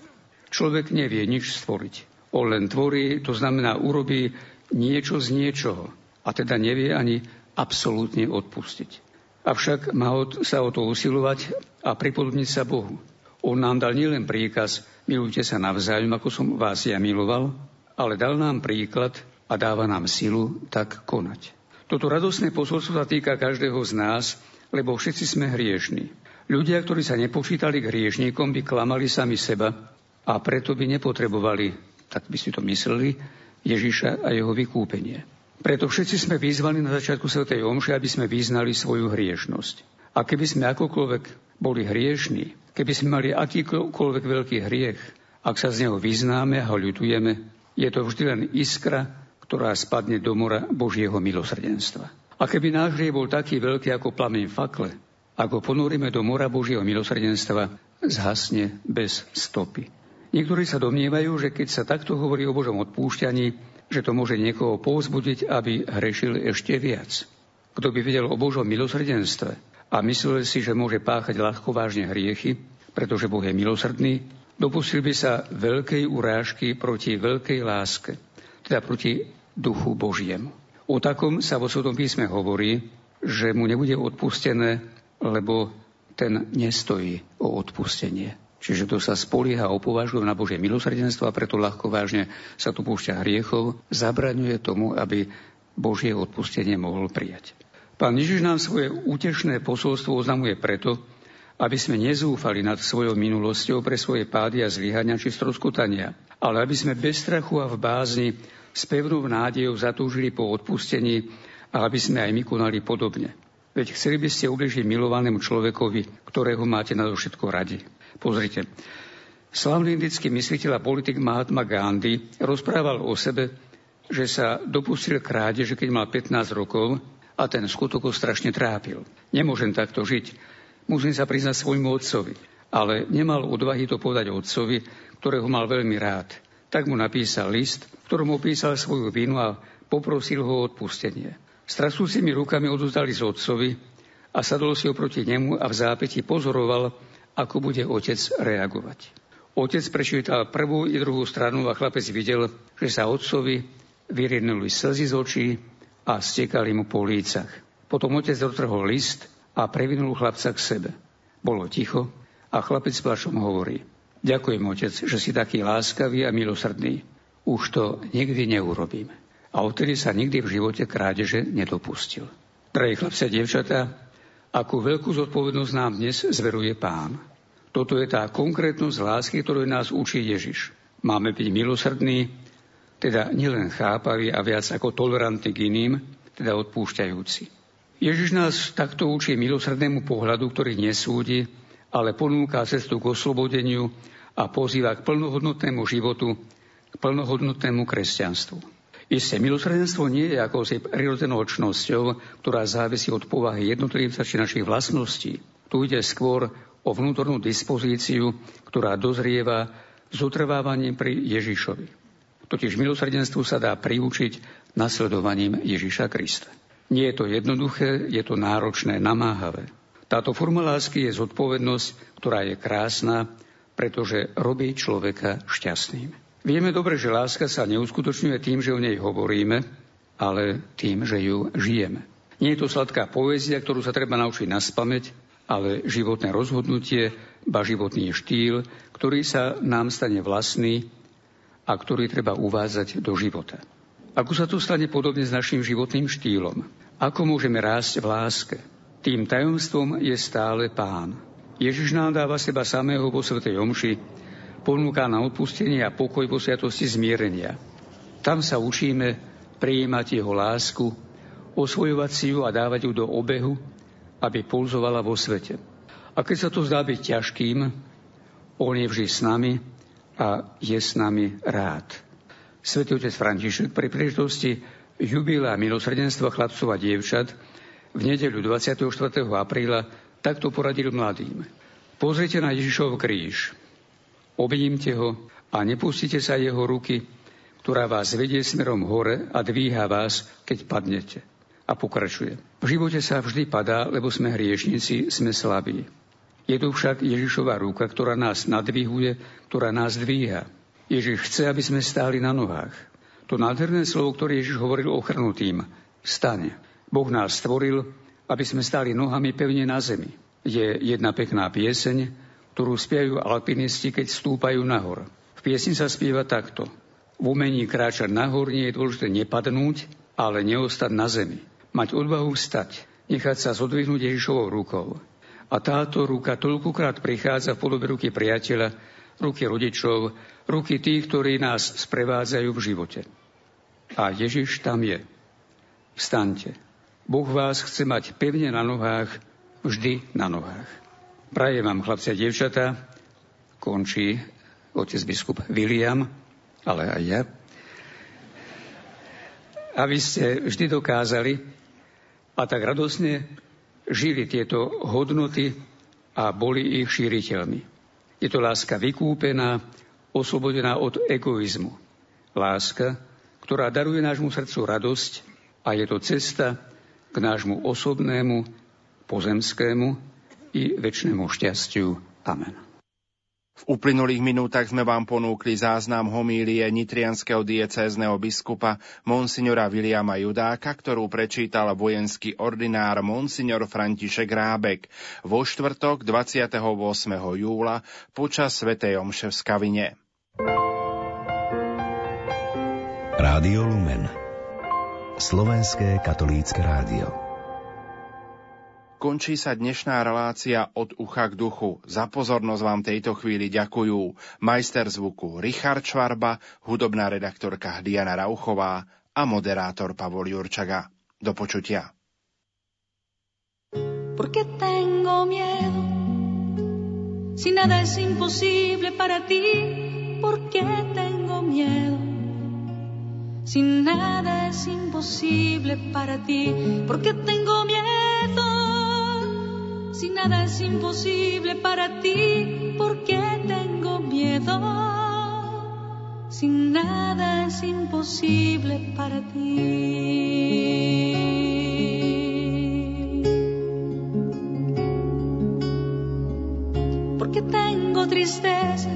Človek nevie nič stvoriť. On len tvorí, to znamená urobí niečo z niečoho. A teda nevie ani absolútne odpustiť. Avšak má sa o to usilovať a pripodobniť sa Bohu. On nám dal nielen príkaz, milujte sa navzájom, ako som vás ja miloval, ale dal nám príklad a dáva nám silu tak konať. Toto radosné posolstvo sa týka každého z nás, lebo všetci sme hriešní. Ľudia, ktorí sa nepočítali k hriešníkom, by klamali sami seba a preto by nepotrebovali, tak by si to mysleli, Ježiša a jeho vykúpenie. Preto všetci sme vyzvali na začiatku Sv. Omše, aby sme vyznali svoju hriešnosť. A keby sme akokoľvek boli hriešní, keby sme mali akýkoľvek veľký hriech, ak sa z neho vyznáme a ho ľutujeme, je to vždy len iskra, ktorá spadne do mora Božieho milosrdenstva. A keby náš hriech bol taký veľký ako plameň fakle, ako ponúrime do mora Božieho milosrdenstva, zhasne bez stopy. Niektorí sa domnievajú, že keď sa takto hovorí o Božom odpúšťaní, že to môže niekoho povzbudiť, aby hrešil ešte viac. Kto by vedel o Božom milosrdenstve a myslel si, že môže páchať ľahko vážne hriechy, pretože Boh je milosrdný, dopustil by sa veľkej urážky proti veľkej láske, teda proti duchu Božiemu. O takom sa vo Svetom písme hovorí, že mu nebude odpustené, lebo ten nestojí o odpustenie. Čiže to sa spolieha a opovažuje na Božie milosrdenstvo a preto ľahko vážne sa tu púšťa hriechov, zabraňuje tomu, aby Božie odpustenie mohol prijať. Pán Ježiš nám svoje útešné posolstvo oznamuje preto, aby sme nezúfali nad svojou minulosťou pre svoje pády a zlyhania či stroskutania, ale aby sme bez strachu a v bázni s pevnou nádejou zatúžili po odpustení a aby sme aj my konali podobne. Veď chceli by ste ubližiť milovanému človekovi, ktorého máte na všetko radi. Pozrite, slavný indický mysliteľ a politik Mahatma Gandhi rozprával o sebe, že sa dopustil krádeže, keď mal 15 rokov a ten skutok ho strašne trápil. Nemôžem takto žiť. Musím sa priznať svojmu otcovi. Ale nemal odvahy to povedať otcovi, ktorého mal veľmi rád. Tak mu napísal list, v ktorom opísal svoju vinu a poprosil ho o odpustenie. S trasúcimi rukami odozdali z otcovi a sadol si oproti nemu a v zápäti pozoroval, ako bude otec reagovať. Otec prečítal prvú i druhú stranu a chlapec videl, že sa otcovi vyrienuli slzy z očí a stekali mu po lícach. Potom otec dotrhol list a previnul chlapca k sebe. Bolo ticho a chlapec plašom hovorí. Ďakujem, otec, že si taký láskavý a milosrdný. Už to nikdy neurobím. A odtedy sa nikdy v živote krádeže nedopustil. Drahí chlapci a dievčatá, akú veľkú zodpovednosť nám dnes zveruje pán. Toto je tá konkrétnosť lásky, ktorú nás učí Ježiš. Máme byť milosrdní, teda nielen chápaví a viac ako tolerantní k iným, teda odpúšťajúci. Ježiš nás takto učí milosrdnému pohľadu, ktorý nesúdi, ale ponúka cestu k oslobodeniu a pozýva k plnohodnotnému životu, k plnohodnotnému kresťanstvu. Isté, milosrdenstvo nie je akousi prirodzenou čnosťou, ktorá závisí od povahy jednotlivca či našich vlastností. Tu ide skôr o vnútornú dispozíciu, ktorá dozrieva s utrvávaním pri Ježišovi. Totiž milosrdenstvu sa dá priučiť nasledovaním Ježiša Krista. Nie je to jednoduché, je to náročné, namáhavé. Táto forma lásky je zodpovednosť, ktorá je krásna, pretože robí človeka šťastným. Vieme dobre, že láska sa neuskutočňuje tým, že o nej hovoríme, ale tým, že ju žijeme. Nie je to sladká poézia, ktorú sa treba naučiť naspameť, ale životné rozhodnutie, ba životný štýl, ktorý sa nám stane vlastný a ktorý treba uvádzať do života. Ako sa to stane podobne s našim životným štýlom? Ako môžeme rásť v láske? Tým tajomstvom je stále Pán. Ježiš nám dáva seba samého vo Svetej Omši, ponúka na odpustenie a pokoj vo sviatosti zmierenia. Tam sa učíme prijímať jeho lásku, osvojovať si ju a dávať ju do obehu, aby pulzovala vo svete. A keď sa to zdá byť ťažkým, on je vždy s nami a je s nami rád. Svetý otec František pri príležitosti jubila milosrdenstva chlapcov a dievčat v nedeľu 24. apríla takto poradil mladým. Pozrite na Ježišov kríž, objímte ho a nepustite sa jeho ruky, ktorá vás vedie smerom hore a dvíha vás, keď padnete. A pokračuje. V živote sa vždy padá, lebo sme hriešnici, sme slabí. Je tu však Ježišova ruka, ktorá nás nadvihuje, ktorá nás dvíha. Ježiš chce, aby sme stáli na nohách. To nádherné slovo, ktoré Ježiš hovoril ochrnutým. Stane. Boh nás stvoril, aby sme stali nohami pevne na zemi. Je jedna pekná pieseň, ktorú spievajú alpinisti, keď stúpajú nahor. V piesni sa spieva takto. V umení kráčať nahor nie je dôležité nepadnúť, ale neostať na zemi. Mať odvahu vstať, nechať sa zodvihnúť Ježišovou rukou. A táto ruka toľkokrát prichádza v podobe ruky priateľa, ruky rodičov, ruky tých, ktorí nás sprevádzajú v živote. A Ježiš tam je. Vstaňte. Boh vás chce mať pevne na nohách, vždy na nohách. Prajem vám, chlapci a dievčatá, končí otec biskup William, ale aj ja, aby ste vždy dokázali a tak radosne žili tieto hodnoty a boli ich šíriteľmi. Je to láska vykúpená, oslobodená od egoizmu. Láska, ktorá daruje nášmu srdcu radosť a je to cesta k nášmu osobnému, pozemskému i väčšnému šťastiu. Amen. V uplynulých minútach sme vám ponúkli záznam homílie nitrianského diecézneho biskupa monsignora Viliama Judáka, ktorú prečítal vojenský ordinár monsignor František Rábek vo štvrtok 28. júla počas Svetej Omše v Skavine. Rádio Lumen Slovenské katolícke rádio Končí sa dnešná relácia od ucha k duchu. Za pozornosť vám tejto chvíli ďakujú majster zvuku Richard Čvarba, hudobná redaktorka Diana Rauchová a moderátor Pavol Jurčaga. Do počutia. Porque tengo miedo Si nada es imposible para ti ¿Por qué tengo miedo Si nada es imposible para ti ¿Por qué tengo miedo si nada es imposible para ti, ¿por qué tengo miedo? Si nada es imposible para ti. ¿Por qué tengo tristeza?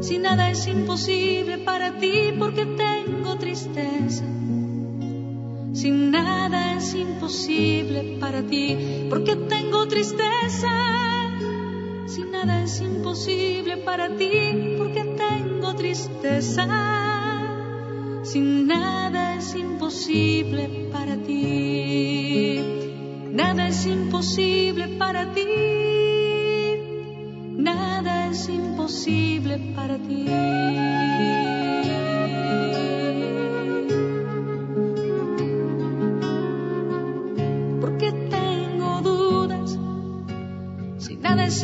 Si nada es imposible para ti, ¿por qué tengo tristeza? Si nada es imposible para ti, porque tengo tristeza. Si nada es imposible para ti, porque tengo tristeza. Si nada es imposible para ti, nada es imposible para ti. Nada es imposible para ti.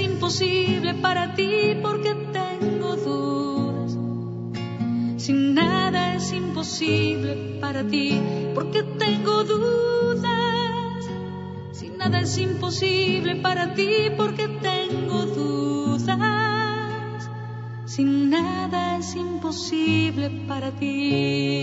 Imposible para ti porque tengo dudas. Si nada es imposible para ti porque tengo dudas. Si nada es imposible para ti porque tengo dudas. Si nada es imposible para ti.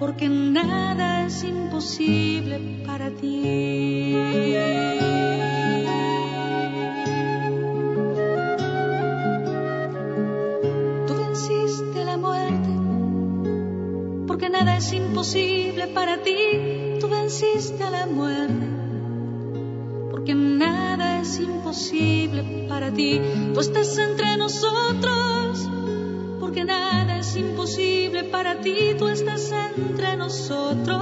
porque nada es imposible para ti. Tú venciste la muerte, porque nada es imposible para ti. Tú venciste a la muerte, porque nada es imposible para ti. Tú estás entre nosotros porque nada es imposible para ti, tú estás entre nosotros,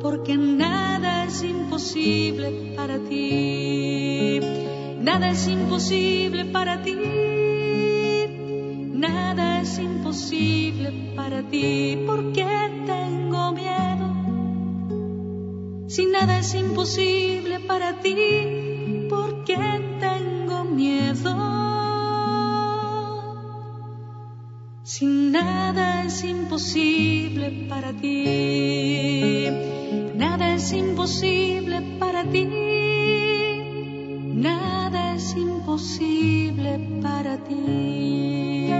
porque nada es imposible para ti, nada es imposible para ti, nada es imposible para ti, porque tengo miedo. Si nada es imposible para ti, ¿por qué tengo miedo? Si nada es imposible para ti, nada es imposible para ti, nada es imposible para ti.